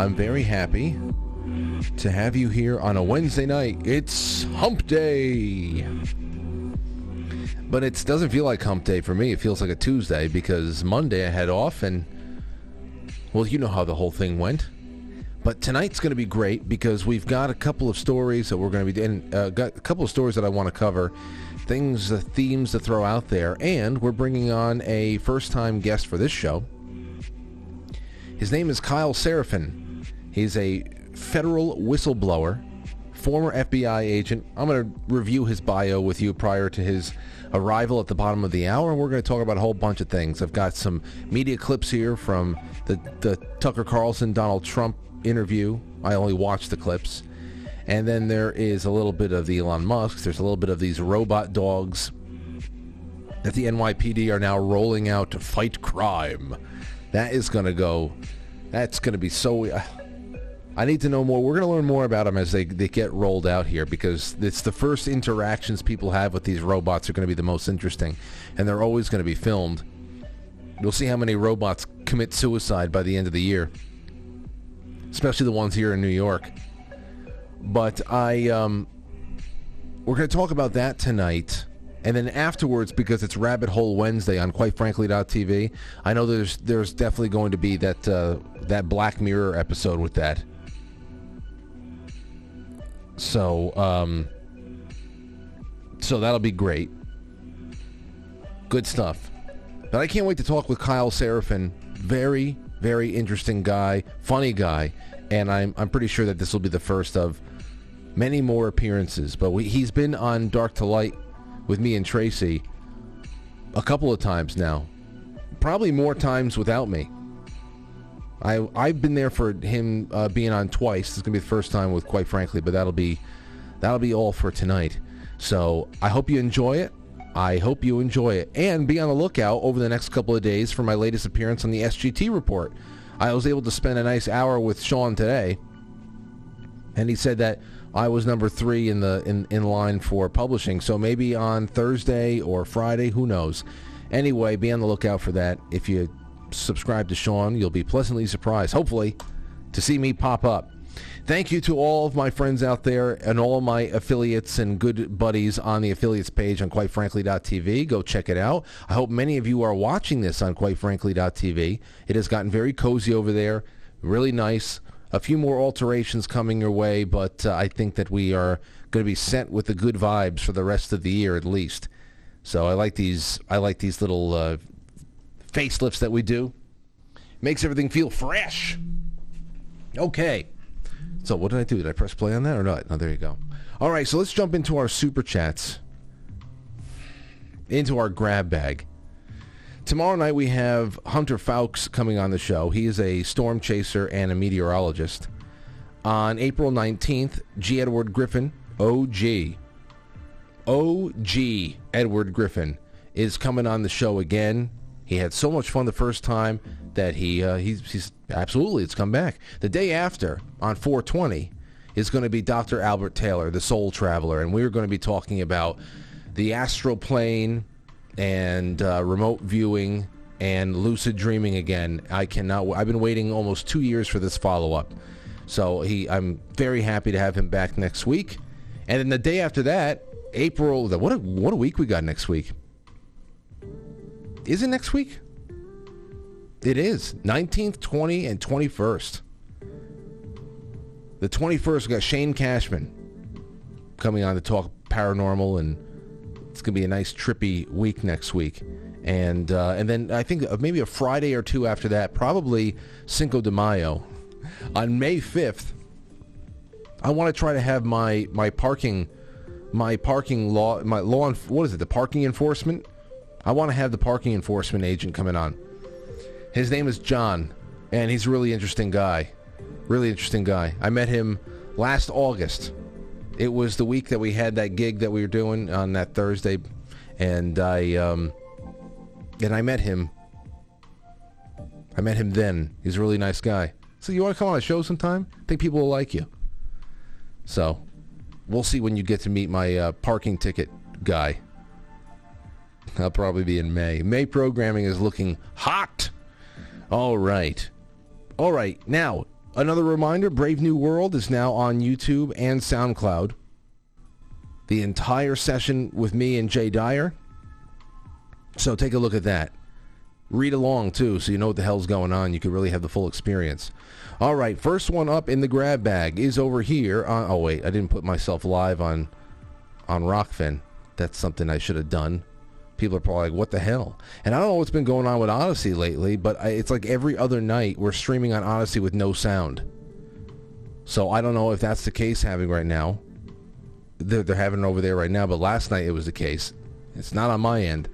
I'm very happy to have you here on a Wednesday night. It's Hump Day. But it doesn't feel like Hump Day for me. It feels like a Tuesday because Monday I had off and, well, you know how the whole thing went. But tonight's going to be great because we've got a couple of stories that we're going to be, and uh, got a couple of stories that I want to cover, things, themes to throw out there, and we're bringing on a first-time guest for this show. His name is Kyle Seraphin. He's a federal whistleblower, former FBI agent. I'm going to review his bio with you prior to his arrival at the bottom of the hour, and we're going to talk about a whole bunch of things. I've got some media clips here from the, the Tucker Carlson Donald Trump interview. I only watched the clips. And then there is a little bit of the Elon Musk. There's a little bit of these robot dogs that the NYPD are now rolling out to fight crime. That is going to go. That's going to be so. Uh, I need to know more. We're going to learn more about them as they, they get rolled out here because it's the first interactions people have with these robots are going to be the most interesting, and they're always going to be filmed. We'll see how many robots commit suicide by the end of the year, especially the ones here in New York. But I, um, we're going to talk about that tonight. And then afterwards, because it's Rabbit Hole Wednesday on quite frankly.tv, I know there's there's definitely going to be that uh, that Black Mirror episode with that. So um, so that'll be great. Good stuff. But I can't wait to talk with Kyle Seraphin. Very very interesting guy, funny guy, and I'm I'm pretty sure that this will be the first of many more appearances. But we, he's been on Dark to Light with me and Tracy a couple of times now. Probably more times without me. I I've been there for him uh, being on twice. It's gonna be the first time with, quite frankly, but that'll be that'll be all for tonight. So I hope you enjoy it. I hope you enjoy it, and be on the lookout over the next couple of days for my latest appearance on the SGT report. I was able to spend a nice hour with Sean today, and he said that I was number three in the in, in line for publishing. So maybe on Thursday or Friday, who knows? Anyway, be on the lookout for that. If you subscribe to Sean, you'll be pleasantly surprised, hopefully, to see me pop up. Thank you to all of my friends out there and all my affiliates and good buddies on the affiliates page on quitefrankly.tv. Go check it out. I hope many of you are watching this on quitefrankly.tv. It has gotten very cozy over there, really nice. A few more alterations coming your way, but uh, I think that we are going to be sent with the good vibes for the rest of the year at least. So I like these. I like these little uh, facelifts that we do. Makes everything feel fresh. Okay. So what did I do? Did I press play on that or not? No, there you go. All right, so let's jump into our super chats. Into our grab bag. Tomorrow night we have Hunter Fowkes coming on the show. He is a storm chaser and a meteorologist. On April 19th, G. Edward Griffin, OG, OG Edward Griffin, is coming on the show again. He had so much fun the first time that he uh, he's, he's absolutely it's come back. The day after on 420 is going to be Dr. Albert Taylor, the soul traveler, and we're going to be talking about the astral plane and uh, remote viewing and lucid dreaming again. I cannot. I've been waiting almost two years for this follow up, so he. I'm very happy to have him back next week, and then the day after that, April. What a what a week we got next week. Is it next week? It is 19th, 20, and 21st. The 21st, we got Shane Cashman coming on to talk paranormal, and it's going to be a nice trippy week next week. And uh, and then I think maybe a Friday or two after that, probably Cinco de Mayo. On May 5th, I want to try to have my my parking my parking law my law what is it the parking enforcement I want to have the parking enforcement agent coming on. His name is John, and he's a really interesting guy. Really interesting guy. I met him last August. It was the week that we had that gig that we were doing on that Thursday, and I um, and I met him. I met him then. He's a really nice guy. So you want to come on a show sometime? I think people will like you. So we'll see when you get to meet my uh, parking ticket guy. I'll probably be in May. May programming is looking hot. All right. All right. Now, another reminder Brave New World is now on YouTube and SoundCloud. The entire session with me and Jay Dyer. So take a look at that. Read along too, so you know what the hell's going on. You can really have the full experience. All right, first one up in the grab bag is over here. On, oh wait, I didn't put myself live on on Rokfin. That's something I should have done. People are probably like, "What the hell?" And I don't know what's been going on with Odysee lately, but I, it's like every other night we're streaming on Odysee with no sound. So I don't know if that's the case having right now. They're, they're having it over there right now, but last night it was the case. It's not on my end.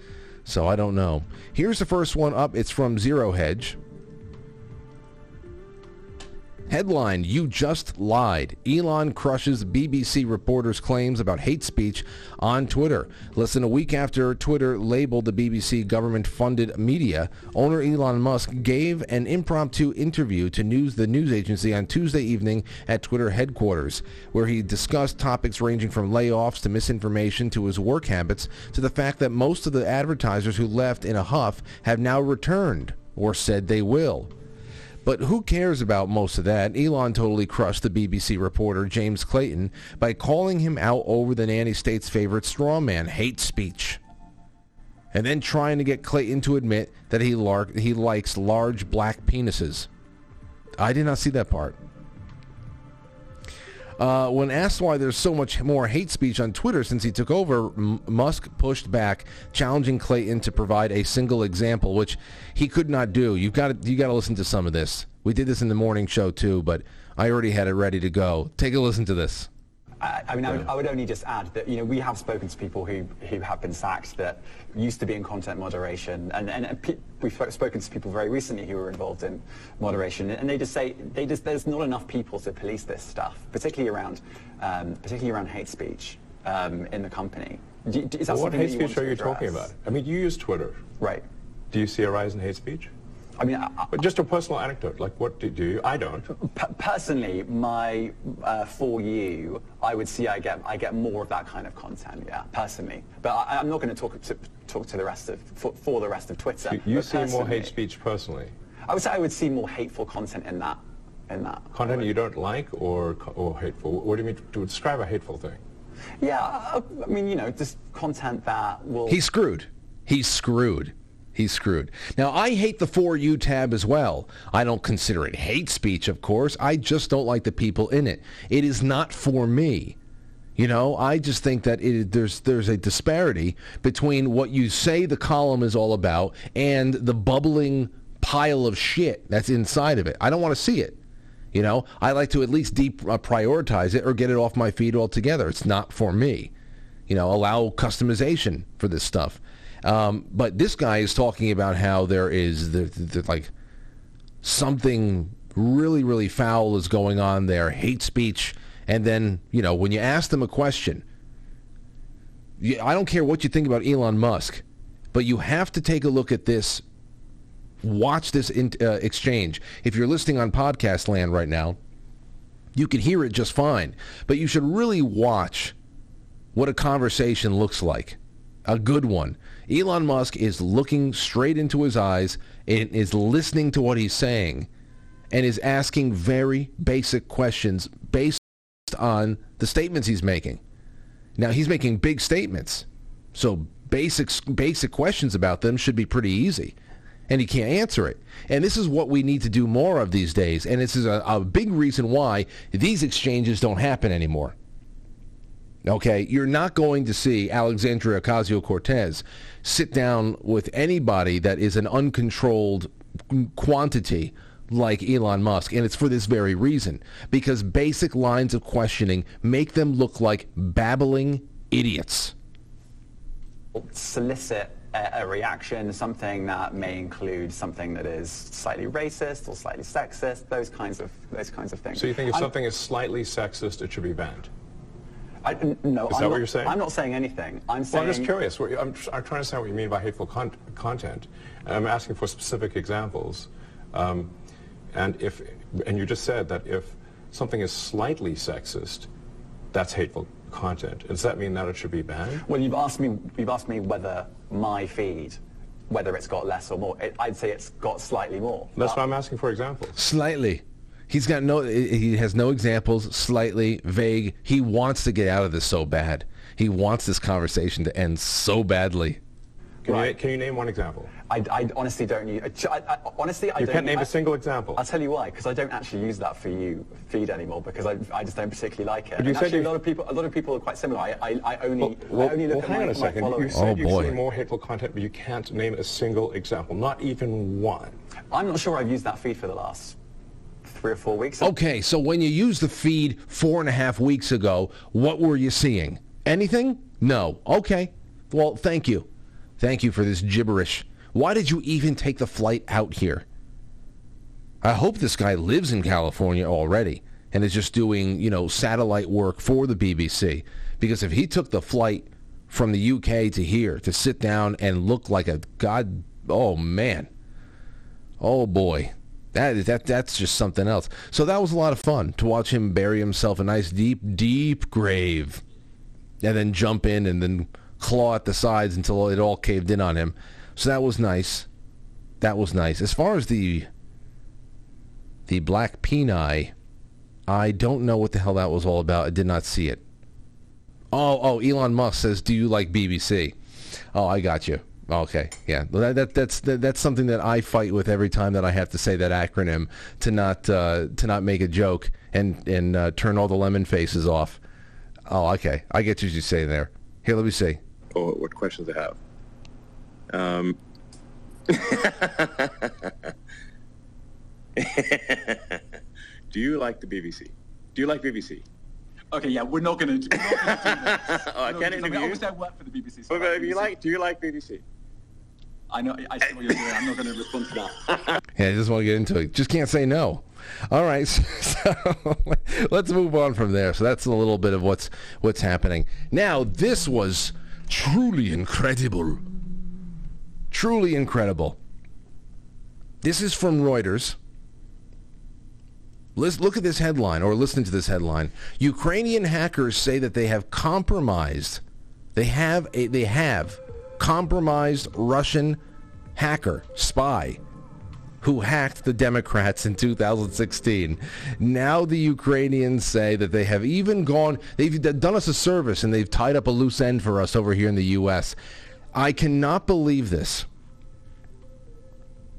So I don't know. Here's the first one up. It's from Zero Hedge. Headline, You Just Lied. Elon crushes BBC reporter's claims about hate speech on Twitter. Less than a week after Twitter labeled the BBC government-funded media, owner Elon Musk gave an impromptu interview to news the news agency on Tuesday evening at Twitter headquarters, where he discussed topics ranging from layoffs to misinformation to his work habits to the fact that most of the advertisers who left in a huff have now returned or said they will. But who cares about most of that? Elon totally crushed the BBC reporter James Clayton by calling him out over the nanny state's favorite straw man hate speech. And then trying to get Clayton to admit that he, lar- he likes large black penises. I did not see that part. Uh, when asked why there's so much more hate speech on Twitter since he took over, M- Musk pushed back, challenging Clayton to provide a single example, which he could not do. You've got you got to listen to some of this. We did this in the morning show too, but I already had it ready to go. Take a listen to this. I, I mean, I would, I would, only just add that you know we have spoken to people who who have been sacked that used to be in content moderation, and and we've spoken to people very recently who were involved in moderation, and they just say they just there's not enough people to police this stuff, particularly around um, particularly around hate speech um, in the company. Do, is that well, what hate speech are you talking about? I mean, you use Twitter, right? Do you see a rise in hate speech? I mean, I, but just a personal anecdote. Like, what do, do you? I don't. personally, my uh, for you, I would see I get I get more of that kind of content. Yeah, personally. But I, am not going to talk to talk to the rest of for, for the rest of Twitter. So you see more hate speech personally. I would say I would see more hateful content in that in that content you don't like or or hateful. What do you mean to describe a hateful thing? Yeah, I, I mean, you know, just content that will. He's screwed. He's screwed he's screwed. Now, I hate the For You tab as well. I don't consider it hate speech, of course. I just don't like the people in it. It is not for me. You know, I just think that it, there's there's a disparity between what you say the column is all about and the bubbling pile of shit that's inside of it. I don't want to see it. You know, I like to at least deep uh, prioritize it or get it off my feed altogether. It's not for me. You know, allow customization for this stuff. Um, but this guy is talking about how there is the, the, like something really, really foul is going on there, hate speech. And then, you know, when you ask them a question, you, I don't care what you think about Elon Musk, but you have to take a look at this. Watch this in, uh, exchange. If you're listening on podcast land right now, you can hear it just fine. But you should really watch what a conversation looks like. A good one. Elon Musk is looking straight into his eyes and is listening to what he's saying and is asking very basic questions based on the statements he's making. Now, he's making big statements. So basic, basic questions about them should be pretty easy. And he can't answer it. And this is what we need to do more of these days. And this is a, a big reason why these exchanges don't happen anymore. Okay, you're not going to see Alexandria Ocasio-Cortez sit down with anybody that is an uncontrolled quantity like Elon Musk. And it's for this very reason. Because basic lines of questioning make them look like babbling idiots. Solicit a, a reaction, something that may include something that is slightly racist or slightly sexist, those kinds of, those kinds of things. So you think if I'm, something is slightly sexist, it should be banned? I, no, is I'm that what you're saying? I'm not saying anything. I'm saying. Well, I'm just curious. I'm, I'm trying to understand what you mean by hateful con content. And I'm asking for specific examples. Um, and if, and you just said that if something is slightly sexist, that's hateful content. Does that mean that it should be banned? Well, you've asked me. You've asked me whether my feed, whether it's got less or more. It, I'd say it's got slightly more. That's why I'm asking for examples. Slightly. He's got no. He has no examples. Slightly vague. He wants to get out of this so bad. He wants this conversation to end so badly. Can, you, Right. can you name one example? I, I honestly don't use. Uh, I, I, honestly, I You don't. can't name I, a single example. I'll tell you why. Because I don't actually use that for you feed anymore. Because I, I just don't particularly like it. But you And said actually, you- a lot of people. A lot of people are quite similar. I, I, I only. Well, I only well, look hang at on a second. my You oh, said Oh, you've seen more hateful content, but you can't name a single example, not even one. I'm not sure I've used that feed for the last three or four weeks. Okay, so when you used the feed four and a half weeks ago, what were you seeing? Anything? No. Okay. Well, thank you. Thank you for this gibberish. Why did you even take the flight out here? I hope this guy lives in California already and is just doing, you know, satellite work for the BBC. Because if he took the flight from the UK to here to sit down and look like a god, oh man, oh boy, that that that's just something else. So that was a lot of fun to watch him bury himself a nice deep, deep grave, and then jump in and then claw at the sides until it all caved in on him. So that was nice. That was nice. As far as the the black peni, I don't know what the hell that was all about. I did not see it. Oh, oh, Elon Musk says, "Do you like BBC?" Oh, I got you. Okay, yeah, that, that that's that, that's something that I fight with every time that I have to say that acronym to not uh, to not make a joke and and uh, turn all the lemon faces off. Oh, okay, I get what you say there. Here, let me see. or what questions I have. Um, do you like the BBC? Do you like BBC? Okay, yeah, we're not going to. do we're not gonna do this. Oh, I We're can't interview you? Obviously, I work for the BBC. so But I like if you BBC. like, do you like BBC? I know. I see what you're doing. I'm not going to respond to that. Yeah, I just want to get into it. Just can't say no. All right, so let's move on from there. So that's a little bit of what's what's happening. Now, this was truly incredible. Truly incredible. This is from Reuters. Let's look at this headline or listen to this headline. Ukrainian hackers say that they have compromised. They have a they have compromised Russian hacker spy who hacked the Democrats in 2016. Now the Ukrainians say that they have even gone, they've done us a service and they've tied up a loose end for us over here in the U.S. I cannot believe this.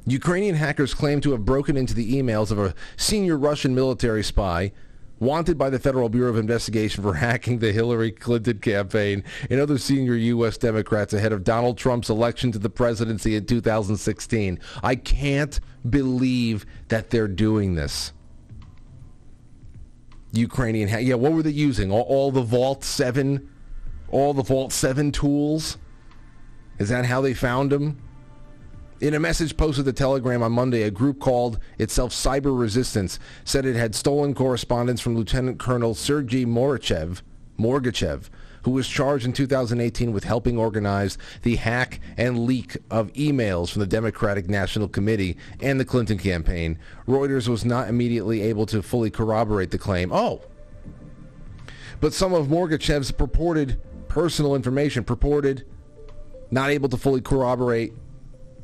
Ukrainian hackers claim to have broken into the emails of a senior Russian military spy wanted by the Federal Bureau of Investigation for hacking the Hillary Clinton campaign and other senior U.S. Democrats ahead of Donald Trump's election to the presidency in 2016. I can't believe that they're doing this. Ukrainian, ha- yeah, what were they using? All, all the Vault 7, all the Vault 7 tools? Is that how they found them? In a message posted to Telegram on Monday, a group called itself Cyber Resistance said it had stolen correspondence from Lieutenant Colonel Sergei Morachev, Morgachev, who was charged in 2018 with helping organize the hack and leak of emails from the Democratic National Committee and the Clinton campaign. Reuters was not immediately able to fully corroborate the claim. Oh, but some of Morgachev's purported personal information, purported, not able to fully corroborate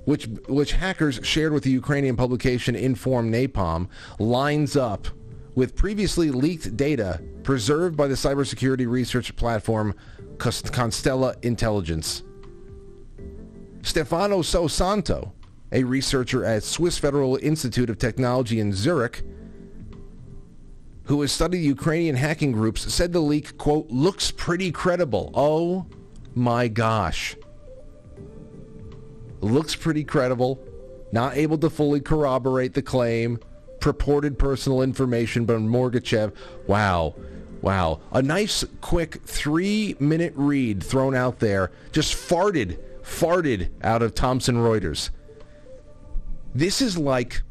which which hackers shared with the Ukrainian publication Inform Napalm, lines up with previously leaked data preserved by the cybersecurity research platform Constella Intelligence. Stefano Soesanto, a researcher at Swiss Federal Institute of Technology in Zurich, who has studied Ukrainian hacking groups, said the leak, quote, looks pretty credible. Oh my gosh looks pretty credible, not able to fully corroborate the claim, purported personal information by Morgachev. Wow. Wow. A nice, quick three-minute read thrown out there, just farted, farted out of Thomson Reuters. This is like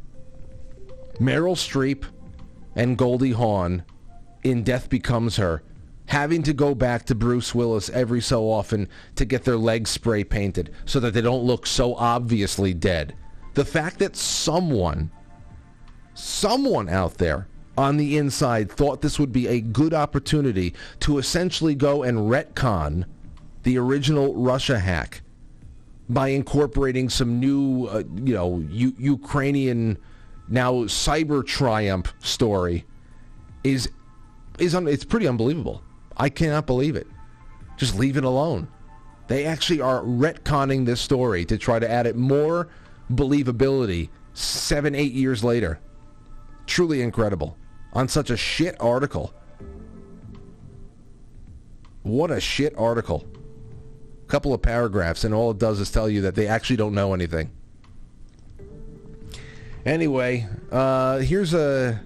Meryl Streep and Goldie Hawn in Death Becomes Her having to go back to Bruce Willis every so often to get their legs spray painted so that they don't look so obviously dead. The fact that someone, someone out there on the inside thought this would be a good opportunity to essentially go and retcon the original Russia hack by incorporating some new, uh, you know, U- Ukrainian now cyber triumph story is is un- it's pretty unbelievable. I cannot believe it. Just leave it alone. They actually are retconning this story to try to add it more believability seven, eight years later. Truly incredible. On such a shit article. What a shit article. Couple of paragraphs, and all it does is tell you that they actually don't know anything. Anyway, uh, here's a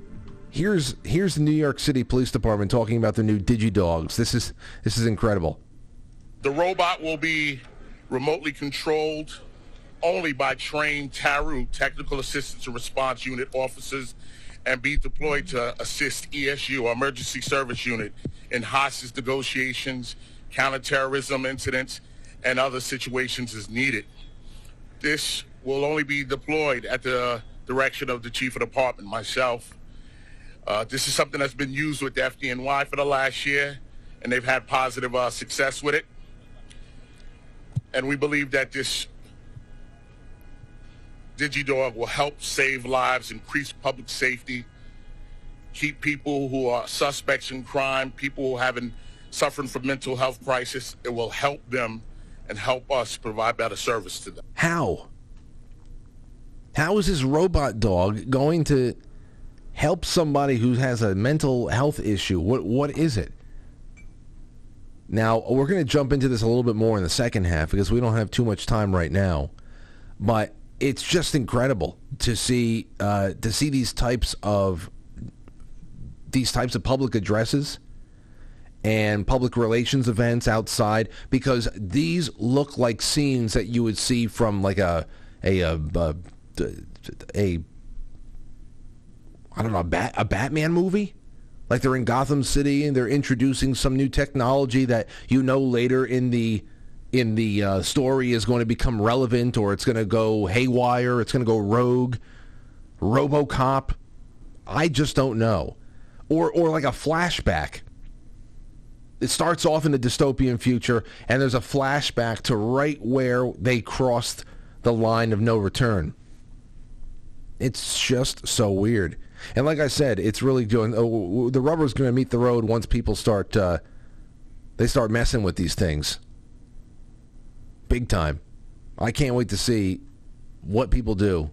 here's here's the New York City Police Department talking about the new DigiDogs. This is this is incredible. The robot will be remotely controlled only by trained TARU, Technical Assistance and Response Unit officers, and be deployed to assist ESU, Emergency Service Unit, in hostage negotiations, counterterrorism incidents, and other situations as needed. This will only be deployed at the direction of the Chief of Department, myself. Uh, this is something that's been used with the FDNY for the last year, and they've had positive uh, success with it. And we believe that this DigiDog will help save lives, increase public safety, keep people who are suspects in crime, people who haven't suffering from mental health crisis. It will help them and help us provide better service to them. How? How is this robot dog going to help somebody who has a mental health issue? What what is it? Now, we're going to jump into this a little bit more in the second half because we don't have too much time right now. But it's just incredible to see uh, to see these types of these types of public addresses and public relations events outside because these look like scenes that you would see from like a a a, a, a I don't know a, Bat, a Batman movie. Like they're in Gotham City and they're introducing some new technology that you know later in the in the uh, story is going to become relevant or it's going to go haywire, it's going to go rogue, RoboCop. I just don't know. Or or like a flashback. It starts off in a dystopian future and there's a flashback to right where they crossed the line of no return. It's just so weird. And like I said, it's really doing oh, the rubber's going to meet the road once people start uh, they start messing with these things big time. I can't wait to see what people do,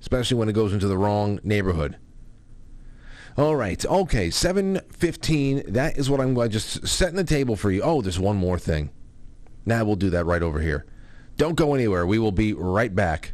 especially when it goes into the wrong neighborhood. All right. Okay, 7:15. That is what I'm going to just setting the table for you. Oh, there's one more thing. Now nah, we'll do that right over here. Don't go anywhere. We will be right back.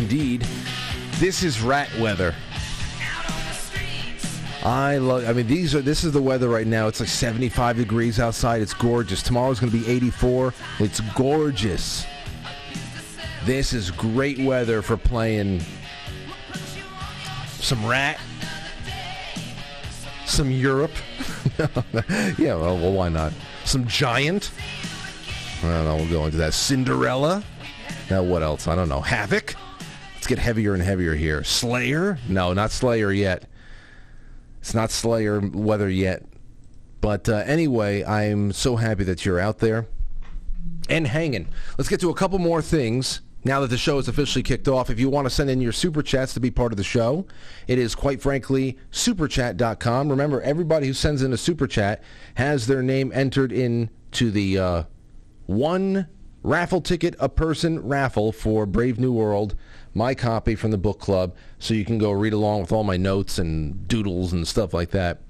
indeed. This is Ratt weather. I love. I mean, these are. This is the weather right now. It's like 75 degrees outside. It's gorgeous. Tomorrow's going to be 84. It's gorgeous. This is great weather for playing some Ratt, some Europe. yeah, well, well, why not? Some giant. I don't know. We'll go into that. Cinderella. Now what else? I don't know. Havoc. Get heavier and heavier here. Slayer. No, not Slayer yet. It's not Slayer weather yet. But uh, anyway, I'm so happy that you're out there and hanging. Let's get to a couple more things now that the show is officially kicked off. If you want to send in your super chats to be part of the show, it is quite frankly superchat.com. Remember, everybody who sends in a super chat has their name entered into the uh, one raffle ticket a person raffle for Brave New World, my copy from the book club, so you can go read along with all my notes and doodles and stuff like that.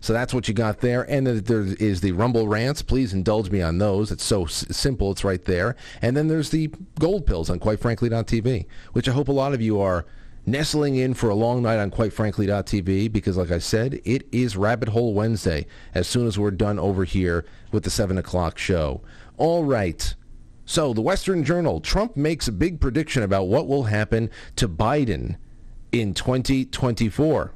So that's what you got there. And then there is the Rumble Rants. Please indulge me on those. It's so s- simple. It's right there. And then there's the Gold Pills on QuiteFrankly.tv, which I hope a lot of you are nestling in for a long night on QuiteFrankly.tv because, like I said, it is Rabbit Hole Wednesday as soon as we're done over here with the 7 o'clock show. All right. So the Western Journal, Trump makes a big prediction about what will happen to Biden in 2024.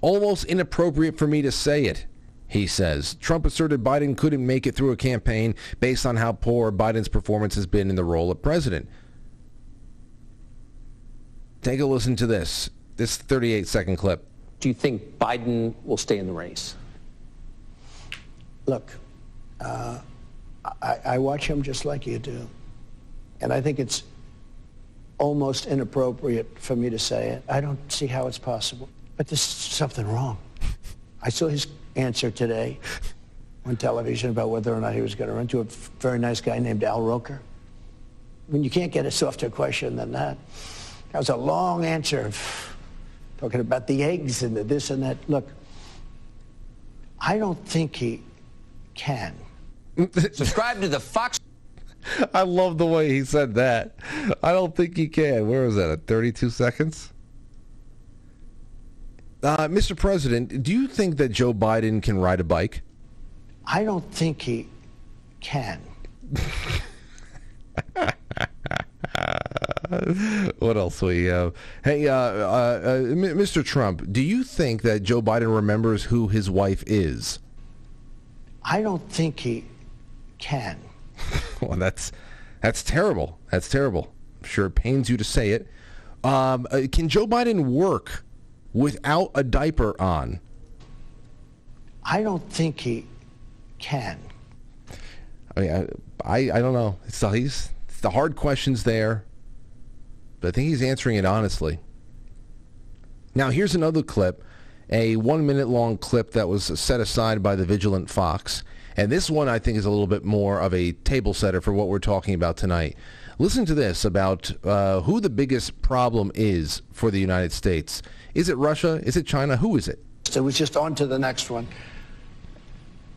Almost inappropriate for me to say it, he says. Trump asserted Biden couldn't make it through a campaign based on how poor Biden's performance has been in the role of president. Take a listen to this. This 38 second clip. Do you think Biden will stay in the race? Look, uh, I, I watch him just like you do. And I think it's almost inappropriate for me to say it. I don't see how it's possible. But there's something wrong. I saw his answer today on television about whether or not he was going to run to a very nice guy named Al Roker. I mean, you can't get a softer question than that. That was a long answer, of talking about the eggs and the this and that. Look, I don't think he can. Subscribe to the Fox. I love the way he said that. I don't think he can. Where was that? At 32 seconds? Uh, Mr. President, do you think that Joe Biden can ride a bike? I don't think he can. what else we have? Hey, uh, uh, uh, Mr. Trump, do you think that Joe Biden remembers who his wife is? I don't think he can. well, that's that's terrible. That's terrible. I'm sure it pains you to say it. Um, uh, can Joe Biden work without a diaper on? I don't think he can. I mean, I I, I don't know. It's the, he's, it's the hard questions there, but I think he's answering it honestly. Now, here's another clip, a one-minute long clip that was set aside by the Vigilant Fox. And this one, I think, is a little bit more of a table setter for what we're talking about tonight. Listen to this about uh, who the biggest problem is for the United States. Is it Russia? Is it China? Who is it? So it was just on to the next one.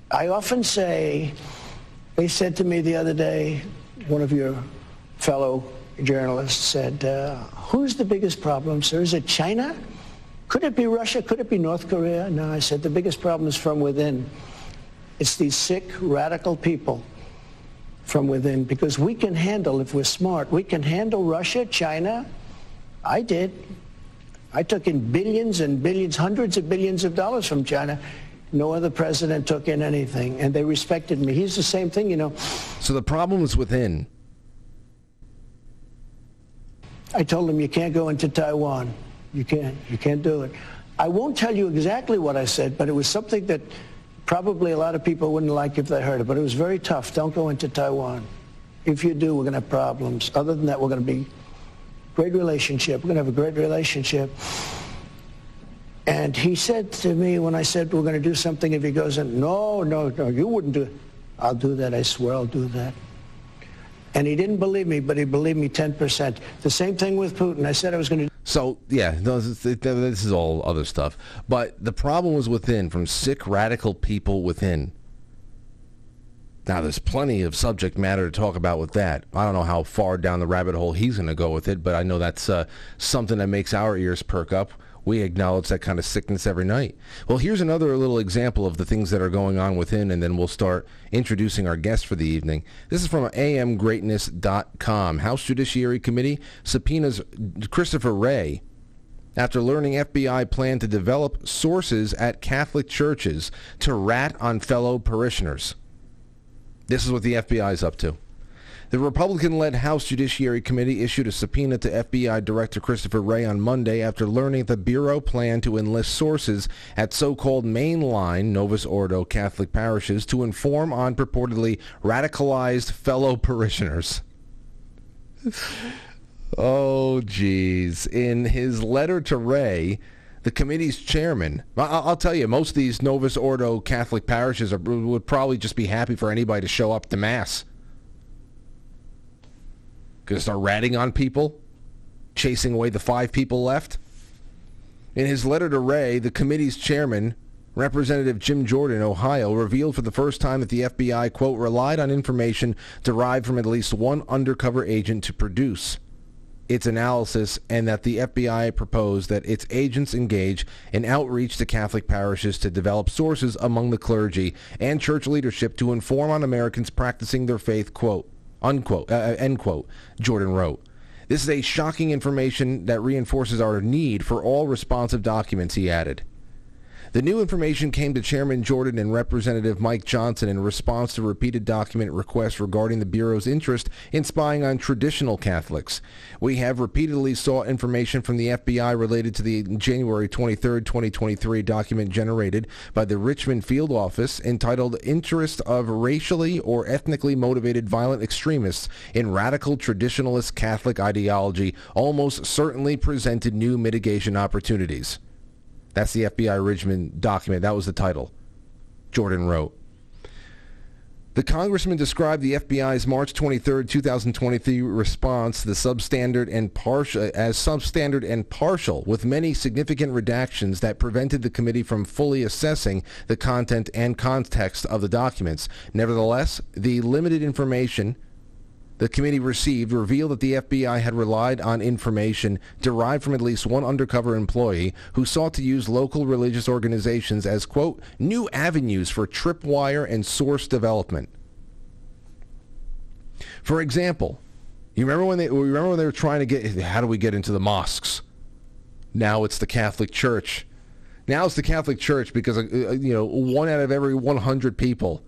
I often say, they said to me the other day, one of your fellow journalists said, uh, who's the biggest problem, sir? Is it China? Could it be Russia? Could it be North Korea? No, I said, the biggest problem is from within. It's these sick, radical people from within because we can handle, if we're smart, we can handle Russia, China. I did. I took in billions and billions, hundreds of billions of dollars from China. No other president took in anything, and they respected me. He's the same thing, you know. So the problem is within. I told him, you can't go into Taiwan. You can't. You can't do it. I won't tell you exactly what I said, but it was something that probably a lot of people wouldn't like if they heard it, but it was very tough. Don't go into Taiwan. If you do, we're going to have problems. Other than that, we're going to be great relationship. We're going to have a great relationship. And he said to me when I said we're going to do something, if he goes in, no, no, no, you wouldn't do it. I'll do that. I swear I'll do that. And he didn't believe me, but he believed me 10%. The same thing with Putin. I said I was going to So yeah, this, is all other stuff. But the problem was within, from sick radical people within. Now there's plenty of subject matter to talk about with that. I don't know how far down the rabbit hole he's going to go with it, but I know that's uh, something that makes our ears perk up. We acknowledge that kind of sickness every night. Well, here's another little example of the things that are going on within, and then we'll start introducing our guest for the evening. This is from amgreatness.com. House Judiciary Committee subpoenas Christopher Wray after learning FBI plan to develop sources at Catholic churches to rat on fellow parishioners. This is what the FBI is up to. The Republican-led House Judiciary Committee issued a subpoena to FBI Director Christopher Wray on Monday after learning the Bureau planned to enlist sources at so-called mainline Novus Ordo Catholic parishes to inform on purportedly radicalized fellow parishioners. oh, geez. In his letter to Wray, the committee's chairman, I'll tell you, most of these Novus Ordo Catholic parishes are, would probably just be happy for anybody to show up to Mass. Going to start ratting on people, chasing away the five people left. In his letter to Wray, the committee's chairman, Representative Jim Jordan, Ohio, revealed for the first time that the FBI, quote, relied on information derived from at least one undercover agent to produce its analysis and that the FBI proposed that its agents engage in outreach to Catholic parishes to develop sources among the clergy and church leadership to inform on Americans practicing their faith, quote, unquote, uh, uh, end quote, Jordan wrote. This is a shocking information that reinforces our need for all responsive documents, he added. The new information came to Chairman Jordan and Representative Mike Johnson in response to repeated document requests regarding the Bureau's interest in spying on traditional Catholics. We have repeatedly sought information from the FBI related to the January 23, 2023 document generated by the Richmond Field Office entitled Interest of Racially or Ethnically Motivated Violent Extremists in Radical Traditionalist Catholic Ideology almost certainly presented new mitigation opportunities. That's the FBI Richmond document. That was the title. Jordan wrote. The congressman described the FBI's March 23, 2023 response the substandard and partial as substandard and partial with many significant redactions that prevented the committee from fully assessing the content and context of the documents. Nevertheless, the limited information the committee received revealed that the FBI had relied on information derived from at least one undercover employee who sought to use local religious organizations as, quote, new avenues for tripwire and source development. For example, you remember when they remember when they were trying to get how do we get into the mosques? Now it's the Catholic Church. Now it's the Catholic Church because uh, uh you know one out of every 100 people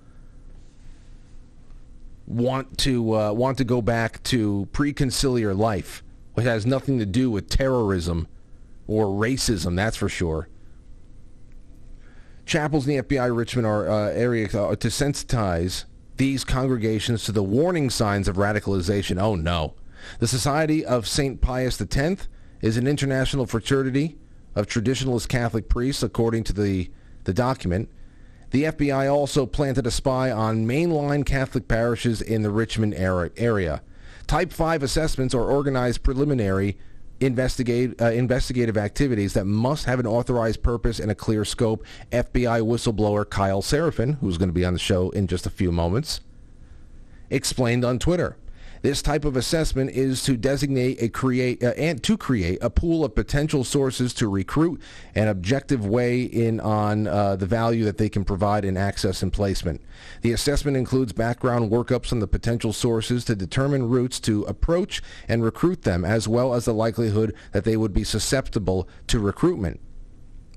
want to uh, want to go back to pre-conciliar life, which has nothing to do with terrorism or racism. That's for sure. Chapels in the FBI Richmond are, uh, area uh, to sensitize these congregations to the warning signs of radicalization. Oh no. The Society of St. Pius X is an international fraternity of traditionalist Catholic priests, according to the, the document. The FBI also planted a spy on mainline Catholic parishes in the Richmond area. Type 5 assessments are organized preliminary investigate, uh, investigative activities that must have an authorized purpose and a clear scope. FBI whistleblower Kyle Seraphin, who's going to be on the show in just a few moments, explained on Twitter. This type of assessment is to designate a create uh, and to create a pool of potential sources to recruit an objective way in on uh, the value that they can provide in access and placement. The assessment includes background workups on the potential sources to determine routes to approach and recruit them, as well as the likelihood that they would be susceptible to recruitment.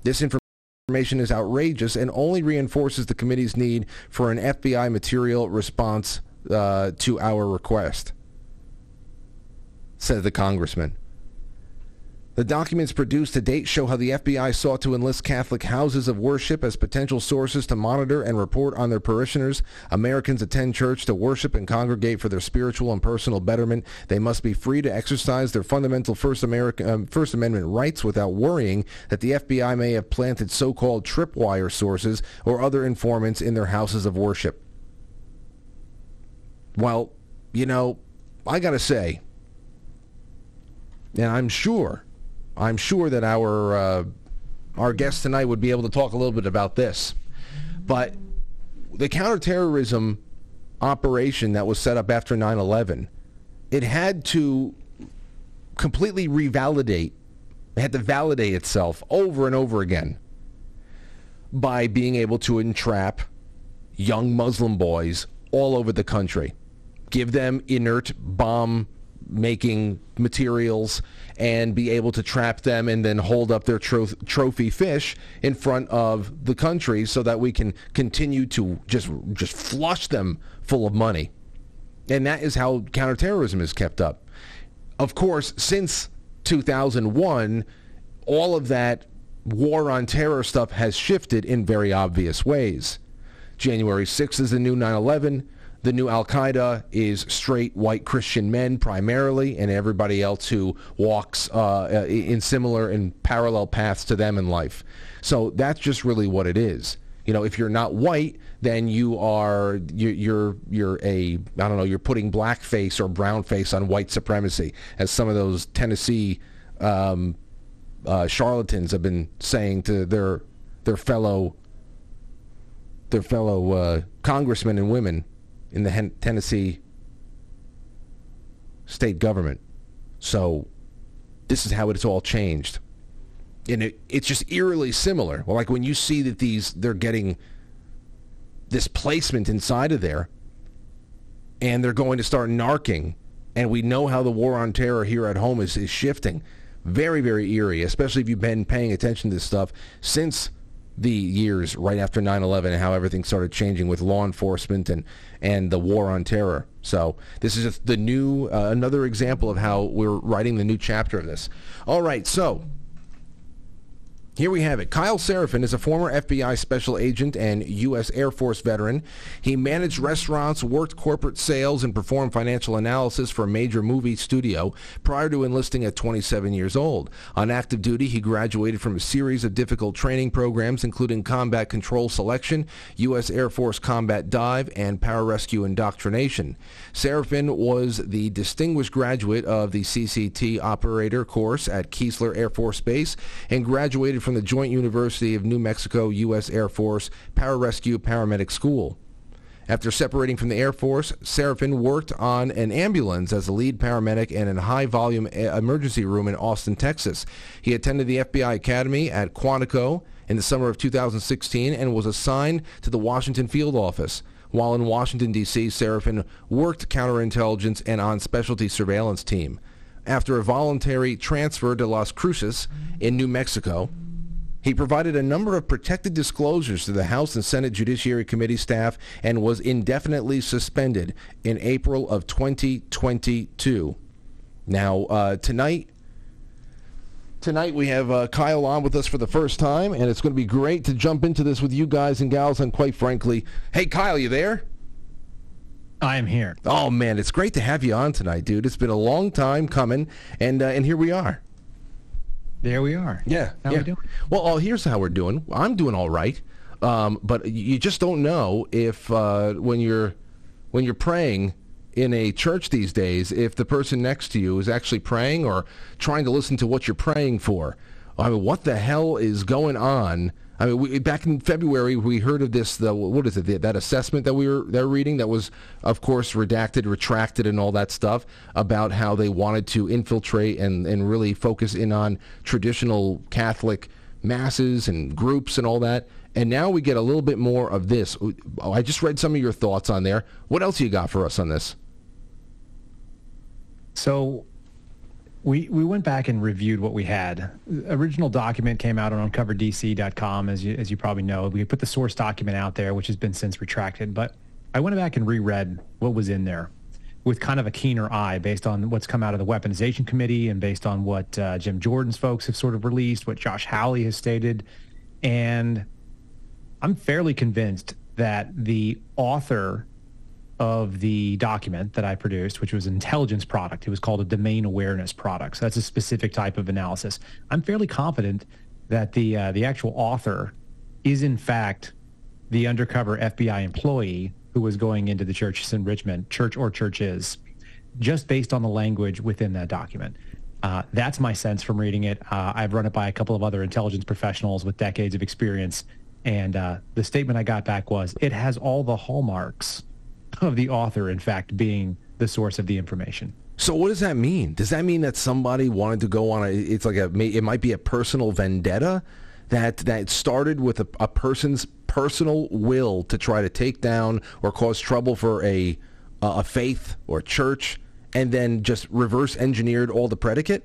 This information is outrageous and only reinforces the committee's need for an FBI material response uh, to our request, said the congressman. The documents produced to date show how the FBI sought to enlist Catholic houses of worship as potential sources to monitor and report on their parishioners. Americans attend church to worship and congregate for their spiritual and personal betterment. They must be free to exercise their fundamental First, um, First Amendment rights without worrying that the FBI may have planted so-called tripwire sources or other informants in their houses of worship. Well, you know, I got to say, and I'm sure, I'm sure that our uh, our guest tonight would be able to talk a little bit about this, but the counterterrorism operation that was set up after 9/11, it had to completely revalidate, it had to validate itself over and over again by being able to entrap young Muslim boys all over the country give them inert bomb making materials and be able to trap them and then hold up their tro- trophy fish in front of the country so that we can continue to just just flush them full of money. And that is how counterterrorism is kept up. Of course, since 2001, all of that war on terror stuff has shifted in very obvious ways. January 6th is the new 9/11. The new Al Qaeda is straight white Christian men primarily, and everybody else who walks uh, in similar and parallel paths to them in life. So that's just really what it is. You know, if you're not white, then you are you, you're you're a I don't know you're putting blackface or brownface on white supremacy, as some of those Tennessee um, uh, charlatans have been saying to their their fellow their fellow uh, congressmen and women in the Hen- Tennessee state government. So this is how it's all changed. And it, it's just eerily similar. Well, like when you see that these, they're getting this placement inside of there and they're going to start narking. And we know how the war on terror here at home is, is shifting. Very, very eerie, especially if you've been paying attention to this stuff since the years right after 9/11 and how everything started changing with law enforcement and and the war on terror. So this is just the new uh, another example of how we're writing the new chapter of this. All right, so here we have it. Kyle Seraphin is a former FBI special agent and U.S. Air Force veteran. He managed restaurants, worked corporate sales, and performed financial analysis for a major movie studio prior to enlisting at 27 years old. On active duty, he graduated from a series of difficult training programs, including combat control selection, U.S. Air Force combat dive, and pararescue indoctrination. Seraphin was the distinguished graduate of the CCT operator course at Keesler Air Force Base and graduated from the Joint University of New Mexico U.S. Air Force Pararescue Paramedic School. After separating from the Air Force, Seraphin worked on an ambulance as a lead paramedic in a high-volume emergency room in Austin, Texas. He attended the FBI Academy at Quantico in the summer of 2016 and was assigned to the Washington field office. While in Washington, D.C., Seraphin worked counterintelligence and on specialty surveillance team. After a voluntary transfer to Las Cruces in New Mexico, he provided a number of protected disclosures to the House and Senate Judiciary Committee staff and was indefinitely suspended in April of 2022. Now, uh, tonight, tonight we have uh, Kyle on with us for the first time, and it's going to be great to jump into this with you guys and gals. And quite frankly, hey, Kyle, you there? I am here. Oh man, it's great to have you on tonight, dude. It's been a long time coming, and uh, and here we are. There we are. Yeah. How yeah. we doing? Well, oh, here's how we're doing. I'm doing all right, um, but you just don't know if uh, when you're when you're praying in a church these days, if the person next to you is actually praying or trying to listen to what you're praying for. I mean, what the hell is going on? I mean, we, back in February, we heard of this. The, what is it? The, that assessment that we were they're reading that was, of course, redacted, retracted, and all that stuff about how they wanted to infiltrate and and really focus in on traditional Catholic masses and groups and all that. And now we get a little bit more of this. I just read some of your thoughts on there. What else you got for us on this? So we we went back and reviewed what we had. The original document came out on uncoverdc.com, as you as you probably know. We put the source document out there, which has been since retracted. But I went back and reread what was in there with kind of a keener eye based on what's come out of the weaponization committee and based on what uh, Jim Jordan's folks have sort of released, what Josh Hawley has stated. And I'm fairly convinced that the author of the document that I produced, which was an intelligence product. It was called a domain awareness product. So that's a specific type of analysis. I'm fairly confident that the uh, the actual author is in fact the undercover FBI employee who was going into the churches in Richmond, church or churches, just based on the language within that document. Uh, that's my sense from reading it. Uh, I've run it by a couple of other intelligence professionals with decades of experience. And uh, the statement I got back was it has all the hallmarks of the author, in fact, being the source of the information. So what does that mean? Does that mean that somebody wanted to go on a? It's like a. It might be a personal vendetta that that started with a, a person's personal will to try to take down or cause trouble for a a faith or church, and then just reverse engineered all the predicate?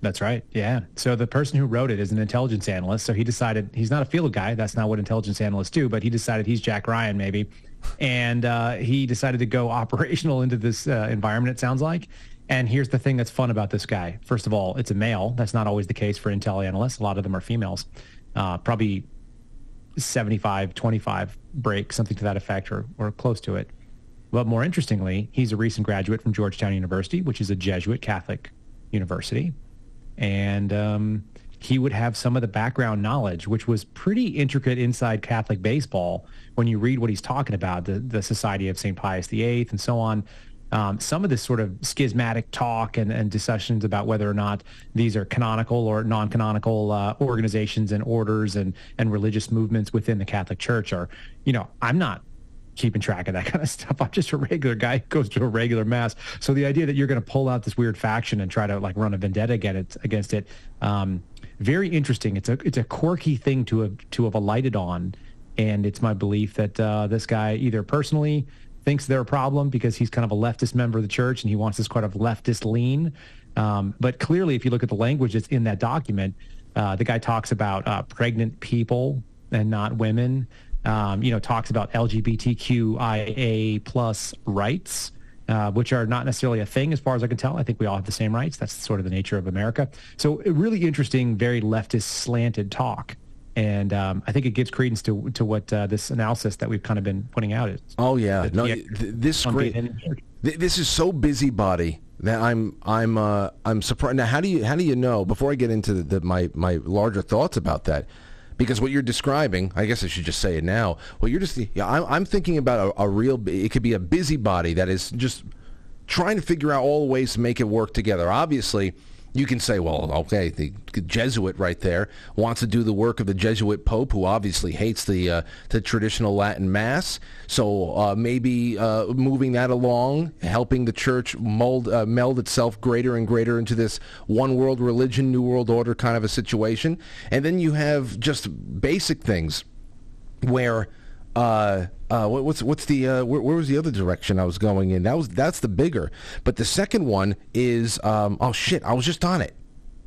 That's right. Yeah. So the person who wrote it is an intelligence analyst. So he decided he's not a field guy. That's not what intelligence analysts do. But he decided he's Jack Ryan, maybe, and uh, he decided to go operational into this uh, environment. It sounds like. And here's the thing that's fun about this guy. First of all, it's a male. That's not always the case for intel analysts. A lot of them are females. Uh, probably 75, 25 break, something to that effect, or, or close to it. But more interestingly, he's a recent graduate from Georgetown University, which is a Jesuit Catholic university and um, he would have some of the background knowledge, which was pretty intricate inside Catholic baseball. When you read what he's talking about, the the Society of St. Pius VIII and so on, um, some of this sort of schismatic talk and, and discussions about whether or not these are canonical or non-canonical uh, organizations and orders and and religious movements within the Catholic Church are, you know, I'm not keeping track of that kind of stuff. I'm just a regular guy who goes to a regular mass. So the idea that you're going to pull out this weird faction and try to like run a vendetta against it, against it, um, very interesting. It's a it's a quirky thing to have to have alighted on, and it's my belief that uh, this guy either personally thinks they're a problem because he's kind of a leftist member of the church and he wants this kind of leftist lean. Um, but clearly, if you look at the language that's in that document, uh, the guy talks about uh, pregnant people and not women um, you know, talks about LGBTQIA plus rights, uh, which are not necessarily a thing as far as I can tell. I think we all have the same rights. That's sort of the nature of America. So really interesting, very leftist slanted talk. And um, I think it gives credence to to what uh, this analysis that we've kind of been putting out is. Oh yeah, no, th- this great. Th- this is so busybody that I'm I'm uh, I'm surprised. Now, how do you how do you know? Before I get into the, the, my my larger thoughts about that, because what you're describing, I guess I should just say it now. Well, you're just, yeah, I'm, I'm thinking about a, a real, it could be a busybody that is just trying to figure out all the ways to make it work together. Obviously, you can say, well, okay, the Jesuit right there wants to do the work of the Jesuit Pope, who obviously hates the uh, the traditional Latin Mass. So uh, maybe uh, moving that along, helping the church mold uh, meld itself greater and greater into this one world religion, new world order kind of a situation. And then you have just basic things where uh, uh, what, what's what's the uh, where, where, was the other direction I was going in? That was that's the bigger. But the second one is um, oh shit! I was just on it.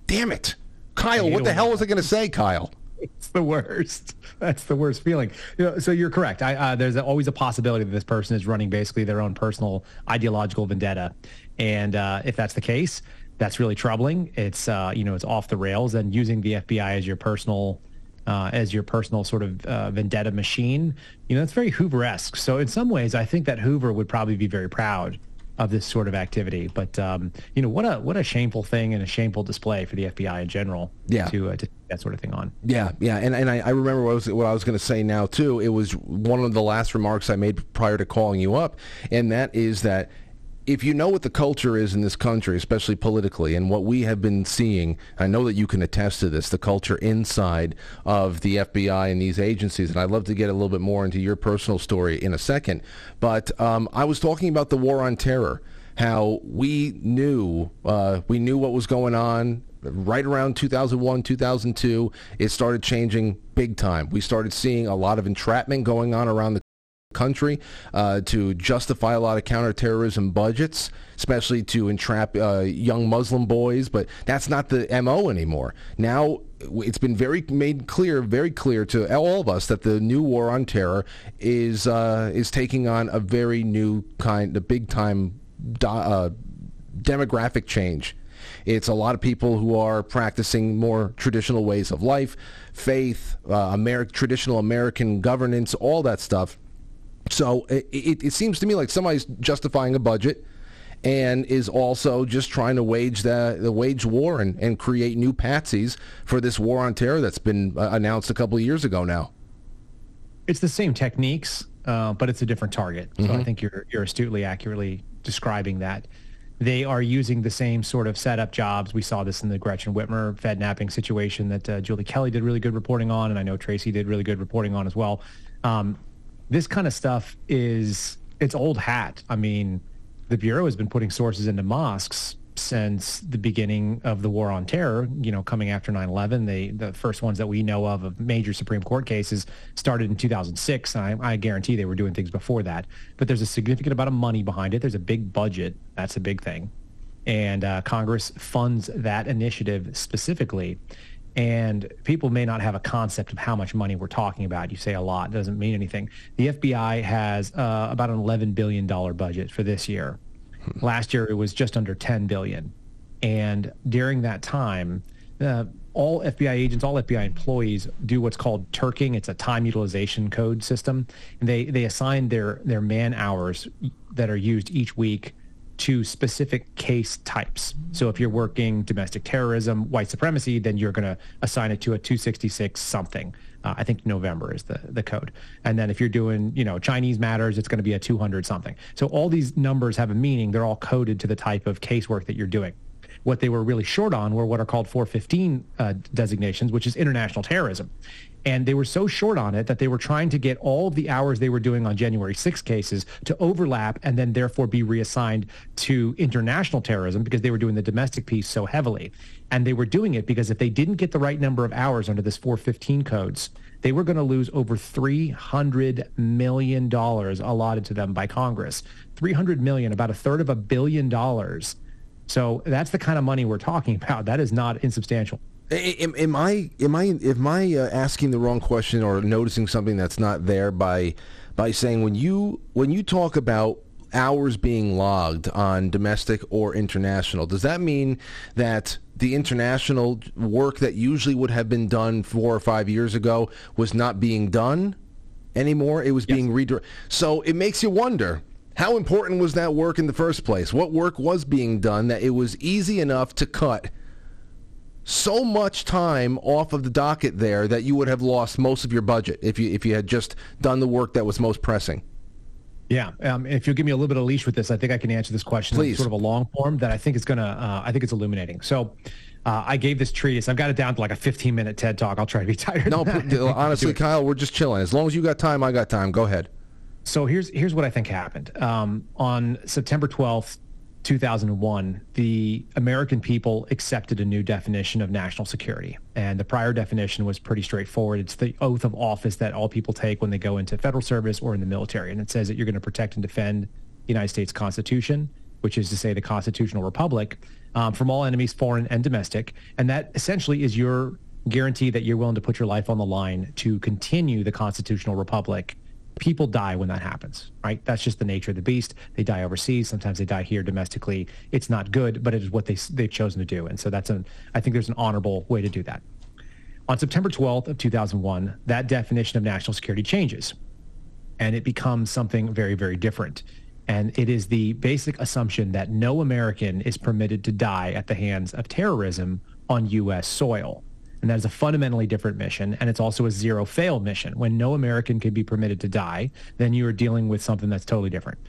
Damn it, Kyle! What the hell was I going to say, Kyle? It's the worst. That's the worst feeling. You know, so you're correct. I, uh, there's always a possibility that this person is running basically their own personal ideological vendetta, and uh, if that's the case, that's really troubling. It's uh, you know it's off the rails, and using the FBI as your personal uh, as your personal sort of uh, vendetta machine. You know, it's very Hoover-esque. So in some ways, I think that Hoover would probably be very proud of this sort of activity. But um, you know, what a what a shameful thing and a shameful display for the FBI in general. Yeah. To, uh, to that sort of thing on. Yeah, yeah, and and I, I remember what I was what I was going to say now too. It was one of the last remarks I made prior to calling you up, and that is that if you know what the culture is in this country, especially politically, and what we have been seeing, I know that you can attest to this, the culture inside of the FBI and these agencies, and I'd love to get a little bit more into your personal story in a second. But um, I was talking about the war on terror, how we knew uh, we knew what was going on right around 2001, 2002. It started changing big time. We started seeing a lot of entrapment going on around the country uh, to justify a lot of counterterrorism budgets, especially to entrap uh, young Muslim boys. But that's not the MO anymore. Now it's been very made clear, very clear to all of us that the new war on terror is uh, is taking on a very new kind, a big time uh, demographic change. It's a lot of people who are practicing more traditional ways of life, faith, uh, Ameri- traditional American governance, all that stuff so it, it, it seems to me like somebody's justifying a budget and is also just trying to wage the, the wage war and, and create new patsies for this war on terror that's been uh, announced a couple of years ago now. It's the same techniques, uh, but it's a different target. So mm-hmm. I think you're you're astutely accurately describing that. They are using the same sort of setup jobs. We saw this in the Gretchen Whitmer Fed napping situation that uh, Julie Kelly did really good reporting on, and I know Tracy did really good reporting on as well. Um, this kind of stuff is it's old hat. I mean, the bureau has been putting sources into mosques since the beginning of the war on terror, you know, coming after 9-11. They, the first ones that we know of of major Supreme Court cases started in 2006. And I, I guarantee they were doing things before that. But there's a significant amount of money behind it. There's a big budget. That's a big thing. And uh, Congress funds that initiative specifically. And people may not have a concept of how much money we're talking about. You say a lot, doesn't mean anything. The FBI has uh, about an $11 billion budget for this year. Last year, it was just under 10 billion. And during that time, uh, all FBI agents, all FBI employees do what's called turking. It's a time utilization code system. And they, they assign their, their man hours that are used each week to specific case types. So if you're working domestic terrorism, white supremacy, then you're going to assign it to a 266 something. Uh, I think November is the, the code. And then if you're doing, you know, Chinese matters, it's going to be a 200 something. So all these numbers have a meaning. They're all coded to the type of casework that you're doing. What they were really short on were what are called 415 uh, designations, which is international terrorism. And they were so short on it that they were trying to get all of the hours they were doing on January 6 cases to overlap and then therefore be reassigned to international terrorism because they were doing the domestic piece so heavily. And they were doing it because if they didn't get the right number of hours under this 415 codes, they were going to lose over $300 million allotted to them by Congress. 300 million, about a third of a billion dollars. So that's the kind of money we're talking about. That is not insubstantial. Am, am I am I am I uh, asking the wrong question or noticing something that's not there by by saying when you when you talk about hours being logged on domestic or international, does that mean that the international work that usually would have been done four or five years ago was not being done anymore? It was yes. being redirected. So it makes you wonder. How important was that work in the first place? What work was being done that it was easy enough to cut so much time off of the docket there that you would have lost most of your budget if you if you had just done the work that was most pressing. Yeah, um, if you'll give me a little bit of leash with this, I think I can answer this question Please. in sort of a long form that I think is gonna uh, I think it's illuminating. So. Uh, I gave this treatise. I've got it down to like a 15 minute TED talk. I'll try to be tired. No, honestly, Kyle, we're just chilling. As long as you got time, I got time. Go ahead. So here's here's what I think happened. Um, on September 12th, 2001, the American people accepted a new definition of national security. And the prior definition was pretty straightforward. It's the oath of office that all people take when they go into federal service or in the military. And it says that you're going to protect and defend the United States Constitution, which is to say the constitutional republic, um, from all enemies, foreign and domestic. And that essentially is your guarantee that you're willing to put your life on the line to continue the constitutional republic people die when that happens, right? That's just the nature of the beast. They die overseas. Sometimes they die here domestically. It's not good, but it is what they, they've chosen to do. And so that's an, I think there's an honorable way to do that. On September 12th of 2001, that definition of national security changes and it becomes something very, very different. And it is the basic assumption that no American is permitted to die at the hands of terrorism on U.S. soil. And that is a fundamentally different mission. And it's also a zero fail mission. When no American can be permitted to die, then you are dealing with something that's totally different.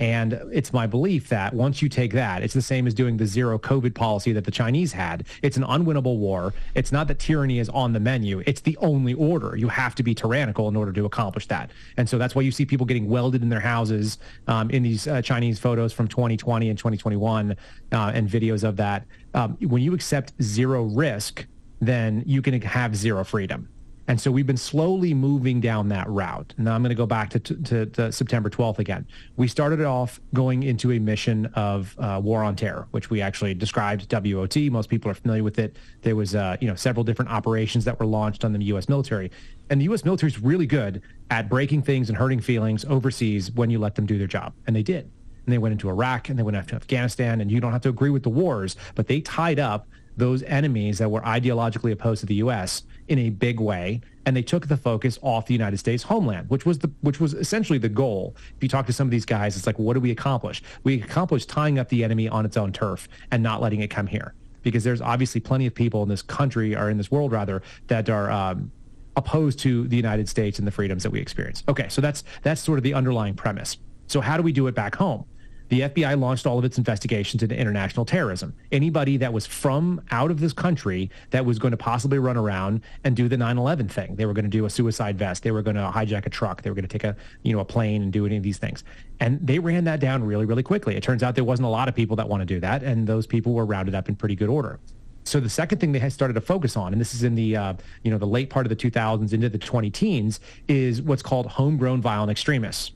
And it's my belief that once you take that, it's the same as doing the zero COVID policy that the Chinese had. It's an unwinnable war. It's not that tyranny is on the menu. It's the only order. You have to be tyrannical in order to accomplish that. And so that's why you see people getting welded in their houses um, in these uh, Chinese photos from 2020 and 2021 uh, and videos of that. Um, when you accept zero risk, then you can have zero freedom. And so we've been slowly moving down that route. Now I'm going to go back to, to, to September 12th again. We started off going into a mission of uh, war on terror, which we actually described WOT. Most people are familiar with it. There was, uh, you know, several different operations that were launched on the U.S. military, and the U.S. military is really good at breaking things and hurting feelings overseas when you let them do their job, and they did. And they went into Iraq and they went into Afghanistan, and you don't have to agree with the wars, but they tied up those enemies that were ideologically opposed to the U.S. in a big way, and they took the focus off the United States homeland, which was the which was essentially the goal. If you talk to some of these guys, it's like, what do we accomplish? We accomplished tying up the enemy on its own turf and not letting it come here, because there's obviously plenty of people in this country or in this world rather that are. Um, opposed to the United States and the freedoms that we experience. Okay, so that's that's sort of the underlying premise. So how do we do it back home? The FBI launched all of its investigations into international terrorism. Anybody that was from out of this country that was going to possibly run around and do the 9/11 thing. They were going to do a suicide vest. They were going to hijack a truck. They were going to take a you know a plane and do any of these things. And they ran that down really really quickly. It turns out there wasn't a lot of people that want to do that, and those people were rounded up in pretty good order. So the second thing they had started to focus on, and this is in the uh, you know the late part of the 2000s into the 20 teens, is what's called homegrown violent extremists.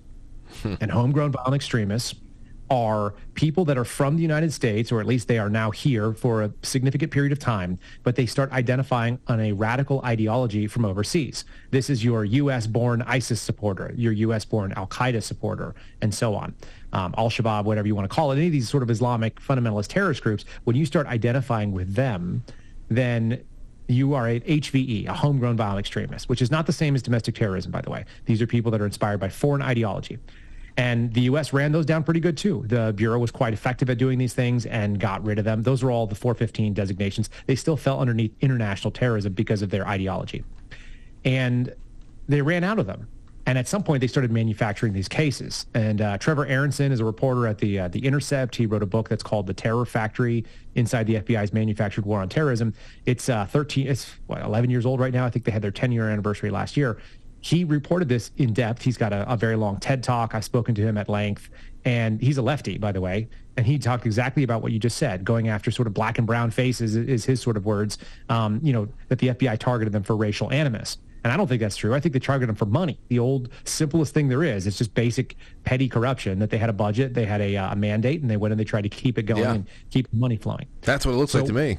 and homegrown violent extremists are people that are from the United States, or at least they are now here for a significant period of time, but they start identifying on a radical ideology from overseas. This is your U.S. born ISIS supporter, your U.S. born Al Qaeda supporter, and so on. Um, Al Shabaab, whatever you want to call it, any of these sort of Islamic fundamentalist terrorist groups, when you start identifying with them, then you are a HVE, a homegrown violent extremist, which is not the same as domestic terrorism, by the way. These are people that are inspired by foreign ideology. And the U.S. ran those down pretty good too. The Bureau was quite effective at doing these things and got rid of them. Those were all the 415 designations. They still fell underneath international terrorism because of their ideology. And they ran out of them. And at some point, they started manufacturing these cases. And uh, Trevor Aaronson is a reporter at the uh, the Intercept. He wrote a book that's called "The Terror Factory: Inside the FBI's Manufactured War on Terrorism." It's uh, 13, it's what 11 years old right now. I think they had their 10 year anniversary last year he reported this in depth. He's got a, a, very long TED talk. I've spoken to him at length, and he's a lefty, by the way. And he talked exactly about what you just said, going after sort of black and brown faces is, is his sort of words. Um, you know that the FBI targeted them for racial animus, and I don't think that's true. I think they targeted them for money. The old simplest thing there is. It's just basic petty corruption. That they had a budget, they had a, uh, a mandate, and they went and they tried to keep it going yeah. and keep money flowing. That's what it looks so, like to me.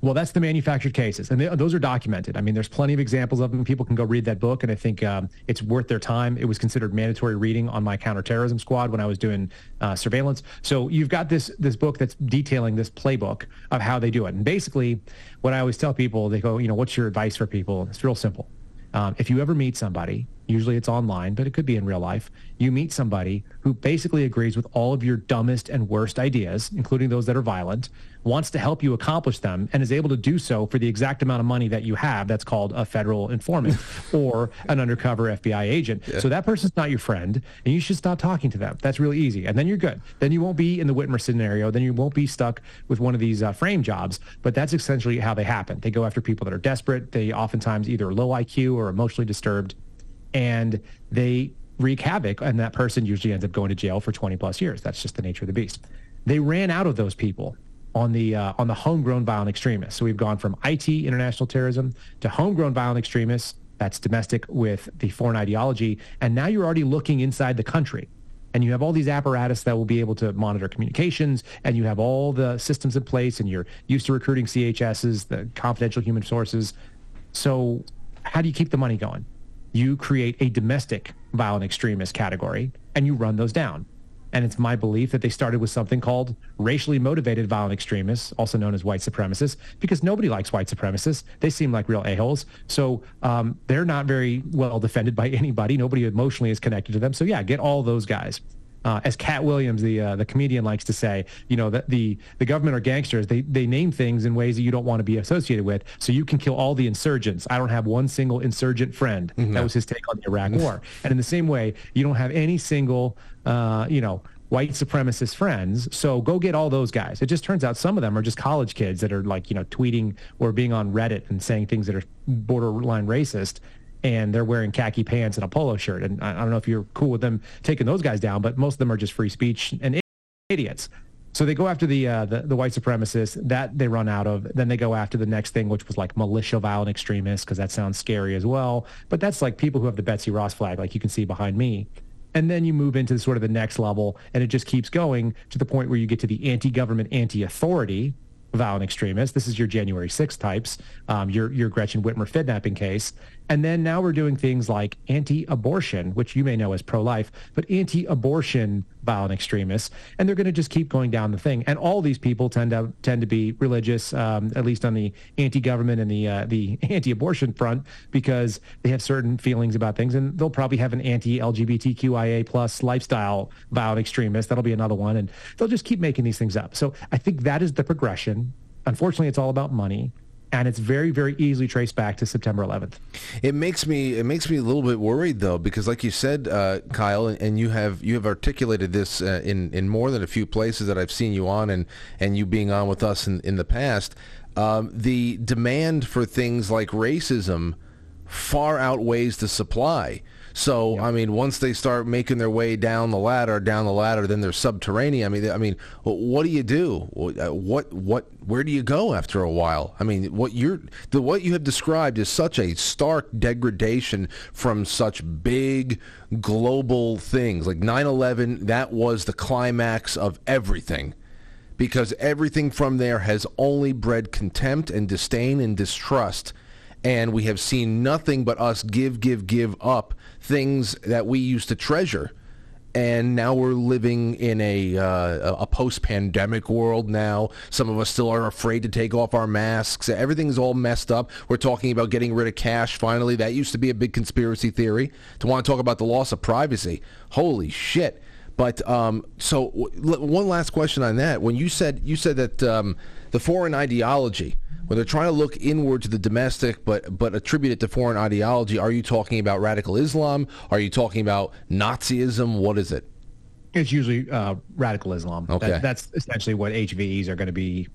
Well, that's the manufactured cases, and they, those are documented. I mean, there's plenty of examples of them. People can go read that book, and I think um, it's worth their time. It was considered mandatory reading on my counterterrorism squad when I was doing uh, surveillance. So you've got this this book that's detailing this playbook of how they do it. And basically, what I always tell people, they go, you know, what's your advice for people? It's real simple. Um, if you ever meet somebody, usually it's online, but it could be in real life, you meet somebody who basically agrees with all of your dumbest and worst ideas, including those that are violent, wants to help you accomplish them and is able to do so for the exact amount of money that you have. That's called a federal informant or an undercover FBI agent. Yeah. So that person's not your friend and you should stop talking to them. That's really easy. And then you're good. Then you won't be in the Whitmer scenario. Then you won't be stuck with one of these uh, frame jobs. But that's essentially how they happen. They go after people that are desperate. They oftentimes either low IQ or emotionally disturbed. And they wreak havoc and that person usually ends up going to jail for 20 plus years. That's just the nature of the beast. They ran out of those people on the uh, on the homegrown violent extremists. So we've gone from IT international terrorism to homegrown violent extremists. That's domestic with the foreign ideology, and now you're already looking inside the country, and you have all these apparatus that will be able to monitor communications, and you have all the systems in place, and you're used to recruiting CHSs, the confidential human sources. So how do you keep the money going? You create a domestic violent extremist category, and you run those down. And it's my belief that they started with something called racially motivated violent extremists, also known as white supremacists, because nobody likes white supremacists. They seem like real a-holes. So um, they're not very well defended by anybody. Nobody emotionally is connected to them. So yeah, get all those guys uh, as Katt Williams, the uh, the comedian, likes to say, you know, that the the government are gangsters. They they name things in ways that you don't want to be associated with. So you can kill all the insurgents. I don't have one single insurgent friend. Mm-hmm. That was his take on the Iraq War. And in the same way, you don't have any single, uh, you know, white supremacist friends. So go get all those guys. It just turns out some of them are just college kids that are like, you know, tweeting or being on Reddit and saying things that are borderline racist and they're wearing khaki pants and a polo shirt. And I, I don't know if you're cool with them taking those guys down, but most of them are just free speech and idiots. So they go after the, uh, the, the white supremacists that they run out of. Then they go after the next thing, which was like militia violent extremists, because that sounds scary as well. But that's like people who have the Betsy Ross flag, like you can see behind me. And then you move into sort of the next level, and it just keeps going to the point where you get to the anti-government, anti-authority, violent extremists. This is your January 6 types, um, your your Gretchen Whitmer kidnapping case, and then now we're doing things like anti-abortion, which you may know as pro-life, but anti-abortion violent extremists, and they're going to just keep going down the thing. And all these people tend to tend to be religious, um, at least on the anti-government and the uh, the anti-abortion front, because they have certain feelings about things, and they'll probably have an anti-LGBTQIA plus lifestyle violent extremist. That'll be another one, and they'll just keep making these things up. So I think that is the progression. Unfortunately, it's all about money and it's very very easily traced back to September 11th. It makes me it makes me a little bit worried though because like you said, uh, Kyle, and you have you have articulated this uh, in in more than a few places that I've seen you on and and you being on with us in in the past. Um, the demand for things like racism far outweighs the supply. So yep. I mean, once they start making their way down the ladder, down the ladder, then they're subterranean. I mean, I mean, what do you do? Uh, what what where do you go after a while? I mean, what you're the what you have described is such a stark degradation from such big global things like 9/11. That was the climax of everything because everything from there has only bred contempt and disdain and distrust. And we have seen nothing but us give, give, give up things that we used to treasure and now we're living in a uh, a post-pandemic world now. Some of us still are afraid to take off our masks. Everything's all messed up. We're talking about getting rid of cash finally. That used to be a big conspiracy theory. To want to talk about the loss of privacy. Holy shit. But um, so one last question on that. When you said you said that um, the foreign ideology when they're trying to look inward to the domestic but but attribute it to foreign ideology, are you talking about radical Islam? Are you talking about Nazism? What is it? It's usually uh, radical Islam. Okay. That, that's essentially what HVEs are going to be.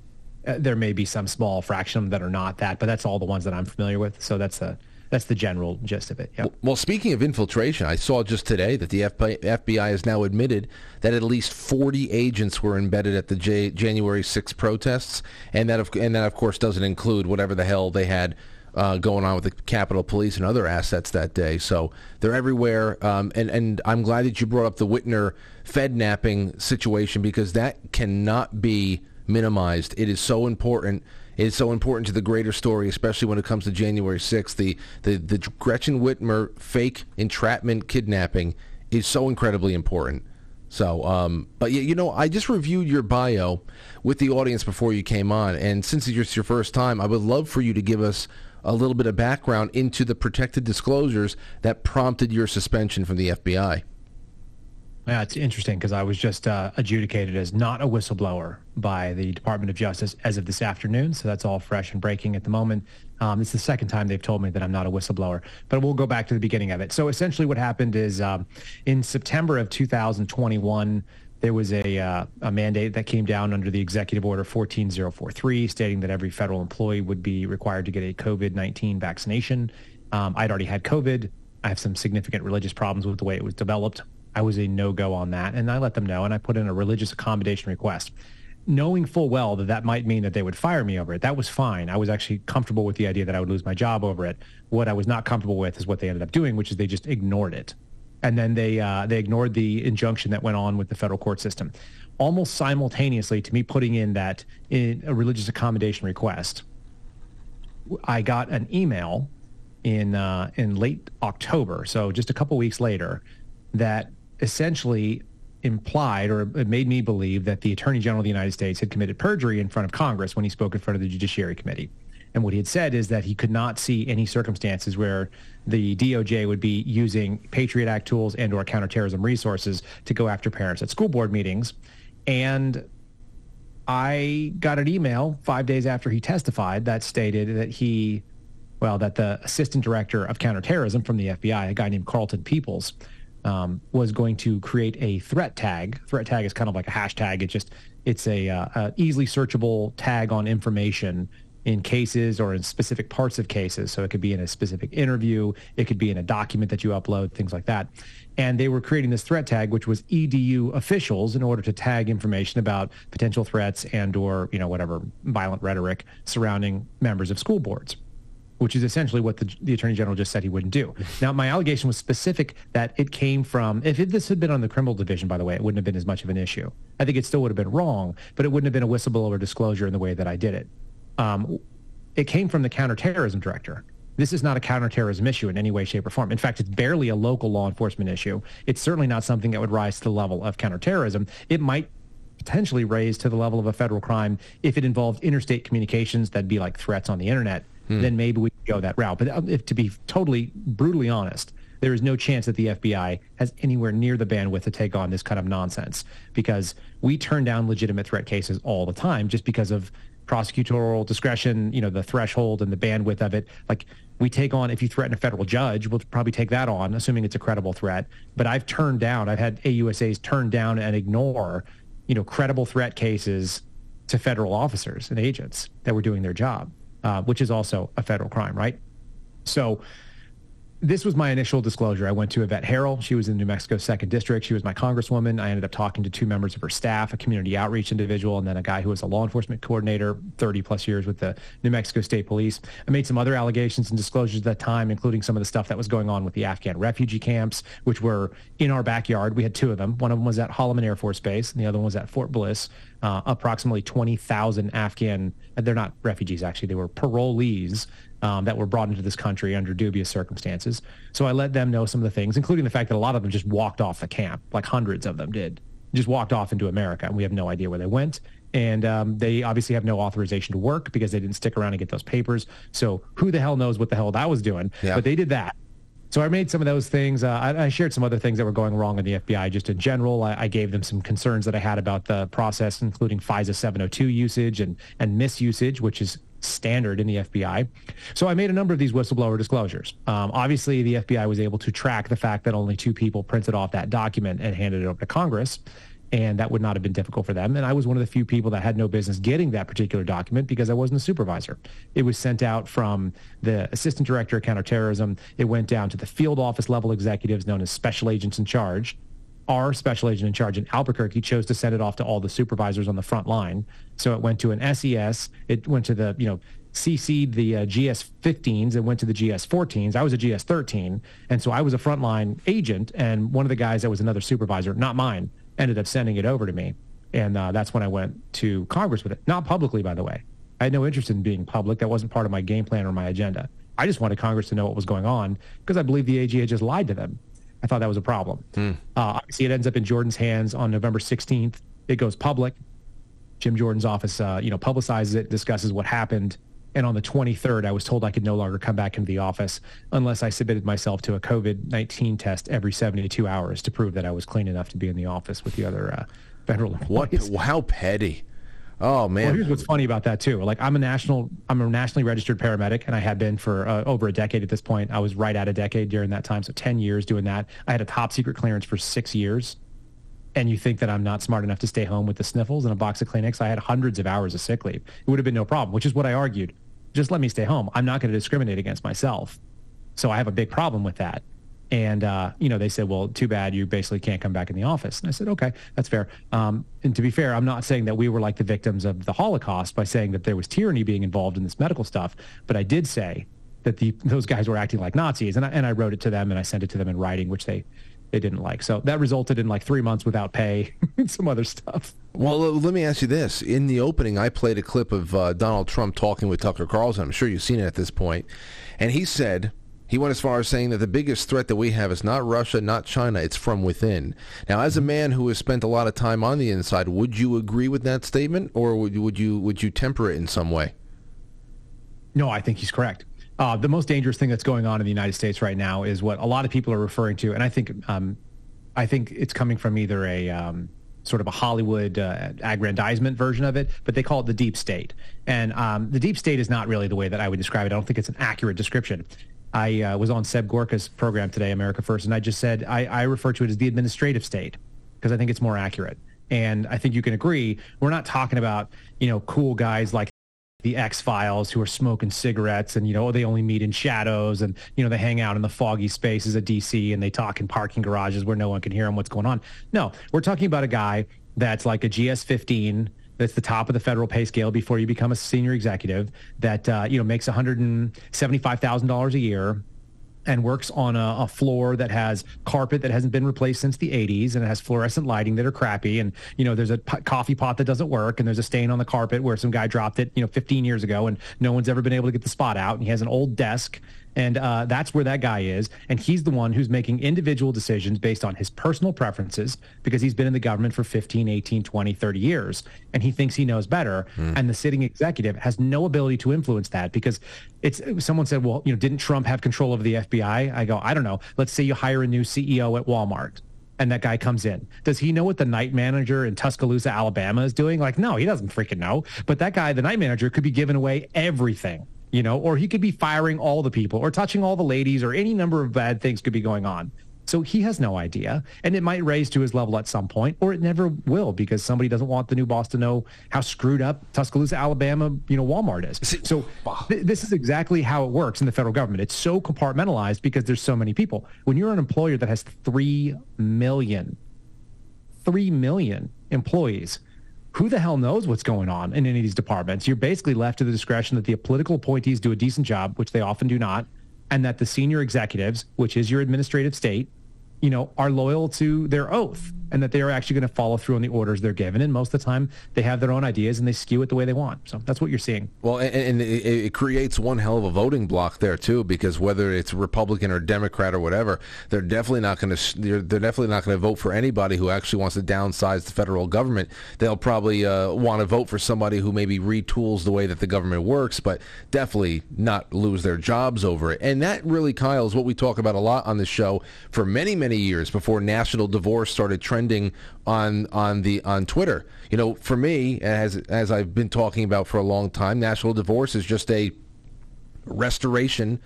Uh, there may be some small fraction that are not that, but that's all the ones that I'm familiar with. So that's a that's the general gist of it. Yeah. Well, speaking of infiltration, I saw just today that the FBI has now admitted that at least 40 agents were embedded at the J- January 6 protests, and that of, and that of course doesn't include whatever the hell they had uh, going on with the Capitol Police and other assets that day. So they're everywhere. Um, and, and I'm glad that you brought up the Whitmer Fed napping situation because that cannot be minimized. It is so important is so important to the greater story, especially when it comes to January 6th. The, the, the Gretchen Whitmer fake entrapment kidnapping is so incredibly important. So, um, but yeah, you know, I just reviewed your bio with the audience before you came on, and since it's your first time, I would love for you to give us a little bit of background into the protected disclosures that prompted your suspension from the FBI. Yeah, it's interesting because I was just uh, adjudicated as not a whistleblower by the Department of Justice as of this afternoon. So that's all fresh and breaking at the moment. Um, it's the second time they've told me that I'm not a whistleblower, but we'll go back to the beginning of it. So essentially, what happened is um, in September of 2021, there was a, uh, a mandate that came down under the Executive Order 14043, stating that every federal employee would be required to get a COVID 19 vaccination. Um, I'd already had COVID. I have some significant religious problems with the way it was developed. I was a no-go on that, and I let them know, and I put in a religious accommodation request, knowing full well that that might mean that they would fire me over it. That was fine. I was actually comfortable with the idea that I would lose my job over it. What I was not comfortable with is what they ended up doing, which is they just ignored it, and then they uh, they ignored the injunction that went on with the federal court system. Almost simultaneously to me putting in that in a religious accommodation request, I got an email in uh, in late October, so just a couple weeks later, that essentially implied or it made me believe that the Attorney General of the United States had committed perjury in front of Congress when he spoke in front of the Judiciary Committee. And what he had said is that he could not see any circumstances where the DOJ would be using Patriot Act tools and or counterterrorism resources to go after parents at school board meetings. And I got an email five days after he testified that stated that he, well, that the assistant director of counterterrorism from the FBI, a guy named Carlton Peeples, um, was going to create a threat tag. Threat tag is kind of like a hashtag. It just it's a, uh, a easily searchable tag on information in cases or in specific parts of cases. So it could be in a specific interview, it could be in a document that you upload, things like that. And they were creating this threat tag, which was EDU officials, in order to tag information about potential threats and or you know whatever violent rhetoric surrounding members of school boards which is essentially what the, the attorney general just said he wouldn't do. Now, my allegation was specific that it came from, if it, this had been on the criminal division, by the way, it wouldn't have been as much of an issue. I think it still would have been wrong, but it wouldn't have been a whistleblower disclosure in the way that I did it. Um, it came from the counterterrorism director. This is not a counterterrorism issue in any way, shape, or form. In fact, it's barely a local law enforcement issue. It's certainly not something that would rise to the level of counterterrorism. It might potentially raise to the level of a federal crime if it involved interstate communications that'd be like threats on the internet hmm. then maybe we go that route. But um, if, to be totally brutally honest, there is no chance that the FBI has anywhere near the bandwidth to take on this kind of nonsense because we turn down legitimate threat cases all the time just because of prosecutorial discretion, you know, the threshold and the bandwidth of it. Like we take on, if you threaten a federal judge, we'll probably take that on, assuming it's a credible threat. But I've turned down, I've had AUSAs turn down and ignore, you know, credible threat cases to federal officers and agents that were doing their job, uh, which is also a federal crime, right? So this was my initial disclosure. I went to Yvette Herrell. She was in New Mexico second district. She was my congresswoman. I ended up talking to two members of her staff, a community outreach individual, and then a guy who was a law enforcement coordinator, 30 plus years with the New Mexico State Police. I made some other allegations and disclosures at that time, including some of the stuff that was going on with the Afghan refugee camps, which were in our backyard. We had two of them. One of them was at Holloman Air Force Base, and the other one was at Fort Bliss. Uh, approximately 20,000 Afghan, they're not refugees actually, they were parolees um, that were brought into this country under dubious circumstances. So I let them know some of the things, including the fact that a lot of them just walked off the camp, like hundreds of them did, just walked off into America, and we have no idea where they went. And um, they obviously have no authorization to work because they didn't stick around and get those papers. So who the hell knows what the hell that was doing? Yeah. But they did that. So I made some of those things. Uh, I, I, shared some other things that were going wrong in the FBI just in general. I, I, gave them some concerns that I had about the process, including FISA 702 usage and, and misusage, which is standard in the FBI. So I made a number of these whistleblower disclosures. Um, obviously, the FBI was able to track the fact that only two people printed off that document and handed it over to Congress. And that would not have been difficult for them. And I was one of the few people that had no business getting that particular document because I wasn't a supervisor. It was sent out from the assistant director of counterterrorism. It went down to the field office level executives known as special agents in charge our special agent in charge in Albuquerque chose to send it off to all the supervisors on the front line. So it went to an SES. It went to the, you know, CC'd the uh, GS-15s and went to the GS-14s. I was a GS-13. And so I was a frontline agent. And one of the guys that was another supervisor, not mine, ended up sending it over to me. And uh, that's when I went to Congress with it. Not publicly, by the way. I had no interest in being public. That wasn't part of my game plan or my agenda. I just wanted Congress to know what was going on because I believe the AG had just lied to them. I thought that was a problem. Mm. Uh, obviously, it ends up in Jordan's hands on November 16th. It goes public. Jim Jordan's office, uh, you know, publicizes it, discusses what happened. And on the 23rd, I was told I could no longer come back into the office unless I submitted myself to a COVID-19 test every 72 hours to prove that I was clean enough to be in the office with the other uh, federal employees. What? How petty. Oh man! Well, here's what's funny about that too. Like I'm a national, I'm a nationally registered paramedic, and I have been for uh, over a decade at this point. I was right at a decade during that time, so 10 years doing that. I had a top secret clearance for six years. And you think that I'm not smart enough to stay home with the sniffles and a box of Kleenex? I had hundreds of hours of sick leave. It would have been no problem, which is what I argued. Just let me stay home. I'm not going to discriminate against myself. So I have a big problem with that. And, uh, you know, they said, well, too bad. You basically can't come back in the office. And I said, okay, that's fair. Um, and to be fair, I'm not saying that we were like the victims of the Holocaust by saying that there was tyranny being involved in this medical stuff. But I did say that the, those guys were acting like Nazis. And I, and I wrote it to them and I sent it to them in writing, which they, they didn't like. So that resulted in like three months without pay and some other stuff. Well, let me ask you this. In the opening, I played a clip of uh, Donald Trump talking with Tucker Carlson. I'm sure you've seen it at this point. And he said he went as far as saying that the biggest threat that we have is not Russia, not China, it's from within. Now, as a man who has spent a lot of time on the inside, would you agree with that statement, or would you would you, would you temper it in some way? No, I think he's correct. Uh, the most dangerous thing that's going on in the United States right now is what a lot of people are referring to, and I think um, I think it's coming from either a um, sort of a Hollywood uh, aggrandizement version of it, but they call it the deep state. And um, the deep state is not really the way that I would describe it. I don't think it's an accurate description. I uh, was on Seb Gorka's program today, America First, and I just said I, I refer to it as the administrative state because I think it's more accurate. And I think you can agree, we're not talking about, you know, cool guys like the X Files who are smoking cigarettes and, you know, they only meet in shadows and, you know, they hang out in the foggy spaces of DC and they talk in parking garages where no one can hear them what's going on. No, we're talking about a guy that's like a GS 15 that's the top of the federal pay scale before you become a senior executive that uh, you know makes $175,000 a year and works on a, a, floor that has carpet that hasn't been replaced since the 80s and it has fluorescent lighting that are crappy and you know there's a p- coffee pot that doesn't work and there's a stain on the carpet where some guy dropped it you know 15 years ago and no one's ever been able to get the spot out and he has an old desk and uh, that's where that guy is. And he's the one who's making individual decisions based on his personal preferences because he's been in the government for 15, 18, 20, 30 years. And he thinks he knows better. Mm. And the sitting executive has no ability to influence that because it's someone said, well, you know, didn't Trump have control over the FBI? I go, I don't know. Let's say you hire a new CEO at Walmart and that guy comes in. Does he know what the night manager in Tuscaloosa, Alabama is doing? Like, no, he doesn't freaking know. But that guy, the night manager, could be giving away everything, you know, or he could be firing all the people or touching all the ladies or any number of bad things could be going on. So he has no idea. And it might raise to his level at some point, or it never will because somebody doesn't want the new boss to know how screwed up Tuscaloosa, Alabama, you know, Walmart is. So th- this is exactly how it works in the federal government. It's so compartmentalized because there's so many people. When you're an employer that has 3 million, 3 million employees, who the hell knows what's going on in any of these departments? You're basically left to the discretion that the political appointees do a decent job, which they often do not and that the senior executives, which is your administrative state, you know, are loyal to their oath and that they are actually going to follow through on the orders they're given. And most of the time, they have their own ideas and they skew it the way they want. So that's what you're seeing. Well, and, and it, it, creates one hell of a voting block there too, because whether it's Republican or Democrat or whatever, they're definitely not going to they're, definitely not going to vote for anybody who actually wants to downsize the federal government. They'll probably uh, want to vote for somebody who maybe retools the way that the government works, but definitely not lose their jobs over it. And that really, Kyle, is what we talk about a lot on the show for many many years before national divorce started trending on on the on Twitter. You know, for me, as as I've been talking about for a long time, national divorce is just a restoration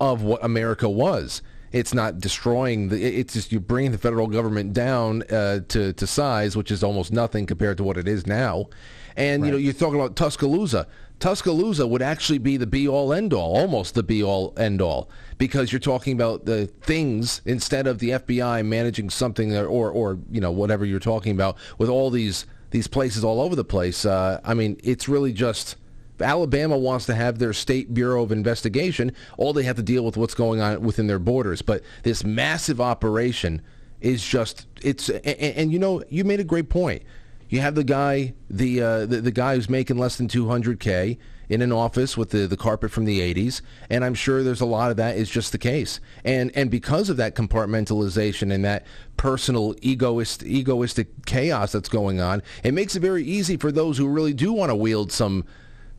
of what America was. It's not destroying the. It's just you bringing the federal government down uh, to to size, which is almost nothing compared to what it is now. And right. you know, you're talking about Tuscaloosa. Tuscaloosa would actually be the be all end all, almost the be all end all, because you're talking about the things instead of the FBI managing something or, or, or you know whatever you're talking about with all these these places all over the place. Uh, I mean, it's really just. Alabama wants to have their state bureau of investigation. All they have to deal with what's going on within their borders. But this massive operation is just it's and, and you know you made a great point. You have the guy, the, uh, the, the guy who's making less than 200k in an office with the, the carpet from the 80s, and I'm sure there's a lot of that is just the case. And and because of that compartmentalization and that personal egoist egoistic chaos that's going on, it makes it very easy for those who really do want to wield some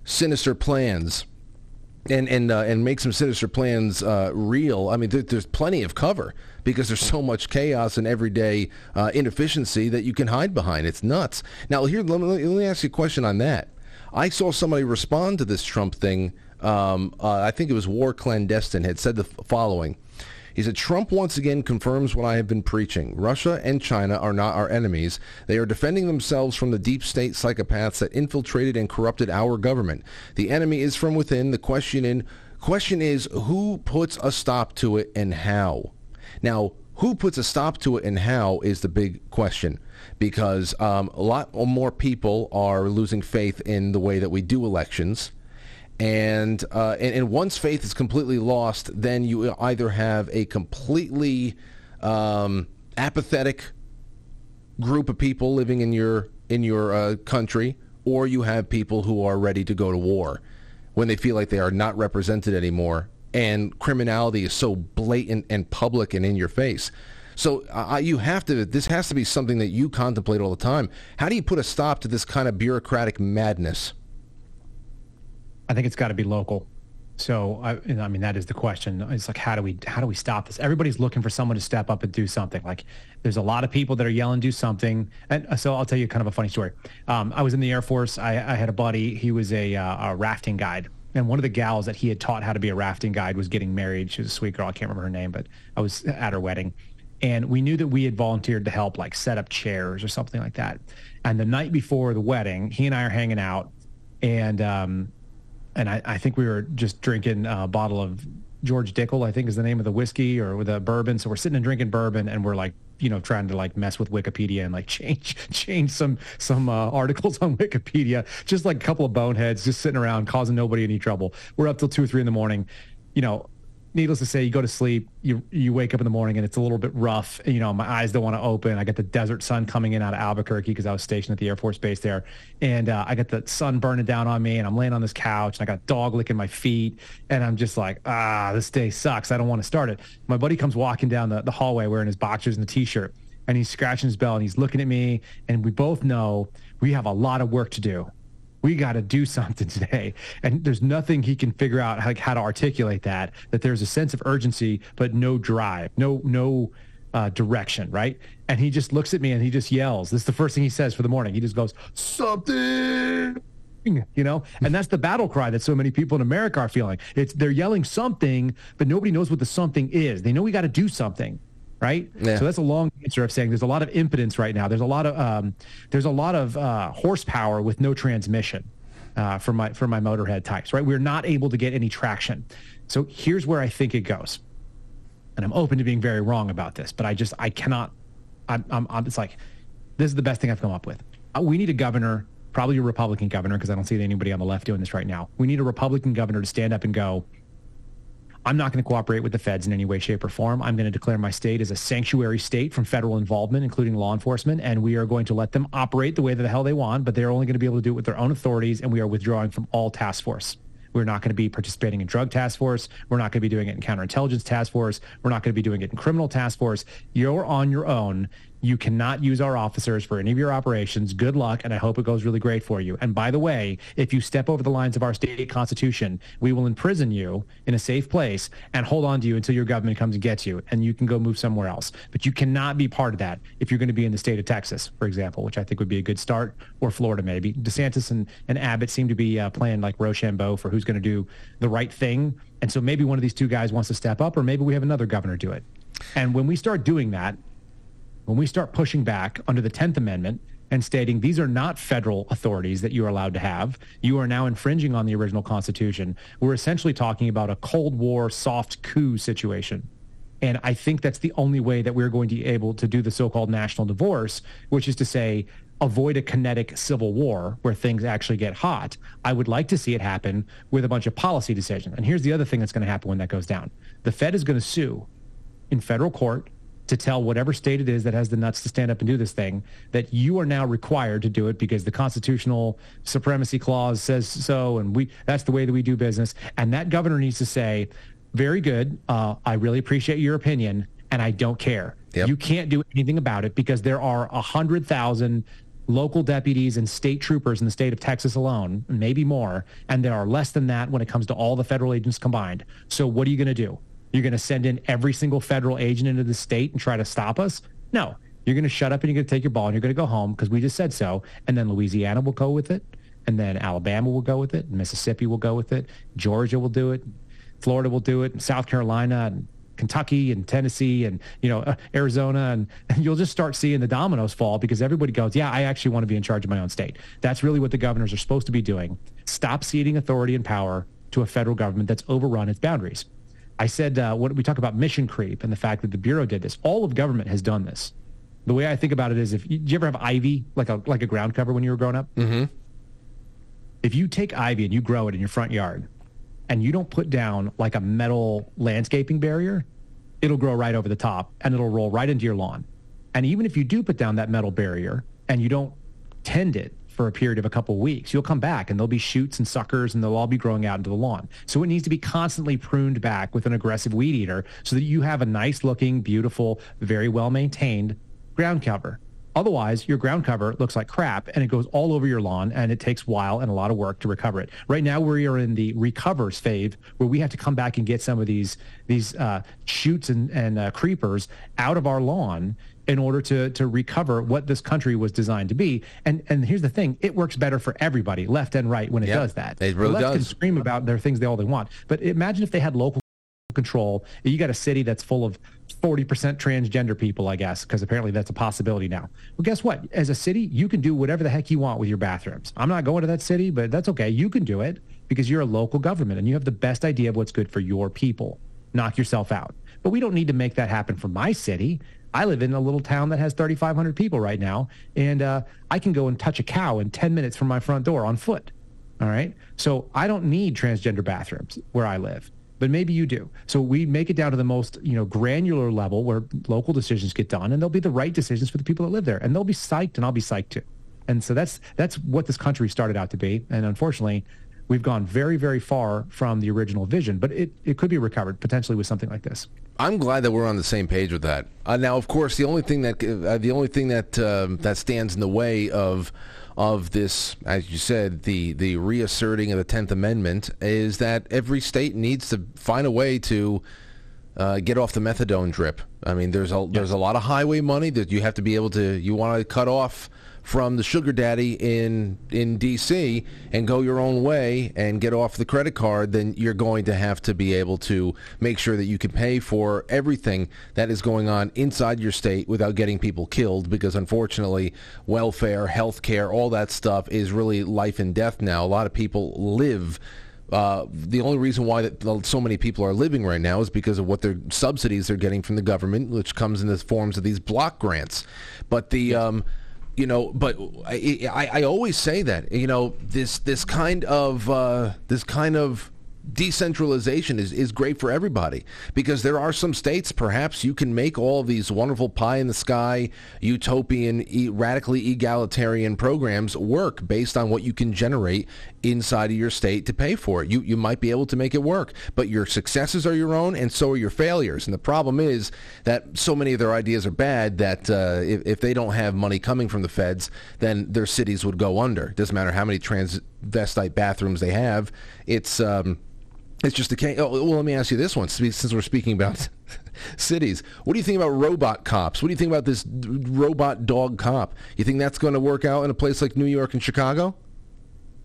sinister plans and and uh, and make some sinister plans uh, real. I mean, there, there's plenty of cover because there's so much chaos and everyday uh, inefficiency that you can hide behind. It's nuts. Now, here, let me, let me ask you a question on that. I saw somebody respond to this Trump thing. Um, uh, I think it was War Clandestine had said the following. He said, Trump once again confirms what I have been preaching. Russia and China are not our enemies. They are defending themselves from the deep state psychopaths that infiltrated and corrupted our government. The enemy is from within. The question in question is who puts a stop to it and how? Now, who puts a stop to it and how is the big question because um, a lot more people are losing faith in the way that we do elections. And, uh, and, and once faith is completely lost, then you either have a completely um, apathetic group of people living in your in your uh, country, or you have people who are ready to go to war when they feel like they are not represented anymore and criminality is so blatant and public and in your face. So uh, you have to. This has to be something that you contemplate all the time. How do you put a stop to this kind of bureaucratic madness? I think it's got to be local. So I, I, mean, that is the question. It's like, how do we how do we stop this? Everybody's looking for someone to step up and do something. Like, there's a lot of people that are yelling, do something. And uh, so I'll tell you kind of a funny story. Um, I was in the Air Force. I, I had a buddy. He was a, uh, a rafting guide and one of the gals that he had taught how to be a rafting guide was getting married. She was a sweet girl. I can't remember her name, but I was at her wedding. And we knew that we had volunteered to help like set up chairs or something like that. And the night before the wedding, he and I are hanging out and um and I, I think we were just drinking a bottle of George Dickel, I think is the name of the whiskey or a bourbon. So we're sitting and drinking bourbon and we're like, you know, trying to like mess with Wikipedia and like change change some some uh, articles on Wikipedia. Just like a couple of boneheads just sitting around causing nobody any trouble. We're up till two or three in the morning. You know, needless to say, you go to sleep, you you wake up in the morning and it's a little bit rough. You know, my eyes don't want to open. I get the desert sun coming in out of Albuquerque because I was stationed at the Air Force Base there, and uh, I got the sun burning down on me, and I'm laying on this couch, and I got a dog licking my feet, and I'm just like, ah, this day sucks. I don't want to start it. My buddy comes walking down the, the hallway wearing his boxers and the t-shirt, and he's scratching his bell, and he's looking at me, and we both know we have a lot of work to do we got to do something today. And there's nothing he can figure out how, how to articulate that, that there's a sense of urgency, but no drive, no, no, uh, direction, right? And he just looks at me and he just yells. This is the first thing he says for the morning. He just goes, something, you know? And that's the battle cry that so many people in America are feeling. It's they're yelling something, but nobody knows what the something is. They know we got to do something. Right, Yeah. so that's a long answer of saying there's a lot of impotence right now. There's a lot of um, there's a lot of uh, horsepower with no transmission uh, for my for my motorhead types. Right, we're not able to get any traction. So here's where I think it goes and I'm open to being very wrong about this, but I just I cannot. I'm, I'm, I'm it's like this is the best thing I've come up with. Uh, we need a governor, probably a Republican governor, because I don't see anybody on the left doing this right now. We need a Republican governor to stand up and go. I'm not going to cooperate with the feds in any way, shape, or form. I'm going to declare my state as a sanctuary state from federal involvement, including law enforcement, and we are going to let them operate the way that the hell they want, but they're only going to be able to do it with their own authorities, and we are withdrawing from all task force. We're not going to be participating in drug task force. We're not going to be doing it in counterintelligence task force. We're not going to be doing it in criminal task force. You're on your own. You cannot use our officers for any of your operations. Good luck, and I hope it goes really great for you. And by the way, if you step over the lines of our state constitution, we will imprison you in a safe place and hold on to you until your government comes and gets you, and you can go move somewhere else. But you cannot be part of that if you're going to be in the state of Texas, for example, which I think would be a good start, or Florida maybe. DeSantis and, and Abbott seem to be uh, playing like Rochambeau for who's going to do the right thing. And so maybe one of these two guys wants to step up, or maybe we have another governor do it. And when we start doing that, when we start pushing back under the 10th Amendment and stating these are not federal authorities that you are allowed to have, you are now infringing on the original Constitution, we're essentially talking about a Cold War soft coup situation. And I think that's the only way that we're going to be able to do the so-called national divorce, which is to say, avoid a kinetic civil war where things actually get hot. I would like to see it happen with a bunch of policy decisions. And here's the other thing that's going to happen when that goes down. The Fed is going to sue in federal court to tell whatever state it is that has the nuts to stand up and do this thing that you are now required to do it because the constitutional supremacy clause says so and we that's the way that we do business and that governor needs to say very good uh, i really appreciate your opinion and i don't care you can't do anything about it because there are a hundred thousand local deputies and state troopers in the state of Texas alone, maybe more, and there are less than that when it comes to all the federal agents combined. So what are you going to do? You're going to send in every single federal agent into the state and try to stop us? No. You're going to shut up and you're going to take your ball and you're going to go home because we just said so. And then Louisiana will go with it. And then Alabama will go with it. Mississippi will go with it. Georgia will do it. Florida will do it. South Carolina and Kentucky and Tennessee and you know uh, Arizona and, and you'll just start seeing the dominoes fall because everybody goes, yeah, I actually want to be in charge of my own state. That's really what the governors are supposed to be doing. Stop ceding authority and power to a federal government that's overrun its boundaries. I said uh, what we talk about mission creep and the fact that the bureau did this. All of government has done this. The way I think about it is, if you, did you ever have ivy like a like a ground cover when you were growing up? Mm-hmm. If you take ivy and you grow it in your front yard, and you don't put down like a metal landscaping barrier, it'll grow right over the top and it'll roll right into your lawn. And even if you do put down that metal barrier and you don't tend it for a period of a couple of weeks, you'll come back and there'll be shoots and suckers and they'll all be growing out into the lawn. So it needs to be constantly pruned back with an aggressive weed eater so that you have a nice looking, beautiful, very well maintained ground cover. Otherwise, your ground cover looks like crap and it goes all over your lawn and it takes a while and a lot of work to recover it. Right now, we are in the recovers phase where we have to come back and get some of these these uh, shoots and, and uh, creepers out of our lawn in order to to recover what this country was designed to be. And and here's the thing, it works better for everybody, left and right, when it Yep, does that. it really the left can scream about their things they all they want. But imagine if they had local control. You got a city that's full of 40% transgender people, I guess, because apparently that's a possibility now. Well, guess what? As a city, you can do whatever the heck you want with your bathrooms. I'm not going to that city, but that's okay. You can do it because you're a local government and you have the best idea of what's good for your people. Knock yourself out. But we don't need to make that happen for my city. I live in a little town that has 3,500 people right now, and uh, I can go and touch a cow in 10 minutes from my front door on foot. All right. So I don't need transgender bathrooms where I live, but maybe you do. So we make it down to the most, you know, granular level where local decisions get done and they'll be the right decisions for the people that live there and they'll be psyched and I'll be psyched too. And so that's that's what this country started out to be. And unfortunately, we've gone very, very far from the original vision, but it, it could be recovered potentially with something like this. I'm glad that we're on the same page with that. Uh, now, of course, the only thing that uh, the only thing that um, that stands in the way of of this, as you said, the the reasserting of the Tenth Amendment is that every state needs to find a way to uh, get off the methadone drip. I mean, there's a there's a lot of highway money that you have to be able to. You want to cut off from the sugar daddy in in DC and go your own way and get off the credit card, then you're going to have to be able to make sure that you can pay for everything that is going on inside your state without getting people killed because unfortunately welfare, health care, all that stuff is really life and death now. A lot of people live uh, the only reason why that so many people are living right now is because of what their subsidies they're getting from the government, which comes in the forms of these block grants. But the um, you know, but I, I, I, always say that you know this this kind of uh, this kind of decentralization is, is great for everybody because there are some states perhaps you can make all these wonderful pie in the sky utopian e- radically egalitarian programs work based on what you can generate inside of your state to pay for it you you might be able to make it work but your successes are your own and so are your failures and the problem is that so many of their ideas are bad that uh, if, if they don't have money coming from the feds then their cities would go under It doesn't matter how many transvestite bathrooms they have it's um, it's just a case. Oh, well, let me ask you this one, since we're speaking about cities. What do you think about robot cops? What do you think about this robot dog cop? You think that's going to work out in a place like New York and Chicago?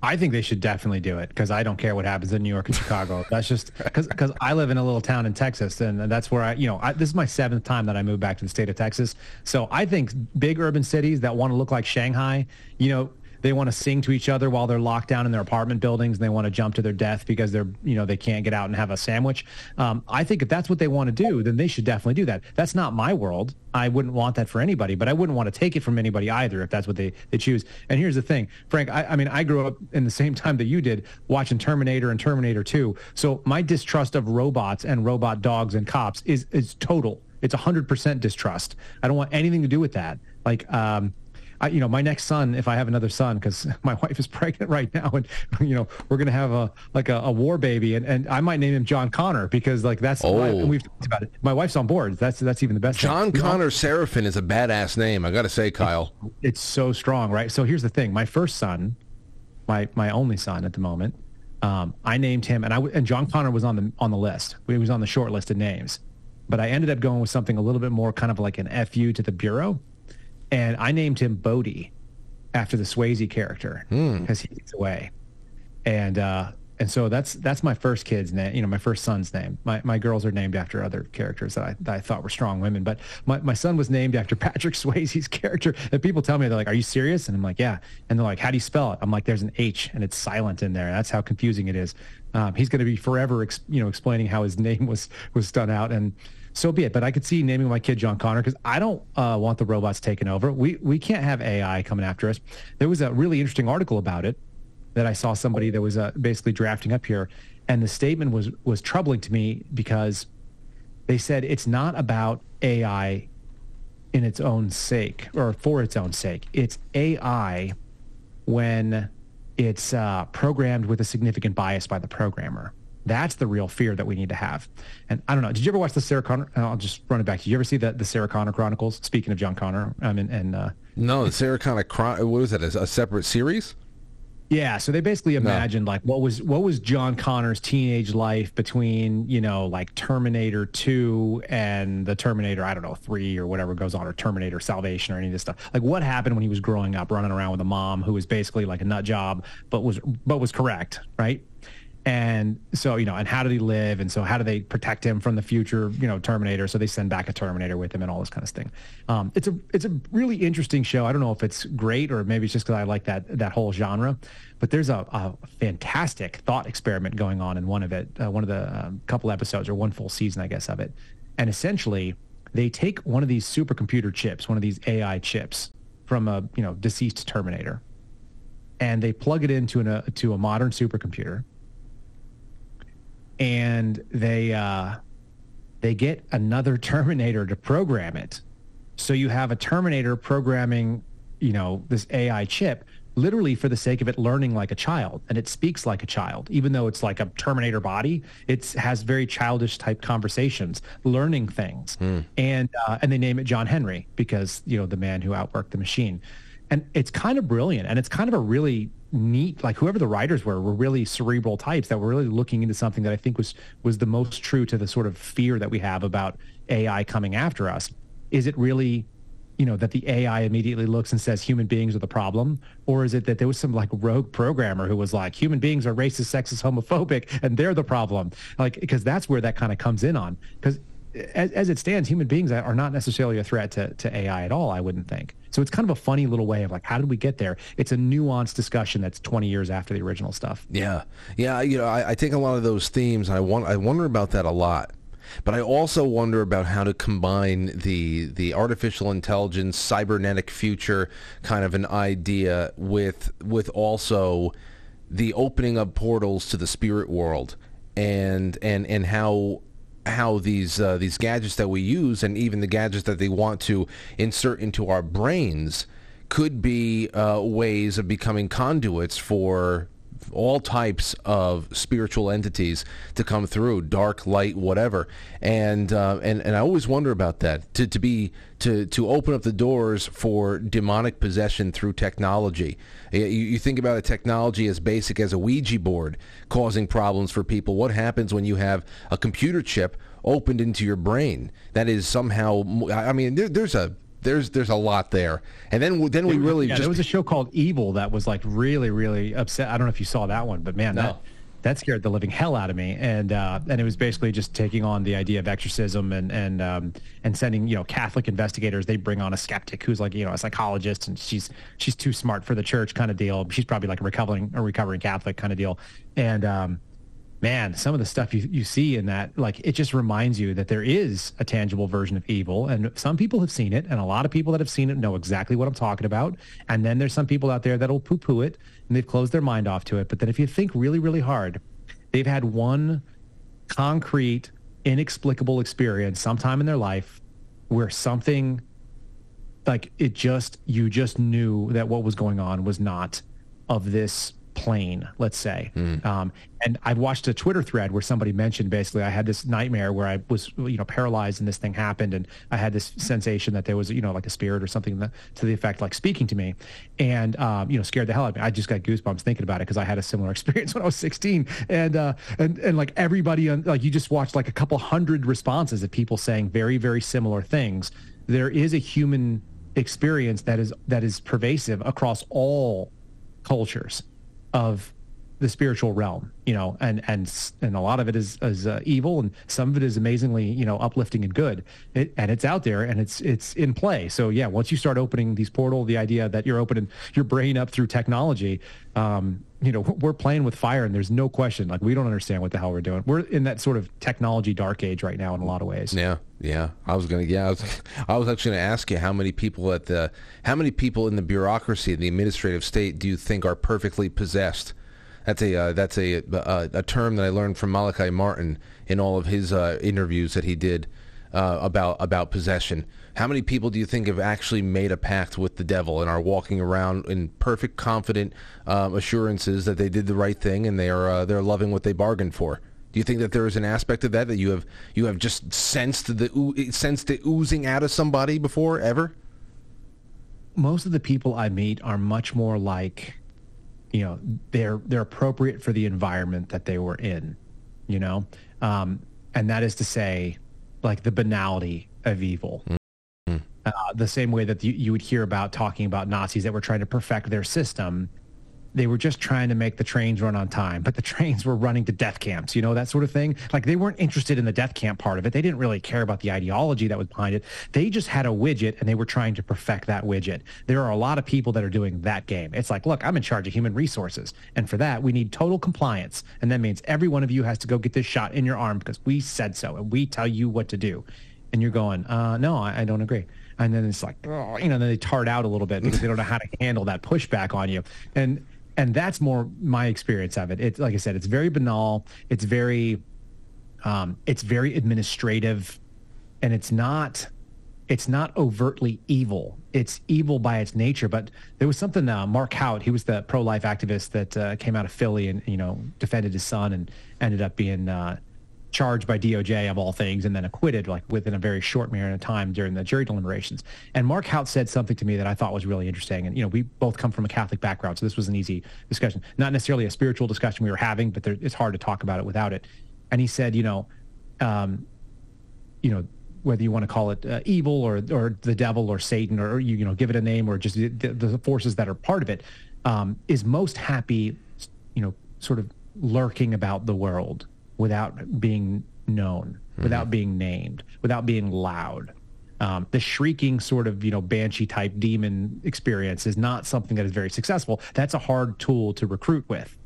I think they should definitely do it because I don't care what happens in New York and Chicago. That's just because because I live in a little town in Texas and that's where I you know I, this is my seventh time that I moved back to the state of Texas. So I think big urban cities that want to look like Shanghai, you know, they want to sing to each other while they're locked down in their apartment buildings and they want to jump to their death because they're you know they can't get out and have a sandwich. Um, i think if that's what they want to do then they should definitely do that. That's not my world. I wouldn't want that for anybody but i wouldn't want to take it from anybody either if that's what they, they choose. And here's the thing frank I, I mean i grew up in the same time that you did watching terminator and terminator 2 so my distrust of robots and robot dogs and cops is is total. It's 100% distrust. I don't want anything to do with that. Like um, I, you know, my next son, if I have another son, because my wife is pregnant right now, and you know, we're gonna have a like a, a, war baby, and, and I might name him John Connor because like that's oh. my, we've talked about it. My wife's on board. That's that's even the best. John thing. Connor Seraphin is a badass name. I gotta say, Kyle, it's, it's so strong, right? So here's the thing: my first son, my my only son at the moment, um, I named him, and I and John Connor was on the on the list. He was on the short list of names, but I ended up going with something a little bit more kind of like an fu to the bureau and I named him Bodhi after the Swayze character because hmm. he's away, and uh, and so that's that's my first kid's name. You know, my first son's name. My my girls are named after other characters that I that I thought were strong women, but my, my son was named after Patrick Swayze's character. And people tell me they're like, "Are you serious?" And I'm like, "Yeah." And they're like, "How do you spell it?" I'm like, "There's an H and it's silent in there." That's how confusing it is. Um, he's going to be forever, ex- you know, explaining how his name was was done out and so be it. But I could see naming my kid John Connor because I don't uh, want the robots taking over. We we can't have AI coming after us. There was a really interesting article about it that I saw somebody that was uh, basically drafting up here, and the statement was was troubling to me because they said it's not about AI in its own sake or for its own sake. It's AI when it's uh, programmed with a significant bias by the programmer. That's the real fear that we need to have. And I don't know. Did you ever watch the Sarah Connor? I'll just run it back to you. You ever see the, the Sarah Connor Chronicles? Speaking of John Connor, I mean, and uh, no, the Sarah Connor. What was it? A, a separate series? Yeah, so they basically imagined no. like what was what was John Connor's teenage life between you know like Terminator Two and the Terminator I don't know three or whatever goes on or Terminator Salvation or any of this stuff. Like what happened when he was growing up, running around with a mom who was basically like a nut job, but was but was correct, right? And so, you know, and how did he live? And so how do they protect him from the future, you know, Terminator? So they send back a Terminator with him and all this kind of thing. Um, it's a it's a really interesting show. I don't know if it's great or maybe it's just because I like that that whole genre. But there's a, a, fantastic thought experiment going on in one of it, uh, one of the um, couple episodes or one full season, I guess, of it. And essentially, they take one of these supercomputer chips, one of these AI chips from a you know deceased Terminator, and they plug it into an, a to a modern supercomputer and they uh, they get another Terminator to program it. So you have a Terminator programming, you know, this AI chip literally for the sake of it learning like a child and it speaks like a child even though it's like a terminator body it has very childish type conversations learning things mm. and uh, and they name it john henry because you know the man who outworked the machine and it's kind of brilliant and it's kind of a really neat like whoever the writers were were really cerebral types that were really looking into something that i think was was the most true to the sort of fear that we have about ai coming after us. Is it really you know that the ai immediately looks and says human beings are the problem? Or is it that there was some like rogue programmer who was like human beings are racist sexist homophobic and they're the problem. Like because that's where that kind of comes in on. Because as, as it stands, human beings are not necessarily a threat to, to AI at all, I wouldn't think. So it's kind of a funny little way of like, how did we get there? It's a nuanced discussion that's 20 years after the original stuff. Yeah. Yeah. You know, I, I take a lot of those themes. I want, I wonder about that a lot. But I also wonder about how to combine the the artificial intelligence, cybernetic future kind of an idea with with also the opening of portals to the spirit world and and and how how these uh, these gadgets that we use and even the gadgets that they want to insert into our brains could be uh, ways of becoming conduits for all types of spiritual entities to come through, dark, light, whatever. And uh, and and I always wonder about that to to be to to open up the doors for demonic possession through technology. You, you think about a technology as basic as a Ouija board causing problems for people. What happens when you have a computer chip opened into your brain that is somehow? I mean, there, there's a there's there's a lot there. And then then we really yeah, just there was a show called Evil that was like really really upset. I don't know if you saw that one, but man, No. that that scared the living hell out of me. And uh, and it was basically just taking on the idea of exorcism and and um, and sending you know Catholic investigators. They bring on a skeptic who's like you know a psychologist, and she's she's too smart for the church kind of deal. She's probably like a recovering a recovering Catholic kind of deal. And um, man, some of the stuff you, you see in that, like it just reminds you that there is a tangible version of evil. And some people have seen it, and a lot of people that have seen it know exactly what I'm talking about. And then there's some people out there that'll poo poo it and they've closed their mind off to it. But then if you think really, really hard, they've had one concrete, inexplicable experience sometime in their life where something like it just you just knew that what was going on was not of this plane let's say. Um, and i watched a twitter thread where somebody mentioned basically i had this nightmare where i was you know paralyzed and this thing happened and i had this sensation that there was you know like a spirit or something that, to the effect like speaking to me. And um, you know scared the hell out of me. I just got goosebumps thinking about it because i had a similar experience when i was 16 and uh, and and like everybody on like you just watched like a couple hundred responses of people saying very very similar things. There is a human experience that is that is pervasive across all cultures of the spiritual realm, you know, and and and a lot of it is is uh, evil, and some of it is amazingly, you know, uplifting and good. It, and it's out there, and it's it's in play. So yeah, once you start opening these portal, the idea that you're opening your brain up through technology, um, you know, we're playing with fire, and there's no question. Like we don't understand what the hell we're doing. We're in that sort of technology dark age right now in a lot of ways. Yeah, yeah. I was gonna. Yeah, I was. I was actually gonna ask you how many people at the, how many people in the bureaucracy, in the administrative state, do you think are perfectly possessed? That's a uh, that's a, a a term that I learned from Malachi Martin in all of his uh, interviews that he did uh, about about possession. How many people do you think have actually made a pact with the devil and are walking around in perfect, confident um, assurances that they did the right thing and they are uh, they're loving what they bargained for? Do you think that there is an aspect of that that you have you have just sensed the sensed it oozing out of somebody before ever? most of the people I meet are much more like, you know, they're they're appropriate for the environment that they were in, you know, um, and that is to say, like the banality of evil. Uh, the same way that you, you would hear about talking about Nazis that were trying to perfect their system. They were just trying to make the trains run on time, but the trains were running to death camps, you know, that sort of thing. Like they weren't interested in the death camp part of it. They didn't really care about the ideology that was behind it. They just had a widget and they were trying to perfect that widget. There are a lot of people that are doing that game. It's like, look, I'm in charge of human resources. And for that, we need total compliance. And that means every one of you has to go get this shot in your arm because we said so and we tell you what to do. And you're going, uh, no, I, I don't agree. And then it's like, oh, you know, then they tart out a little bit because they don't know how to handle that pushback on you. And and that's more my experience of it. It's like I said, it's very banal. It's very, um, it's very administrative, and it's not, it's not overtly evil. It's evil by its nature. But there was something. Uh, Mark Houck, he was the pro-life activist that uh, came out of Philly and you know defended his son and ended up being uh, charged by DOJ of all things and then acquitted like within a very short period of time during the jury deliberations. And Mark Houck said something to me that I thought was really interesting. And, you know, we both come from a Catholic background, so this was an easy discussion. Not necessarily a spiritual discussion we were having, but there, it's hard to talk about it without it. And he said, you know, um, you know, whether you want to call it uh, evil or or the devil or Satan or you you know give it a name or just the, the forces that are part of it, um, is most happy, you know, sort of lurking about the world without being known, mm-hmm. without being named, without being loud. Um, the shrieking sort of you know banshee type demon experience is not something that is very successful. That's a hard tool to recruit with.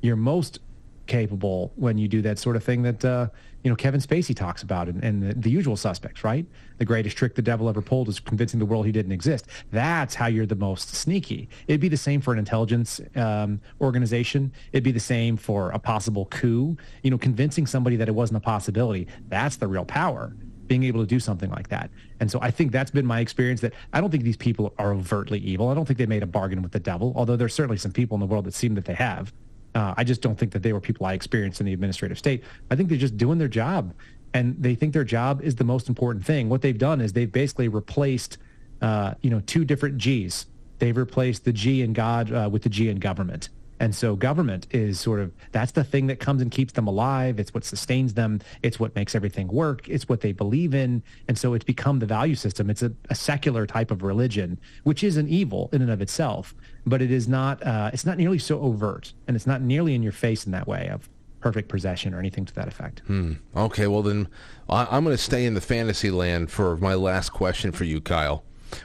You're most capable when you do that sort of thing that uh, you know Kevin Spacey talks about and, and the, the, usual suspects, right? The greatest trick the devil ever pulled is convincing the world he didn't exist. That's how you're the most sneaky. It'd be the same for an intelligence um, organization. It'd be the same for a possible coup. You know, convincing somebody that it wasn't a possibility. That's the real power. Being able to do something like that. And so I think that's been my experience that I don't think these people are overtly evil. I don't think they made a bargain with the devil, although there's certainly some people in the world that seem that they have. Uh, I just don't think that they were people I experienced in the administrative state. I think they're just doing their job, and they think their job is the most important thing. What they've done is they've basically replaced, uh, you know, two different G's. They've replaced the G in God uh, with the G in government. And so government is sort of that's the thing that comes and keeps them alive. It's what sustains them. It's what makes everything work. It's what they believe in. And so it's become the value system. It's a, a secular type of religion, which is an evil in and of itself, but it is not uh, it's not nearly so overt and it's not nearly in your face in that way of perfect possession or anything to that effect. Hmm. Okay, well then I, am going to stay in the fantasy land for my last question for you, Kyle.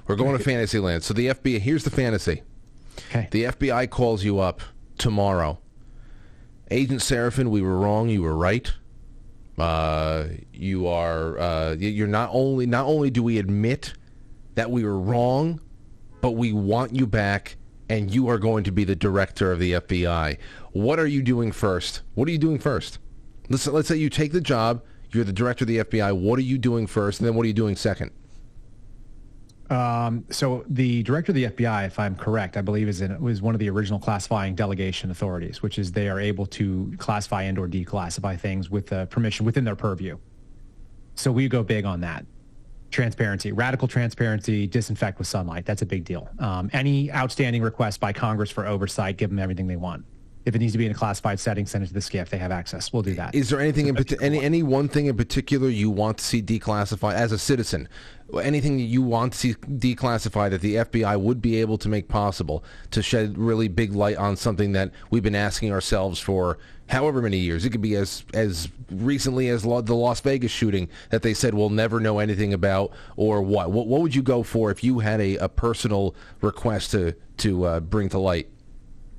We're going to fantasy land. So the FBI, here's the fantasy. Okay. The FBI calls you up tomorrow. Agent Seraphin, we were wrong. You were right. Uh, you are. Uh, you're not only. Not only do we admit that we were wrong, but we want you back, and you are going to be the director of the FBI. What are you doing first? What are you doing first? Let's let's say you take the job. You're the director of the FBI. What are you doing first, and then what are you doing second? Um, so the director of the FBI, if I'm correct, I believe is in, was one of the original classifying delegation authorities, which is they are able to classify and or declassify things with uh, permission within their purview. So we go big on that. Transparency, radical transparency, disinfect with sunlight. That's a big deal. Um, any outstanding request by Congress for oversight, give them everything they want if it needs to be in a classified setting, send it to the SCIF. They have access. We'll do that. Is there anything in any any one thing in particular you want to see declassified as a citizen? Anything you want to see declassified that the FBI would be able to make possible to shed really big light on something that we've been asking ourselves for however many years. It could be as as recently as the Las Vegas shooting that they said we'll never know anything about, or what? What, what would you go for if you had a, a personal request to to uh, bring to light?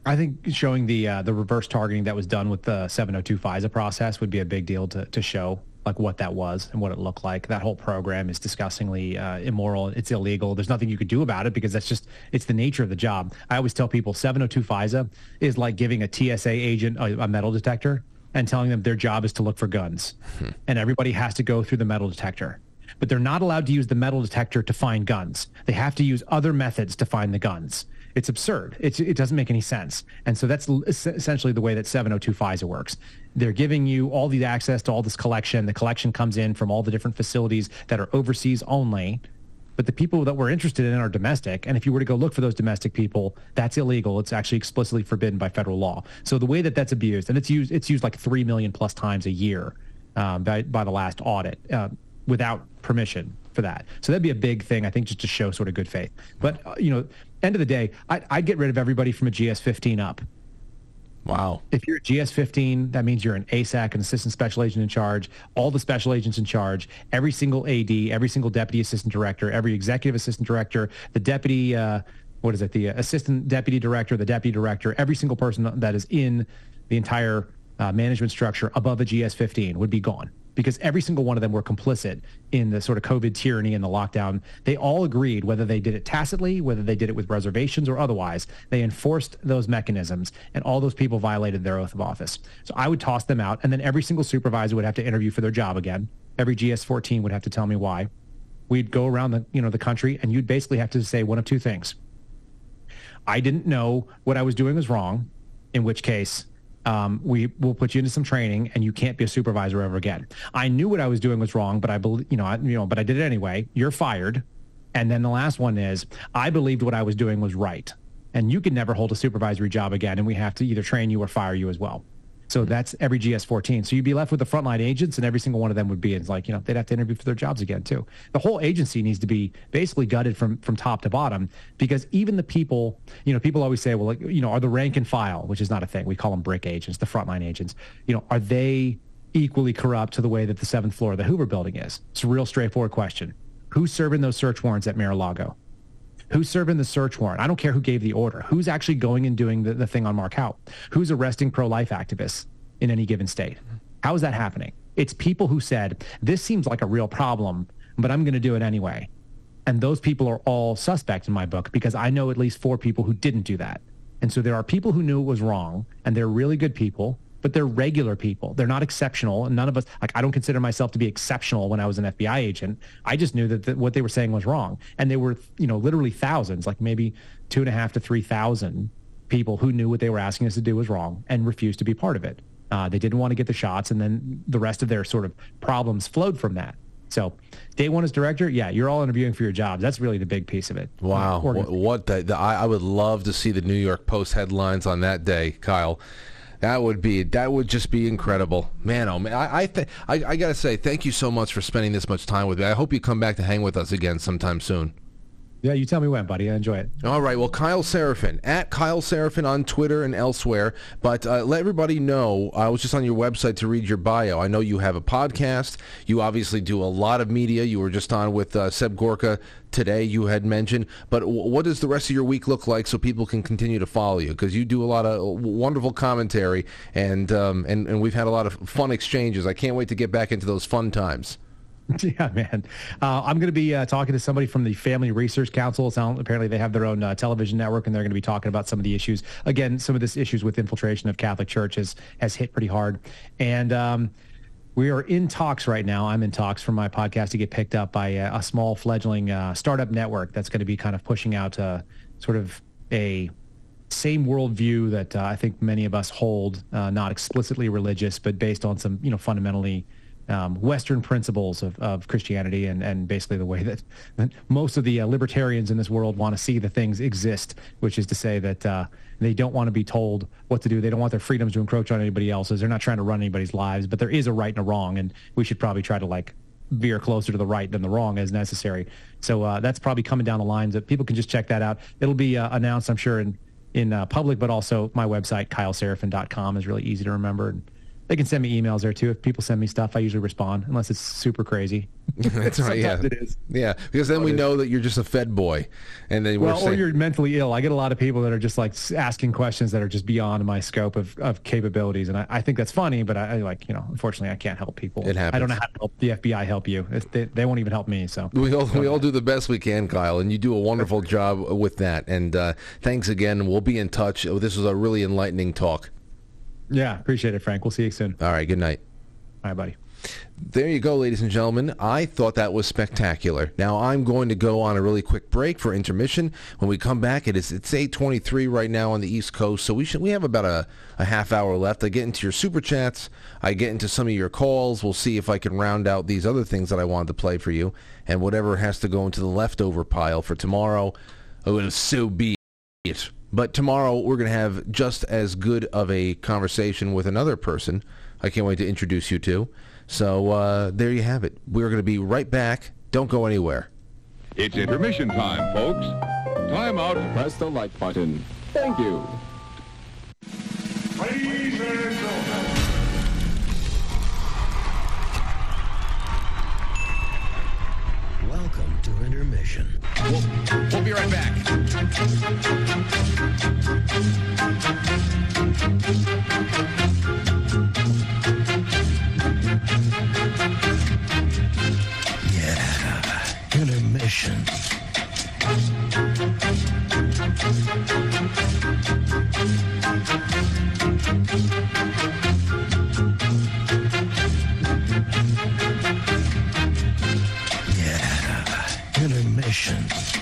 I think showing the uh, the reverse targeting that was done with the 702 FISA process would be a big deal to to show like what that was and what it looked like. That whole program is disgustingly uh, immoral. It's illegal. There's nothing you could do about it because that's just it's the nature of the job. I always tell people 702 FISA is like giving a TSA agent a, a metal detector and telling them their job is to look for guns, hmm. and everybody has to go through the metal detector. But they're not allowed to use the metal detector to find guns. They have to use other methods to find the guns it's absurd. It's, it doesn't make any sense. And so that's essentially the way that 702 FISA works. They're giving you all the access to all this collection. The collection comes in from all the different facilities that are overseas only. But the people that we're interested in are domestic. And if you were to go look for those domestic people, that's illegal. It's actually explicitly forbidden by federal law. So the way that that's abused, and it's used, it's used like 3 million plus times a year um, by, by the last audit uh, without permission for that. So that'd be a big thing, I think, just to show sort of good faith. But, uh, you know, end of the day, I, I'd get rid of everybody from a GS-15 up. Wow. If you're a GS-15, that means you're an ASAC, an assistant special agent in charge, all the special agents in charge, every single AD, every single deputy assistant director, every executive assistant director, the deputy, uh, what is it, the assistant deputy director, the deputy director, every single person that is in the entire uh, management structure above a GS-15 would be gone because every single one of them were complicit in the sort of COVID tyranny and the lockdown. They all agreed, whether they did it tacitly, whether they did it with reservations or otherwise, they enforced those mechanisms and all those people violated their oath of office. So I would toss them out and then every single supervisor would have to interview for their job again. Every GS14 would have to tell me why. We'd go around the, you know, the country and you'd basically have to say one of two things. I didn't know what I was doing was wrong, in which case um, we will put you into some training and you can't be a supervisor ever again. I knew what I was doing was wrong, but I believe, you know, I, you know, but I did it anyway. You're fired. And then the last one is I believed what I was doing was right. And you can never hold a supervisory job again. And we have to either train you or fire you as well. So that's every GS14. So you'd be left with the frontline agents, and every single one of them would be it's like you know they'd have to interview for their jobs again too. The whole agency needs to be basically gutted from from top to bottom because even the people, you know, people always say, well, like, you know, are the rank and file, which is not a thing. We call them brick agents, the frontline agents. You know, are they equally corrupt to the way that the seventh floor of the Hoover Building is? It's a real straightforward question. Who's serving those search warrants at Mar-a-Lago? Who's serving the search warrant? I don't care who gave the order. Who's actually going and doing the, the thing on Mark Houck? Who's arresting pro-life activists in any given state? How is that happening? It's people who said, this seems like a real problem, but I'm going to do it anyway. And those people are all suspect in my book because I know at least four people who didn't do that. And so there are people who knew it was wrong and they're really good people but they're regular people. They're not exceptional. And none of us, like, I don't consider myself to be exceptional when I was an FBI agent. I just knew that what they were saying was wrong. And they were, you know, literally thousands, like maybe two and a half to 3,000 people who knew what they were asking us to do was wrong and refused to be part of it. Uh, they didn't want to get the shots. And then the rest of their sort of problems flowed from that. So day one as director, yeah, you're all interviewing for your jobs. That's really the big piece of it. Wow. What, what the, the, I, I would love to see the New York Post headlines on that day, Kyle. That would be that would just be incredible, man. Oh man, I I, th- I, I gotta say thank you so much for spending this much time with me. I hope you come back to hang with us again sometime soon. Yeah, you tell me when, buddy. I enjoy it. All right. Well, Kyle Seraphin at Kyle Seraphin on Twitter and elsewhere. But uh, let everybody know. I was just on your website to read your bio. I know you have a podcast. You obviously do a lot of media. You were just on with uh, Seb Gorka today. You had mentioned. But w- what does the rest of your week look like so people can continue to follow you? Because you do a lot of wonderful commentary, and um, and and we've had a lot of fun exchanges. I can't wait to get back into those fun times. Yeah, man. Uh, I'm going to be uh, talking to somebody from the Family Research Council. Sound, apparently, they have their own uh, television network, and they're going to be talking about some of the issues. Again, some of this issues with infiltration of Catholic churches has hit pretty hard, and. Um, we are in talks right now. I'm in talks for my podcast to get picked up by a, a small fledgling uh, startup network that's going to be kind of pushing out uh, sort of a same worldview that uh, I think many of us hold, not explicitly religious, but based on some, you know, fundamentally um, Western principles of, of Christianity and, and basically the way that, most of the uh, libertarians in this world want to see the things exist, which is to say that uh, they don't want to be told what to do. They don't want their freedoms to encroach on anybody else's. They're not trying to run anybody's lives, but there is a right and a wrong, and we should probably try to like veer closer to the right than the wrong as necessary. So uh, that's probably coming down the lines that people can just check that out. It'll be uh, announced, I'm sure, in in uh, public, but also my website, kyleseraphin.com is really easy to remember. And they can send me emails there too. If people send me stuff, I usually respond unless it's super crazy. That's right. Yeah, it is. Yeah, because then we know that you're just a Fed boy, and then well, saying, or you're mentally ill. I get a lot of people that are just like asking questions that are just beyond my scope of, of capabilities, and I, I think that's funny. But I, I, like you know, unfortunately, I can't help people. It happens. I don't know how to help the FBI help you. They, they won't even help me. So we all we all do the best we can, Kyle, and you do a wonderful job with that. And uh, thanks again. We'll be in touch. This was a really enlightening talk. Yeah, appreciate it, Frank. We'll see you soon. All right, good night. All right, buddy. There you go, ladies and gentlemen. I thought that was spectacular. Now I'm going to go on a really quick break for intermission. When we come back, it is it's 8:23 right now on the East Coast, so we should we have about a, a half hour left. I get into your super chats. I get into some of your calls. We'll see if I can round out these other things that I wanted to play for you, and whatever has to go into the leftover pile for tomorrow. Oh, so be it. But tomorrow we're going to have just as good of a conversation with another person. I can't wait to introduce you to. So uh, there you have it. We're going to be right back. Don't go anywhere. It's intermission time, folks. Time out. Press the like button. Thank you. Ladies and gentlemen. To. We'll, we'll be right back. Yeah, intermission. Yeah,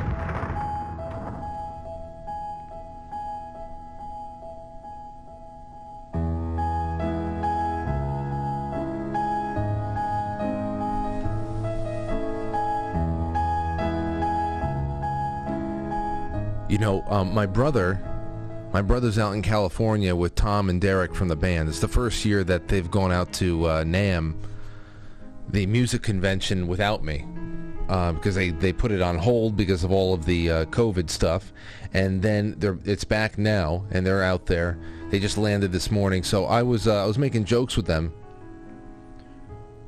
You know, um, my brother, my brother's out in California with Tom and Derek from the band. It's the first year that they've gone out to uh, NAMM, the music convention, without me. Uh, because they, they put it on hold because of all of the uh, COVID stuff, and then it's back now, and they're out there. They just landed this morning, so I was uh, I was making jokes with them.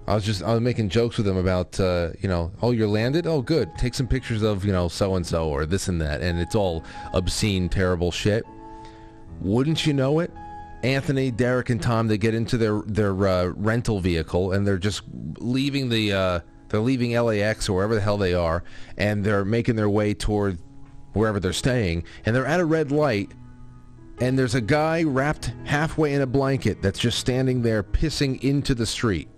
I was just I was making jokes with them about uh, you know oh you're landed oh good take some pictures of you know so and so or this and that and it's all obscene terrible shit. Wouldn't you know it? Anthony, Derek, and Tom they get into their their uh, rental vehicle and they're just leaving the uh, they're leaving LAX or wherever the hell they are and they're making their way toward wherever they're staying and they're at a red light and there's a guy wrapped halfway in a blanket that's just standing there pissing into the street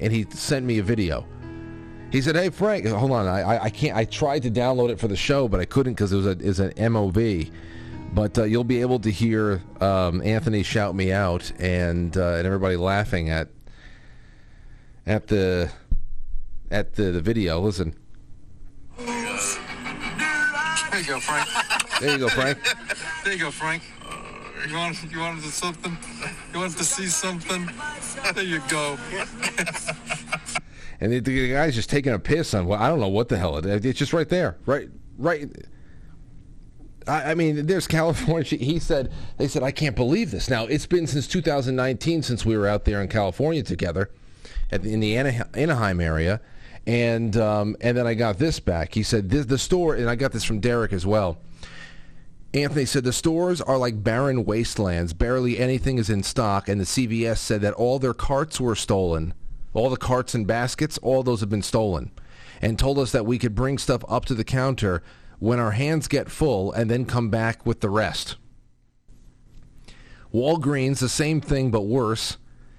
and he sent me a video. He said, "Hey Frank, hold on, I, I, can't. I tried to download it for the show, but I couldn't because it was a is an MOV. But uh, you'll be able to hear um, Anthony shout me out and uh, and everybody laughing at at the at the, the video. Listen, There you go, Frank. there you go, Frank. There you go, Frank. You wanted, you wanted something? You wanted to see something? There you go. And the, the guy's just taking a piss on. Well, I don't know what the hell it is. It's just right there, right, right. I, I mean, there's California. He said they said I can't believe this. Now it's been since 2019 since we were out there in California together, at the, in the Ana- Anaheim area, and um, and then I got this back. He said this, the store, and I got this from Derek as well. Anthony said the stores are like barren wastelands. Barely anything is in stock, and the CVS said that all their carts were stolen. All the carts and baskets, all those have been stolen. And told us that we could bring stuff up to the counter when our hands get full and then come back with the rest. Walgreens, the same thing but worse.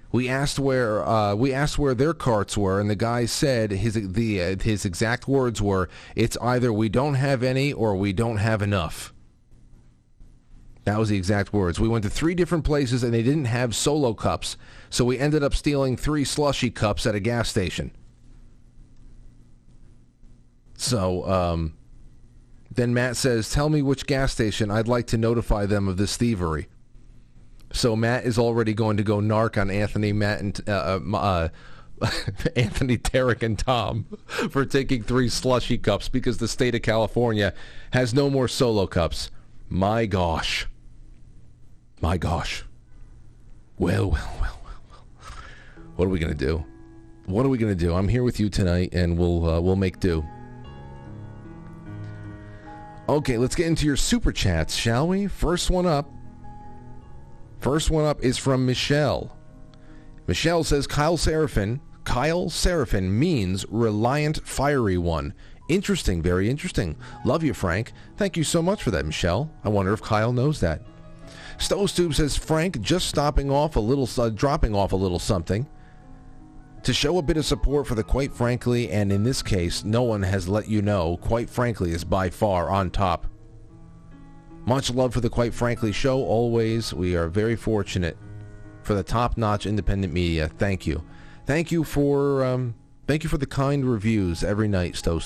We asked where uh, we asked where their carts were, and the guy said his the uh, his exact words were, "It's either we don't have any or we don't have enough." That was the exact words. We went to three different places and they didn't have solo cups, so we ended up stealing three slushy cups at a gas station. So, um, then Matt says, "Tell me which gas station. I'd like to notify them of this thievery." So Matt is already going to go narc on Anthony, Matt, and uh, uh, uh, Anthony, Derek, and Tom for taking three slushy cups because the state of California has no more solo cups. My gosh. My gosh. Well, well, well, well, well. What are we gonna do? What are we gonna do? I'm here with you tonight, and we'll uh, we'll make do. Okay, let's get into your super chats, shall we? First one up. First one up is from Michelle. Michelle says Kyle Seraphin. Kyle Seraphin means reliant, fiery one. Interesting, very interesting. Love you, Frank. Thank you so much for that, Michelle. I wonder if Kyle knows that. Stove says Frank just stopping off a little, uh, dropping off a little something to show a bit of support for the quite frankly, and in this case, no one has let you know. Quite frankly, is by far on top. Much love for the quite frankly show. Always, we are very fortunate for the top-notch independent media. Thank you, thank you for um, thank you for the kind reviews every night, Stove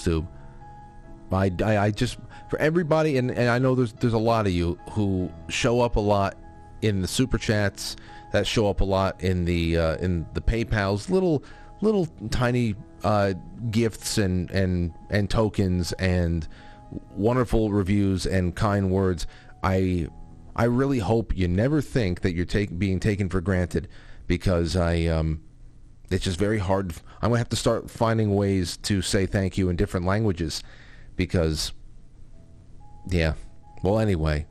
I, I, I just for everybody, and, and I know there's there's a lot of you who show up a lot in the super chats that show up a lot in the uh, in the PayPal's little little tiny uh, gifts and and and tokens and wonderful reviews and kind words. I I really hope you never think that you're take, being taken for granted because I um, it's just very hard. I'm gonna have to start finding ways to say thank you in different languages because yeah. Well, anyway.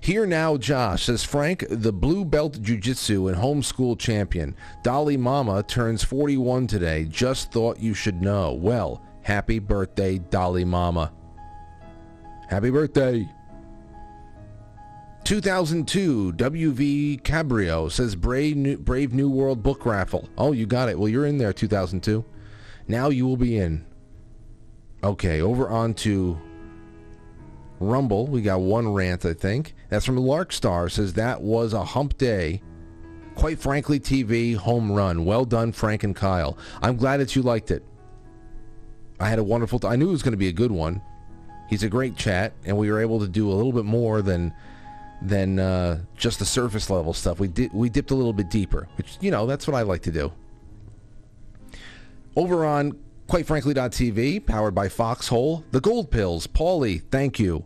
Here now, Josh says Frank, the blue belt jiu-jitsu and homeschool champion. Dolly Mama turns 41 today. Just thought you should know. Well, happy birthday, Dolly Mama. Happy birthday. 2002, WV Cabrio says Brave New, Brave New World book raffle. Oh, you got it. Well, you're in there, 2002. Now you will be in. Okay, over on to Rumble. We got one rant, I think. That's from Larkstar. Says that was a hump day. Quite frankly, TV home run. Well done, Frank and Kyle. I'm glad that you liked it. I had a wonderful. T- I knew it was going to be a good one. He's a great chat, and we were able to do a little bit more than than uh, just the surface level stuff. We did we dipped a little bit deeper, which you know that's what I like to do. Over on quite frankly.tv, powered by Foxhole, the Gold Pills, Paulie, thank you.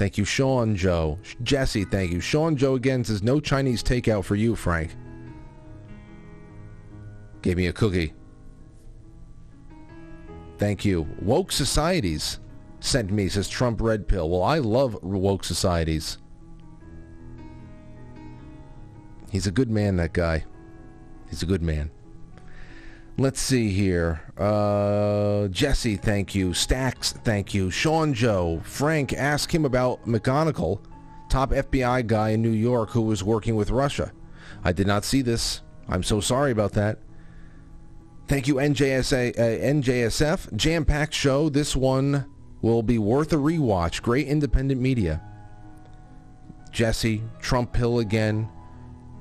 Thank you, Sean Joe. Jesse, thank you. Sean Joe again says no Chinese takeout for you, Frank. Gave me a cookie. Thank you. Woke Societies sent me, says Trump Red Pill. Well, I love woke societies. He's a good man, that guy. He's a good man. Let's see here. Uh, Jesse, thank you. Stacks, thank you. Sean Joe. Frank, ask him about McGonigal, top FBI guy in New York who was working with Russia. I did not see this. I'm so sorry about that. Thank you, NJSA, uh, NJSF. Jam-packed show. This one will be worth a rewatch. Great independent media. Jesse, Trump Hill again.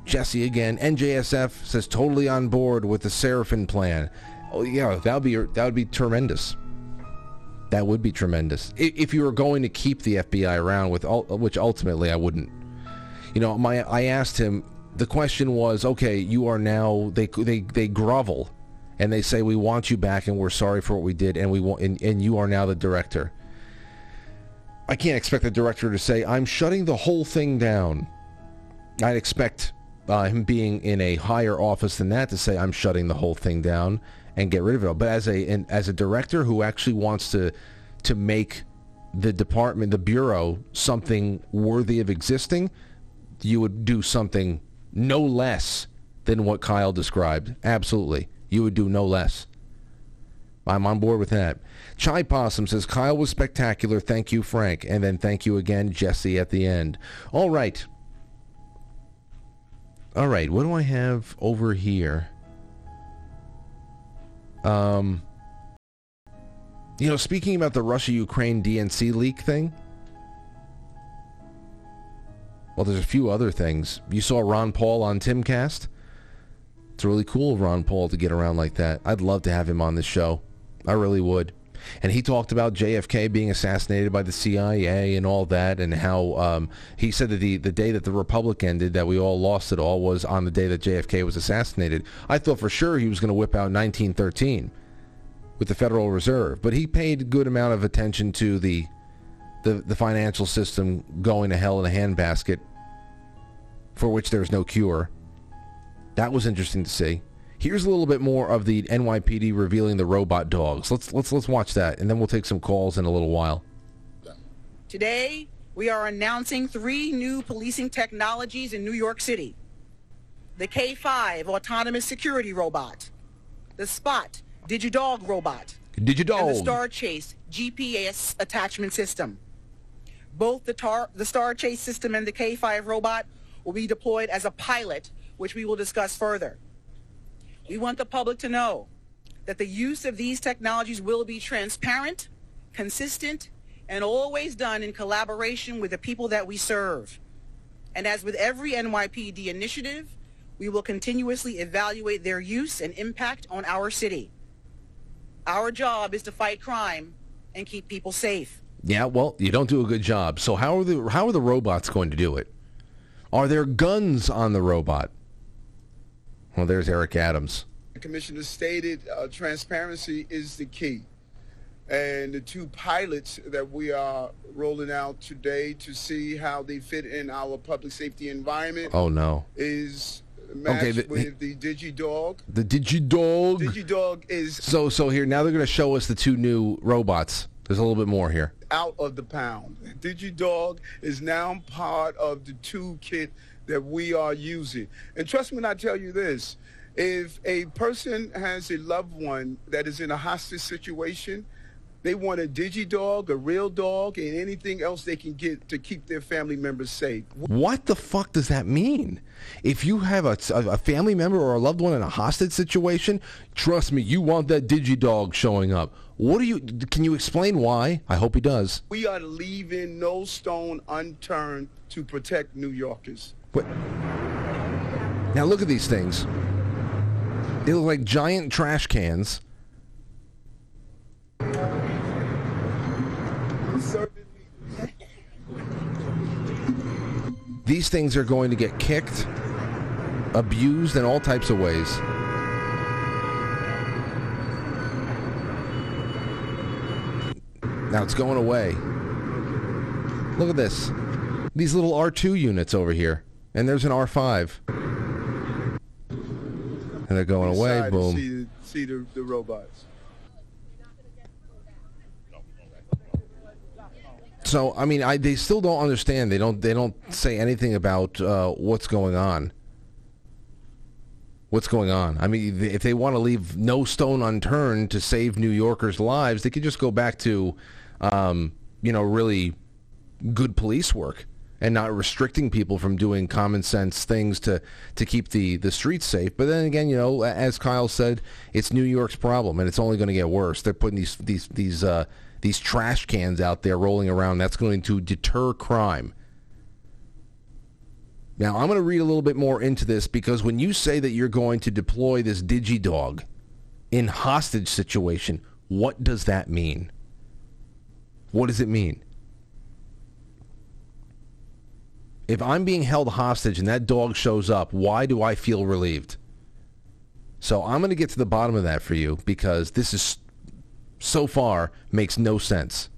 Jesse again. NJSF says totally on board with the Seraphin plan. Oh yeah, that would be that would be tremendous. That would be tremendous if, you were going to keep the FBI around, with which ultimately I wouldn't. You know, my I asked him. The question was, okay, you are now they they they grovel, and they say we want you back, and we're sorry for what we did, and we want and, and you are now the director. I can't expect the director to say I'm shutting the whole thing down. I'd expect uh, him being in a higher office than that to say I'm shutting the whole thing down and get rid of it. But as a an, as a director who actually wants to to make the department, the bureau, something worthy of existing, you would do something no less than what Kyle described. Absolutely, you would do no less. I'm on board with that. Chai Possum says Kyle was spectacular. Thank you, Frank, and then thank you again, Jesse, at the end. All right. All right, what do I have over here? Um, you know, speaking about the Russia-Ukraine DNC leak thing. Well, there's a few other things. You saw Ron Paul on Timcast. It's really cool of Ron Paul to get around like that. I'd love to have him on this show. I really would. And he talked about JFK being assassinated by the CIA and all that, and how um, he said that the, the day that the Republic ended, that we all lost it all, was on the day that JFK was assassinated. I thought for sure he was going to whip out 1913 with the Federal Reserve, but he paid a good amount of attention to the the, the financial system going to hell in a handbasket, for which there's no cure. That was interesting to see. Here's a little bit more of the NYPD revealing the robot dogs. Let's let's let's watch that, and then we'll take some calls in a little while. Today, we are announcing three new policing technologies in New York City: the K5 autonomous security robot, the Spot DigiDog robot, DigiDog, and the Star Chase GPS attachment system. Both the, tar- the Star Chase system and the K5 robot will be deployed as a pilot, which we will discuss further. We want the public to know that the use of these technologies will be transparent, consistent, and always done in collaboration with the people that we serve. And as with every NYPD initiative, we will continuously evaluate their use and impact on our city. Our job is to fight crime and keep people safe. Yeah, well, you don't do a good job. So how are the how are the robots going to do it? Are there guns on the robot? Well, there's Eric Adams. The commissioner stated uh, transparency is the key. And the two pilots that we are rolling out today to see how they fit in our public safety environment Oh no. is matched Okay, the- with the DigiDog. The DigiDog. DigiDog is So so here now they're going to show us the two new robots. There's a little bit more here. out of the pound. DigiDog is now part of the two toolkit that we are using. And trust me when I tell you this, if a person has a loved one that is in a hostage situation, they want a digi dog, a real dog, and anything else they can get to keep their family members safe. What the fuck does that mean? If you have a, a family member or a loved one in a hostage situation, trust me, you want that digi dog showing up. What do you? Can you explain why? I hope he does. We are leaving no stone unturned to protect New Yorkers. Now look at these things. They look like giant trash cans. These things are going to get kicked, abused in all types of ways. Now it's going away. Look at this. These little R2 units over here. And there's an R5. And they're going away. Boom. See, the- see the, the robots. So I mean, I they still don't understand. They don't they don't say anything about uh, what's going on. What's going on? I mean, if they want to leave no stone unturned to save New Yorkers' lives, they could just go back to, um, you know, really good police work and not restricting people from doing common sense things to to keep the the streets safe. But then again, you know, as Kyle said, it's New York's problem, and it's only going to get worse. They're putting these these these uh, these trash cans out there rolling around. That's going to deter crime. Now, I'm going to read a little bit more into this because when you say that you're going to deploy this DigiDog in hostage situation, what does that mean? What does it mean? If I'm being held hostage and that dog shows up, why do I feel relieved? So I'm going to get to the bottom of that for you because this is so far makes no sense.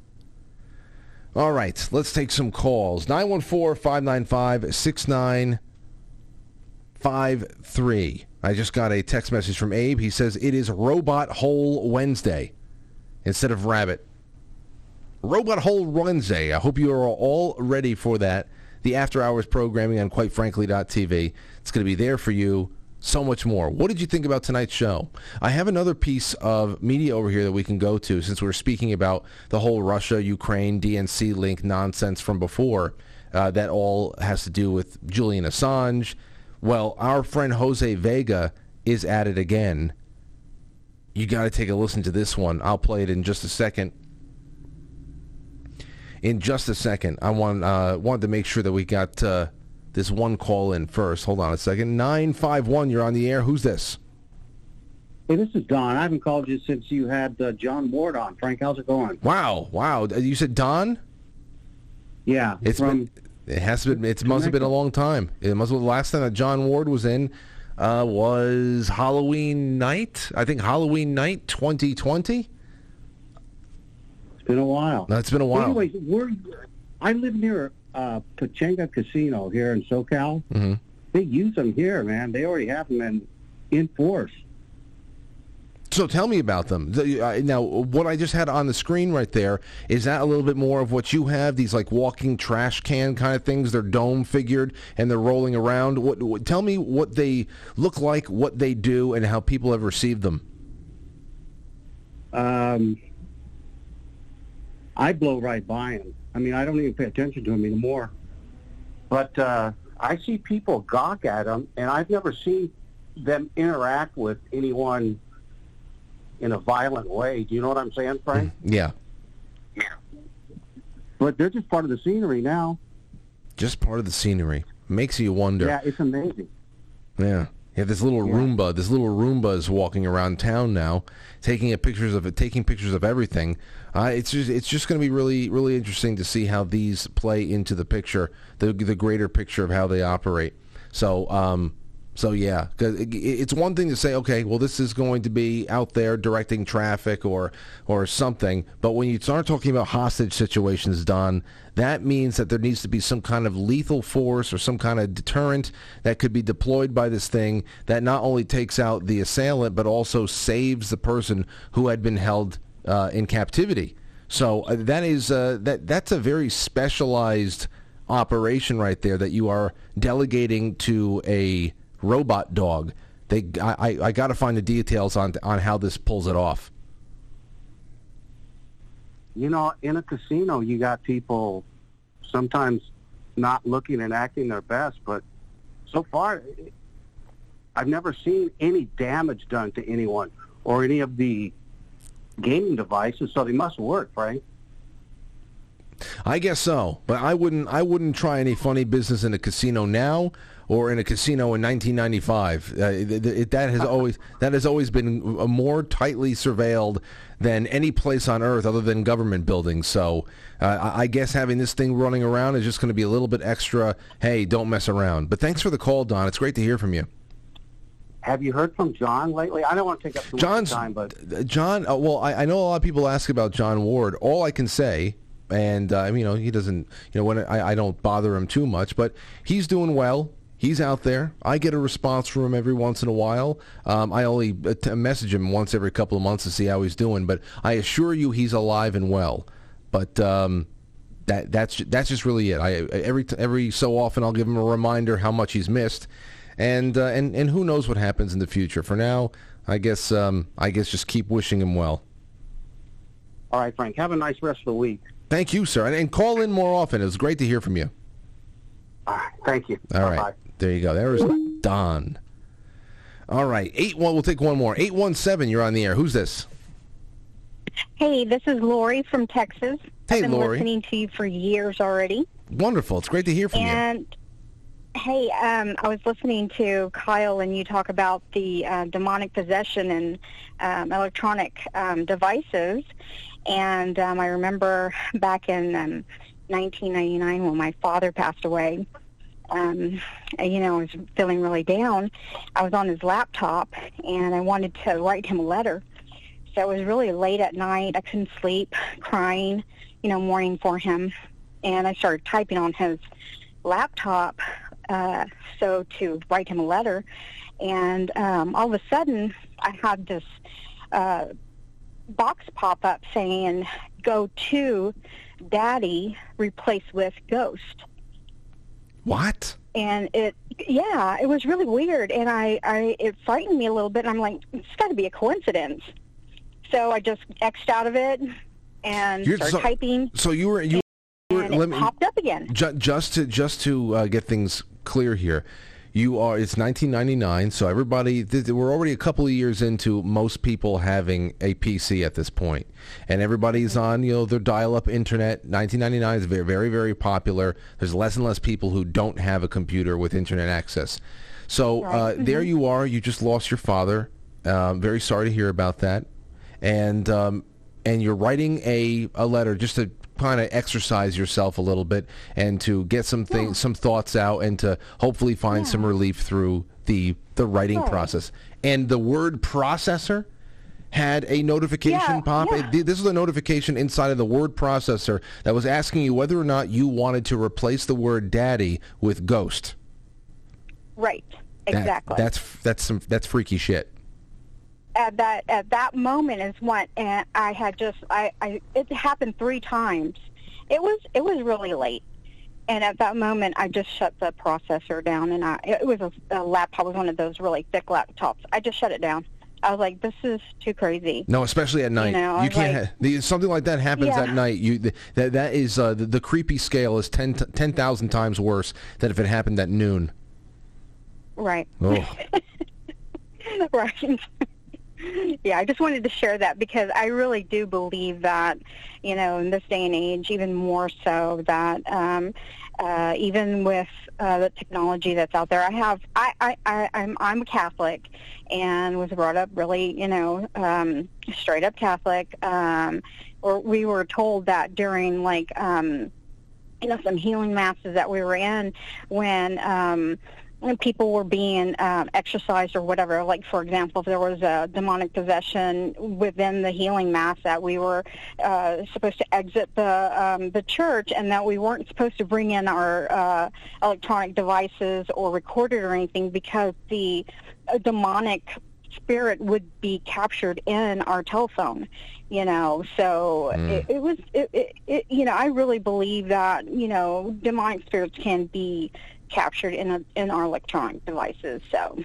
All right, let's take some calls. 914-595-6953. I just got a text message from Abe. He says it is Robot Hole Wednesday instead of Rabbit. Robot Hole Wednesday. I hope you are all ready for that. The after hours programming on quite quitefrankly.tv. It's going to be there for you. So much more. What did you think about tonight's show? I have another piece of media over here that we can go to since we're speaking about the whole Russia, Ukraine, DNC link nonsense from before. Uh, that all has to do with Julian Assange. Well, our friend Jose Vega is at it again. You got to take a listen to this one. I'll play it in just a second in just a second. I want uh, wanted to make sure that we got uh, this one call in first. Hold on a second. Nine five one. You're on the air. Who's this? Hey, this is Don. I haven't called you since you had uh, John Ward on. Frank, how's it going? Wow, wow. Uh, You said Don? Yeah. It's from, been. It has been. It must have been a long time. It must. have been The last time that John Ward was in uh, was Halloween night. I think Halloween night 2020. It's been a while. It's been a while. Anyways, we're, I live near uh, Pechanga Casino here in SoCal. hmm They use them here, man. They already have them in, in force. So tell me about them. The- uh, now, what I just had on the screen right there is that a little bit more of what you have? These like walking trash can kind of things. They're dome figured and they're rolling around. What, what? Tell me what they look like, what they do, and how people have received them. Um, I blow right by him. I mean, I don't even pay attention to him anymore. But uh, I see people gawk at him, and I've never seen them interact with anyone in a violent way. Do you know what I'm saying, Frank? Yeah, Yeah. But they're just part of the scenery now. just part of the scenery. Makes you wonder. Yeah, it's amazing. Yeah. You have this little Roomba. This little Roomba is walking around town now, taking pictures of it, taking pictures of everything. Uh, it's just it's just going to be really really interesting to see how these play into the picture, the the greater picture of how they operate. So um, so yeah, it's one thing to say, okay, well, this is going to be out there directing traffic or or something, but when you start talking about hostage situations, Don, that means that there needs to be some kind of lethal force or some kind of deterrent that could be deployed by this thing that not only takes out the assailant but also saves the person who had been held uh, in captivity. So uh, that is uh, that that's a very specialized operation right there that you are delegating to a robot dog. They, I, I, I got to find the details on on how this pulls it off. You know, in a casino, you got people sometimes not looking and acting their best, but so far, I've never seen any damage done to anyone or any of the gaming devices, so they must work, Frank. I guess so, but I wouldn't I wouldn't try any funny business in a casino now or in a casino in 1995. Uh, it, it, that has always that has always been uh, more tightly surveilled than any place on earth other than government buildings. So uh, I guess having this thing running around is just going to be a little bit extra. Hey, don't mess around. But thanks for the call, Don. It's great to hear from you. Have you heard from John lately? I don't want to take up too John's much time, but John, uh, well, I, I know a lot of people ask about John Ward. All I can say, and uh, you know, he doesn't, you know, when I, I don't bother him too much, but he's doing well. He's out there. I get a response from him every once in a while. Um, I only message him once every couple of months to see how he's doing, but I assure you, he's alive and well. But um, that that's that's just really it. I every every so often I'll give him a reminder how much he's missed, and uh, and and who knows what happens in the future. For now, I guess um, I guess just keep wishing him well. all right, Frank. Have a nice rest of the week. Thank you, sir, and, and call in more often. It was great to hear from you. All right, thank you. All right, there you go. There was Don. All right, eight one. We'll take one more. Eight one seven. You're on the air. Who's this? Hey, this is Lori from Texas. Hey, I've been Lori. listening to you for years already. Wonderful. It's great to hear from you. and hey, um, I was listening to Kyle and you talk about the uh, demonic possession and um, electronic um, devices. And um, I remember back in um, 1999 when my father passed away. Um, you know, I was feeling really down. I was on his laptop and I wanted to write him a letter. So it was really late at night. I couldn't sleep, crying, you know, mourning for him. And I started typing on his laptop uh, so to write him a letter. And um, all of a sudden, I had this uh, box pop up saying, go to daddy, replace with ghost What? and it yeah it was really weird. And i i it frightened me a little bit. And i'm like it's got to be a coincidence. So i just xed out of it and You're- started so- typing. So you were you were and it me- popped up again. Ju- just to just to uh, get things clear here, you are it's 1999, so everybody th- we're already a couple of years into most people having a PC at this point, and everybody's on you know their dial-up internet. 1999 is very very very popular. There's less and less people who don't have a computer with internet access. So uh, there you are. You just lost your father. Um, very sorry to hear about that, and um, and you're writing a, a letter just to kind of exercise yourself a little bit and to get some things, some thoughts out, and to hopefully find some relief through the the writing process. And the word processor had a notification Yeah, pop. yeah. It- this was a notification inside of the word processor that was asking you whether or not you wanted to replace the word daddy with ghost. right That- exactly that's that's some that's freaky shit. At that at that moment is what and i had just i i it happened three times it was it was really late and at that moment i just shut the processor down and i it was a, a laptop was one of those really thick laptops i just shut it down i was like this is too crazy No, especially at night. know, you can't. like- the, something like that happens Yeah. at night. You th- that that is uh, the, the creepy scale is 10 10,000 times worse than if it happened at noon. right Oh, right yeah, I just wanted to share that because I really do believe that, you know, in this day and age, even more so that um, uh, even with uh, the technology that's out there, I have, I, I, I, I'm, I'm a Catholic and was brought up really, you know, um, straight up Catholic. Um, or we were told that during like, um, you know, some healing masses that we were in when, um, people were being um, exercised or whatever. Like, for example, if there was a demonic possession within the healing mass, that we were uh, supposed to exit the um, the church, and that we weren't supposed to bring in our uh, electronic devices or record it or anything because the uh, demonic spirit would be captured in our telephone you know so Mm. it, it was it, it, it you know i really believe that you know demonic spirits can be captured in a, in our electronic devices so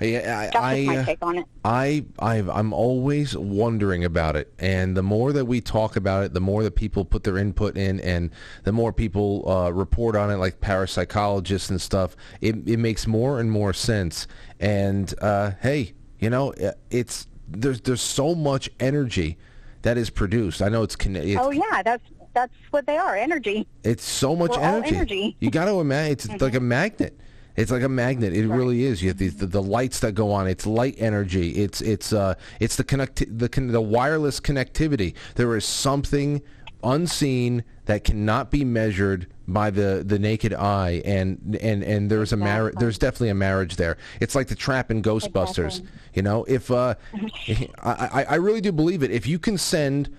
Yeah, I, that's I, my uh, take on it I, I've, I'm always wondering about it, and the more that we talk about it, the more that people put their input in, and the more people uh, report on it, like parapsychologists and stuff. It, it makes more and more sense. And uh, hey, you know, it's there's there's so much energy that is produced. I know it's, it's oh yeah that's that's what they are energy it's so much We're energy. energy. You got to imagine it's like a magnet. It's like a magnet. It really is. You have these, the, the lights that go on. It's light energy. It's it's uh it's the connect the con- the wireless connectivity. There is something unseen that cannot be measured by the, the naked eye and and and there's a marriage there's definitely a marriage there it's like the trap in ghostbusters you know if uh I, I i really do believe it if you can send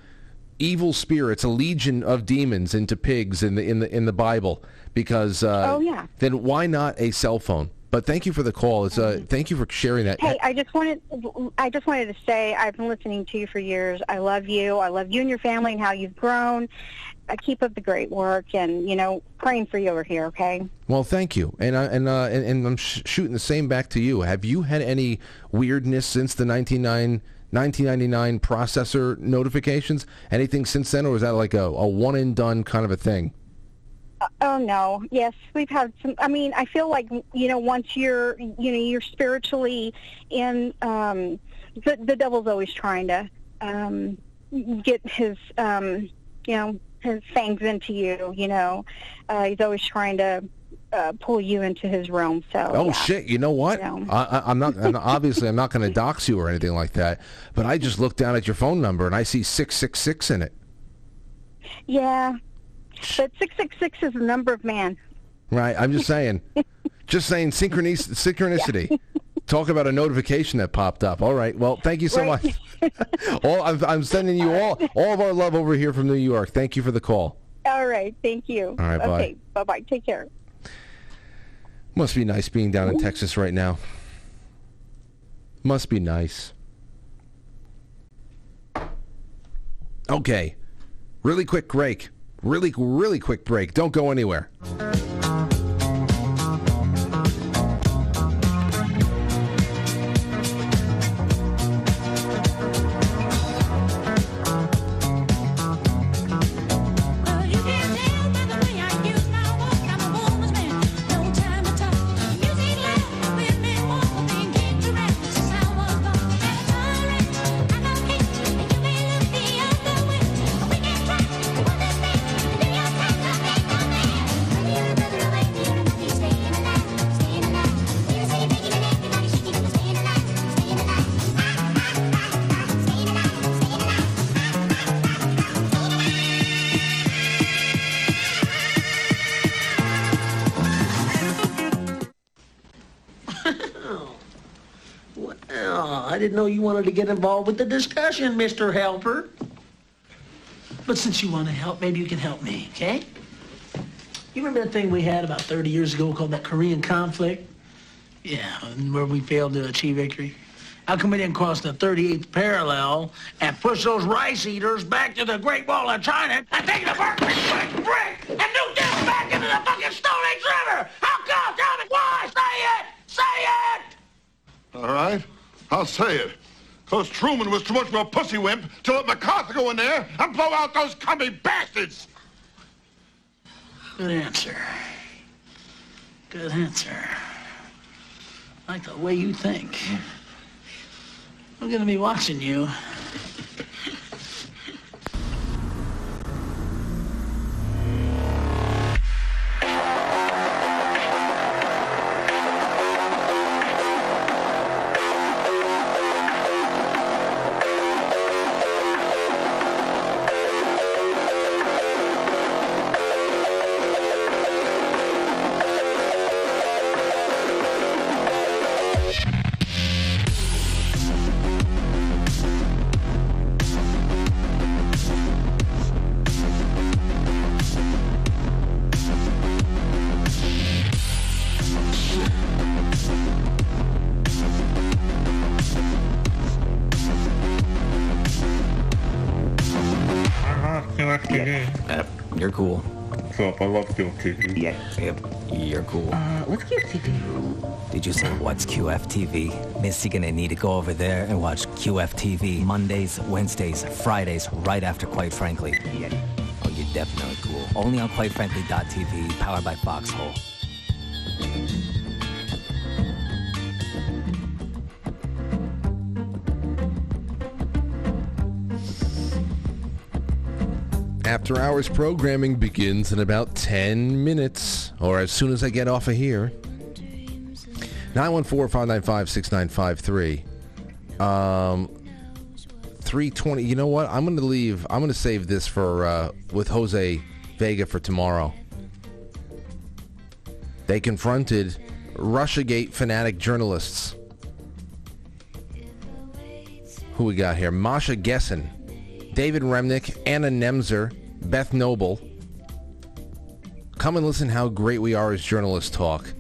evil spirits, a legion of demons into pigs in the in the in the Bible because uh, Oh, yeah. then why not a cell phone? But thank you for the call. It's uh, thank you for sharing that. Hey, I just wanted I just wanted to say I've been listening to you for years. I love you. I love you and your family and how you've grown. I keep up the great work and you know praying for you over here. Okay. Well, thank you, and I and uh, and, and I'm sh- shooting the same back to you. Have you had any weirdness since the 99, 1999 processor notifications? Anything since then, or was that like a, a one and done kind of a thing? Uh, oh no. Yes, we've had some. I mean, I feel like you know once you're you know you're spiritually in. Um, the the devil's always trying to um, get his um, you know his fangs into you. You know, uh, he's always trying to uh, pull you into his realm. So. Oh yeah. shit! You know what? Yeah. I, I'm not. I'm obviously, I'm not going to dox you or anything like that. But I just looked down at your phone number and I see six six six in it. Yeah. But 666 is the number of man. Right. I'm just saying. just saying. Synchrony, synchronicity. Talk about a notification that popped up. All right. Well, thank you so Right. much. all I'm, I'm sending you all all of our love over here from New York. Thank you for the call. All right. Thank you. All right, bye. Okay. Bye-bye. Take care. Must be nice being down in Texas right now. Must be nice. Okay. Really quick break. Really, really quick break. Don't go anywhere. Wanted to get involved with the discussion, Mr. Helper. But since you want to help, maybe you can help me, okay? You remember that thing we had about 30 years ago called that Korean conflict? Yeah, where we failed to achieve victory. How come we didn't cross the 38th parallel and push those rice eaters back to the Great Wall of China and take the Spring brick and nuke them back into the fucking Stone Age River? How come? Tell me why? Say it! Say it! All right, I'll say it. Because Truman was too much of a pussy wimp to let MacArthur go in there and blow out those commie bastards. Good answer. Good answer. Like the way you think. I'm gonna be watching you. I love QFTV. Yeah. Yep, you're cool. Uh, what's QFTV? Did you say what's QFTV? Miss, you're gonna need to go over there and watch QFTV Mondays, Wednesdays, Fridays, right after Quite Frankly. Yeah. Oh, you're definitely cool. Only on QuiteFrankly.tv, powered by Foxhole. After hours programming begins in about 10 minutes, or as soon as I get off of here. 914-595-6953. Um, 320. You know what? I'm going to leave. I'm going to save this for uh, with Jose Vega for tomorrow. They confronted Russiagate fanatic journalists. Who we got here? Masha Gessen, David Remnick, Anna Nemzer, Beth Knobel. Come and listen how great we are as journalists talk.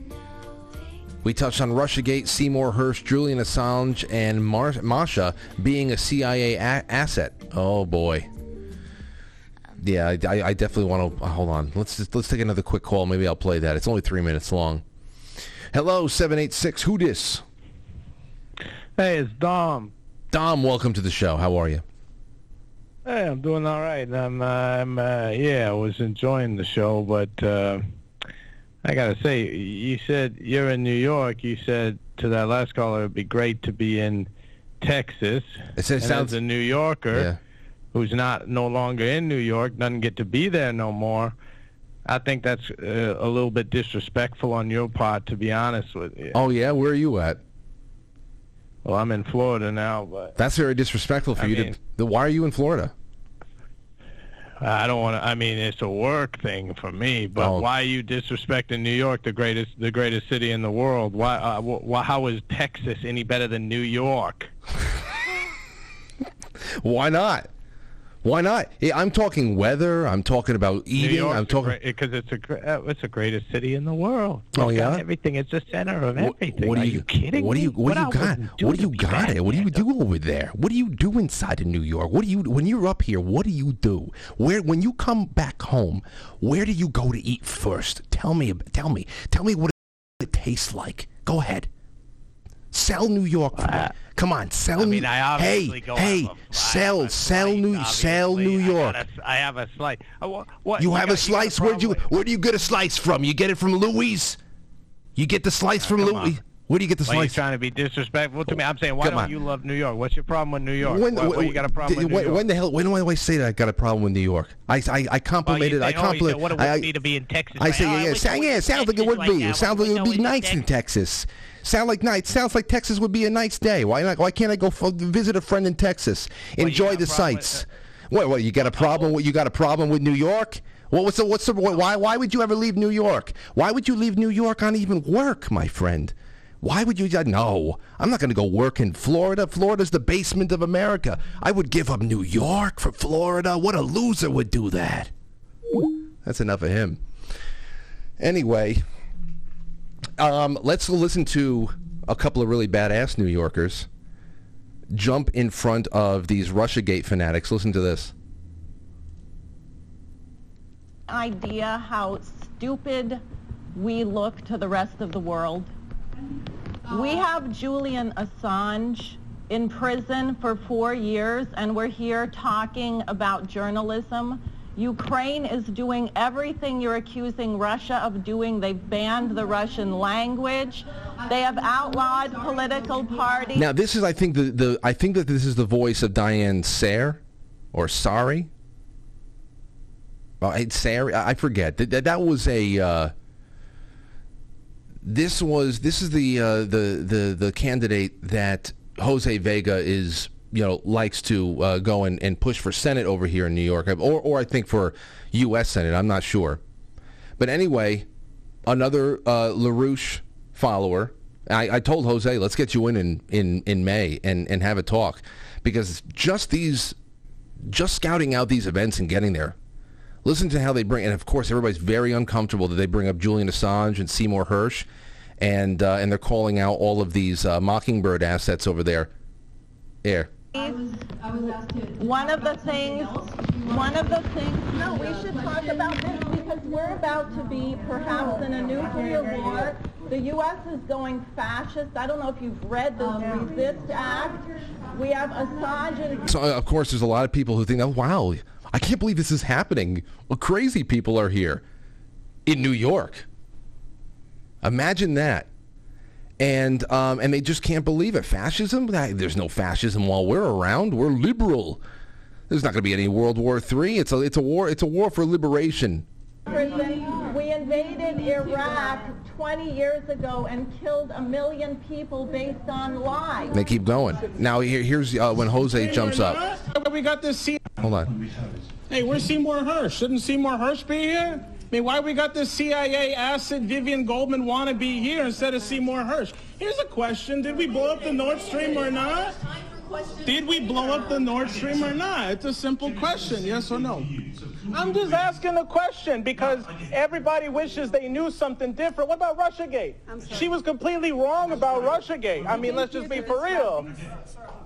We touched on Russiagate, Seymour Hersh, Julian Assange, and Mar- Masha being a CIA a- asset. Oh boy. Yeah, I, I- definitely want to uh, hold on. Let's just, let's take another quick call. Maybe I'll play that. It's only three minutes long. Hello, seven eight six. Who dis? Hey, it's Dom. Dom, welcome to the show. How are you? Hey, I'm doing all right. I'm, uh, I'm, uh, yeah, I was enjoying the show, but uh, I gotta say, you said you're in New York. You said to that last caller, it'd be great to be in Texas. It says- sounds- as a New Yorker Yeah. who's not no longer in New York, doesn't get to be there no more. I think that's uh, a little bit disrespectful on your part, to be honest with you. Oh yeah, where are you at? Well, I'm in Florida now, but That's very disrespectful for I you mean- to. The, why are you in Florida? I don't want to. I mean, it's a work thing for me. But Oh. why are you disrespecting New York, the greatest, the greatest city in the world? Why? Uh, wh- wh- how is Texas any better than New York? Why not? Why not? I'm talking weather. I'm talking about eating. I'm talking. because it's a uh, it's the greatest city in the world. Oh, yeah? everything. It's the center of What, everything. what are do you, kidding What do you What do you got? do What do you got? It. What do you do over there? What do you do inside of New York? What do you when you're up here? What do you do? Where when you come back home? Where do you go to eat first? Tell me. Tell me. Tell me what it tastes like. Go ahead. Sell New York. for me. Come on, sell. I mean, New- I obviously hey, go hey, a- sell, sell New, sell New York. got a- I have a slice. Uh, what, You have got- a slice. Where'd you? Where do you get a slice from? You get it from Louis. You get the slice from come Louis. on. Where do you get the Why are you slice? trying to be disrespectful to me? I'm saying, why Come don't on. you love New York? What's your problem with New York? When, why, why you got a problem when, with New when, York? when the hell? When do I always say that I got a problem with New York? I I, I Well, you complimented. say, I oh, you compliment. say, what it I, would be to be in Texas. I right? say Oh, yeah, yeah, wish sound, was yeah. sounds like it would be. It sounds like it would be nice in Texas. Sound like nice. Sounds like Texas would be a nice day. Why not? Why can't I go f- visit a friend in Texas? Enjoy the sights. What? What? You got a problem? with You got a problem with New York? What was the? What's the? Why? Why would you ever leave New York? Why would you leave New York on even work, my friend? Why would you? Uh, no, I'm not going to go work in Florida. Florida's the basement of America. I would give up New York for Florida. What a loser would do that. That's enough of him. Anyway, um, let's listen to a couple of really badass New Yorkers jump in front of these Russiagate fanatics. Listen to this. idea how stupid we look to the rest of the world. We have Julian Assange in prison for four years, and we're here talking about journalism. Ukraine is doing everything you're accusing Russia of doing. They've banned the Russian language. They have outlawed political parties. Now, this is, I think, the, the I think that this is the voice of Diane Sare, or Sorry. Oh, Sare. I forget. That, that, that was a. Uh, this was this is the uh, the the the candidate that Jose Vega is you know likes to uh, go and, and push for Senate over here in New York, or or I think for U.S. Senate. I'm not sure, but anyway, another uh, LaRouche follower. I, I told Jose, let's get you in in, in, in May and, and have a talk because just these, just scouting out these events and getting there. Listen to how they bring, and of course everybody's very uncomfortable that they bring up Julian Assange and Seymour Hersh, and uh, and they're calling out all of these uh, Mockingbird assets over there. Air. One of the things, one of the things, no, we should talk about this because we're about to be perhaps in a nuclear war. The U.S. is going fascist. I don't know if you've read the RESTRICT Act. We have Assange and So uh, of course there's a lot of people who think, oh wow, I can't believe this is happening. Well, crazy people are here in New York. Imagine that. And um, and they just can't believe it. Fascism? There's no fascism while we're around. We're liberal. There's not going to be any World War III. It's a it's a war. It's a war for liberation. We invaded Iraq 20 years ago and killed a million people based on lies. They keep going. Now here, here's uh, when Jose jumps up. We got this. C- Hold on. hey, where's Seymour Hersh? Shouldn't Seymour Hersh be here? I mean, why we got this CIA asset Vivian Goldman wannabe here instead of Seymour Hersh? Here's a question: Did we blow up the Nord Stream or not? Did we blow up the Nord Stream or not? It's a simple question, yes or no. I'm just asking a question because everybody wishes they knew something different. What about Russiagate? She was completely wrong about Russiagate. I mean, let's just be for real.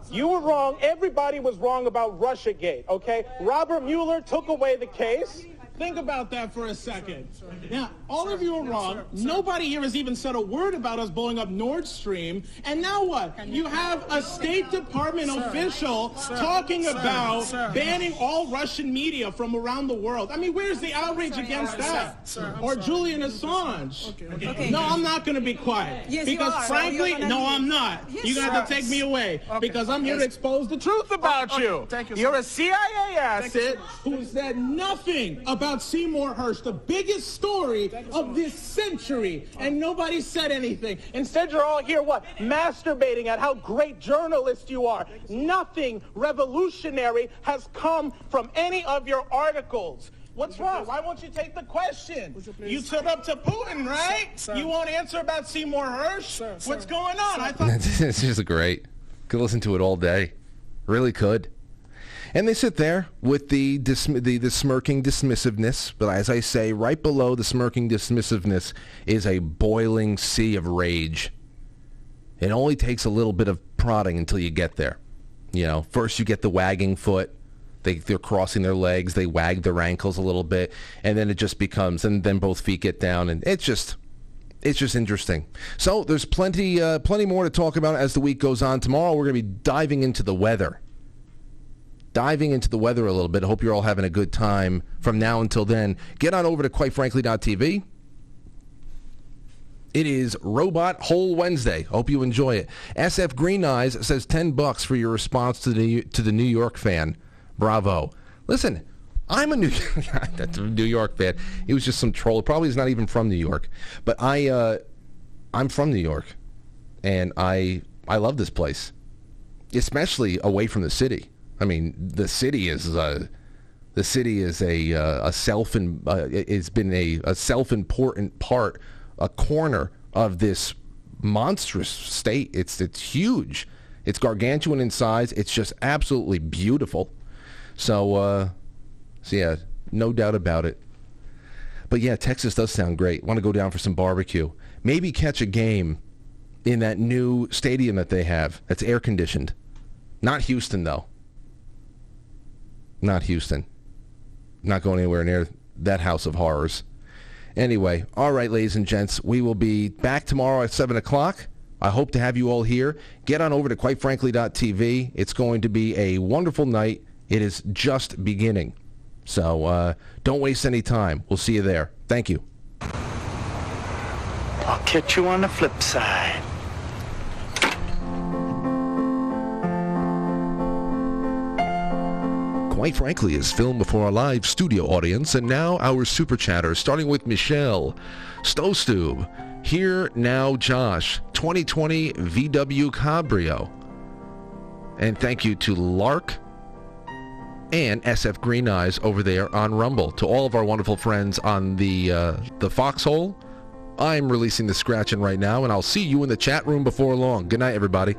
You were wrong. Everybody was wrong about Russiagate, okay? Robert Mueller took away the case. Think about that for a second. Now, all of you are wrong. Nobody here has even said a word about us blowing up Nord Stream. And now what? You have a State Department official talking about banning all Russian media from around the world. I mean, where's the outrage against that? Or Julian Assange? Okay. No, I'm not going to be quiet. Yes, because frankly, gonna no. I'm not. Yes, you got sir. to take me away Okay. because I'm here to expose the truth about Okay, you. thank you, You're a CIA asset who said nothing about Seymour Hersh, the biggest story of this century, and nobody said anything. Instead, you're all here, what? Masturbating at how great journalists you are. Nothing revolutionary has come from any of your articles. What's wrong? Why won't you take the question? You stood up to Putin, right? You won't answer about Seymour Hersh? What's going on? I thought it's just great. Could listen to it all day. Really could. And they sit there with the, dism- the the smirking dismissiveness, but as I say, right below the smirking dismissiveness is a boiling sea of rage. It only takes a little bit of prodding until you get there. You know, first you get the wagging foot. They they're crossing their legs, they wag their ankles a little bit, and then it just becomes and then both feet get down and it's just it's just interesting. So there's plenty, uh, plenty more to talk about as the week goes on. Tomorrow we're going to be diving into the weather, diving into the weather a little bit. Hope you're all having a good time from now until then. Get on over to quitefrankly.tv. It is Robot Whole Wednesday. Hope you enjoy it. SF Green Eyes says ten bucks for your response to the to the New York fan. Bravo. Listen, I'm a New that's a New York fan. He was just some troll. Probably is not even from New York. But I uh, I'm from New York, and I I love this place, especially away from the city. I mean, the city is uh, the city is a uh, a self in, uh, it's been a, a self important part, a corner of this monstrous state. It's it's huge. It's gargantuan in size. It's just absolutely beautiful. So, uh, so yeah, no doubt about it. But yeah, Texas does sound great. Want to go down for some barbecue? Maybe catch a game in that new stadium that they have. That's air conditioned. Not Houston though. Not Houston. Not going anywhere near that house of horrors. Anyway, all right, ladies and gents, we will be back tomorrow at 7 o'clock. I hope to have you all here. Get on over to quitefrankly.tv. It's going to be a wonderful night. It is just beginning. So uh, don't waste any time. We'll see you there. Thank you. I'll catch you on the flip side. Quite frankly, is filmed before a live studio audience, and now our super chatter, starting with Michelle, Stowstube, Here Now Josh, 2020 VW Cabrio. And thank you to Lark and SF Green Eyes over there on Rumble. To all of our wonderful friends on the uh, the Foxhole, I'm releasing the scratching right now, and I'll see you in the chat room before long. Good night, everybody.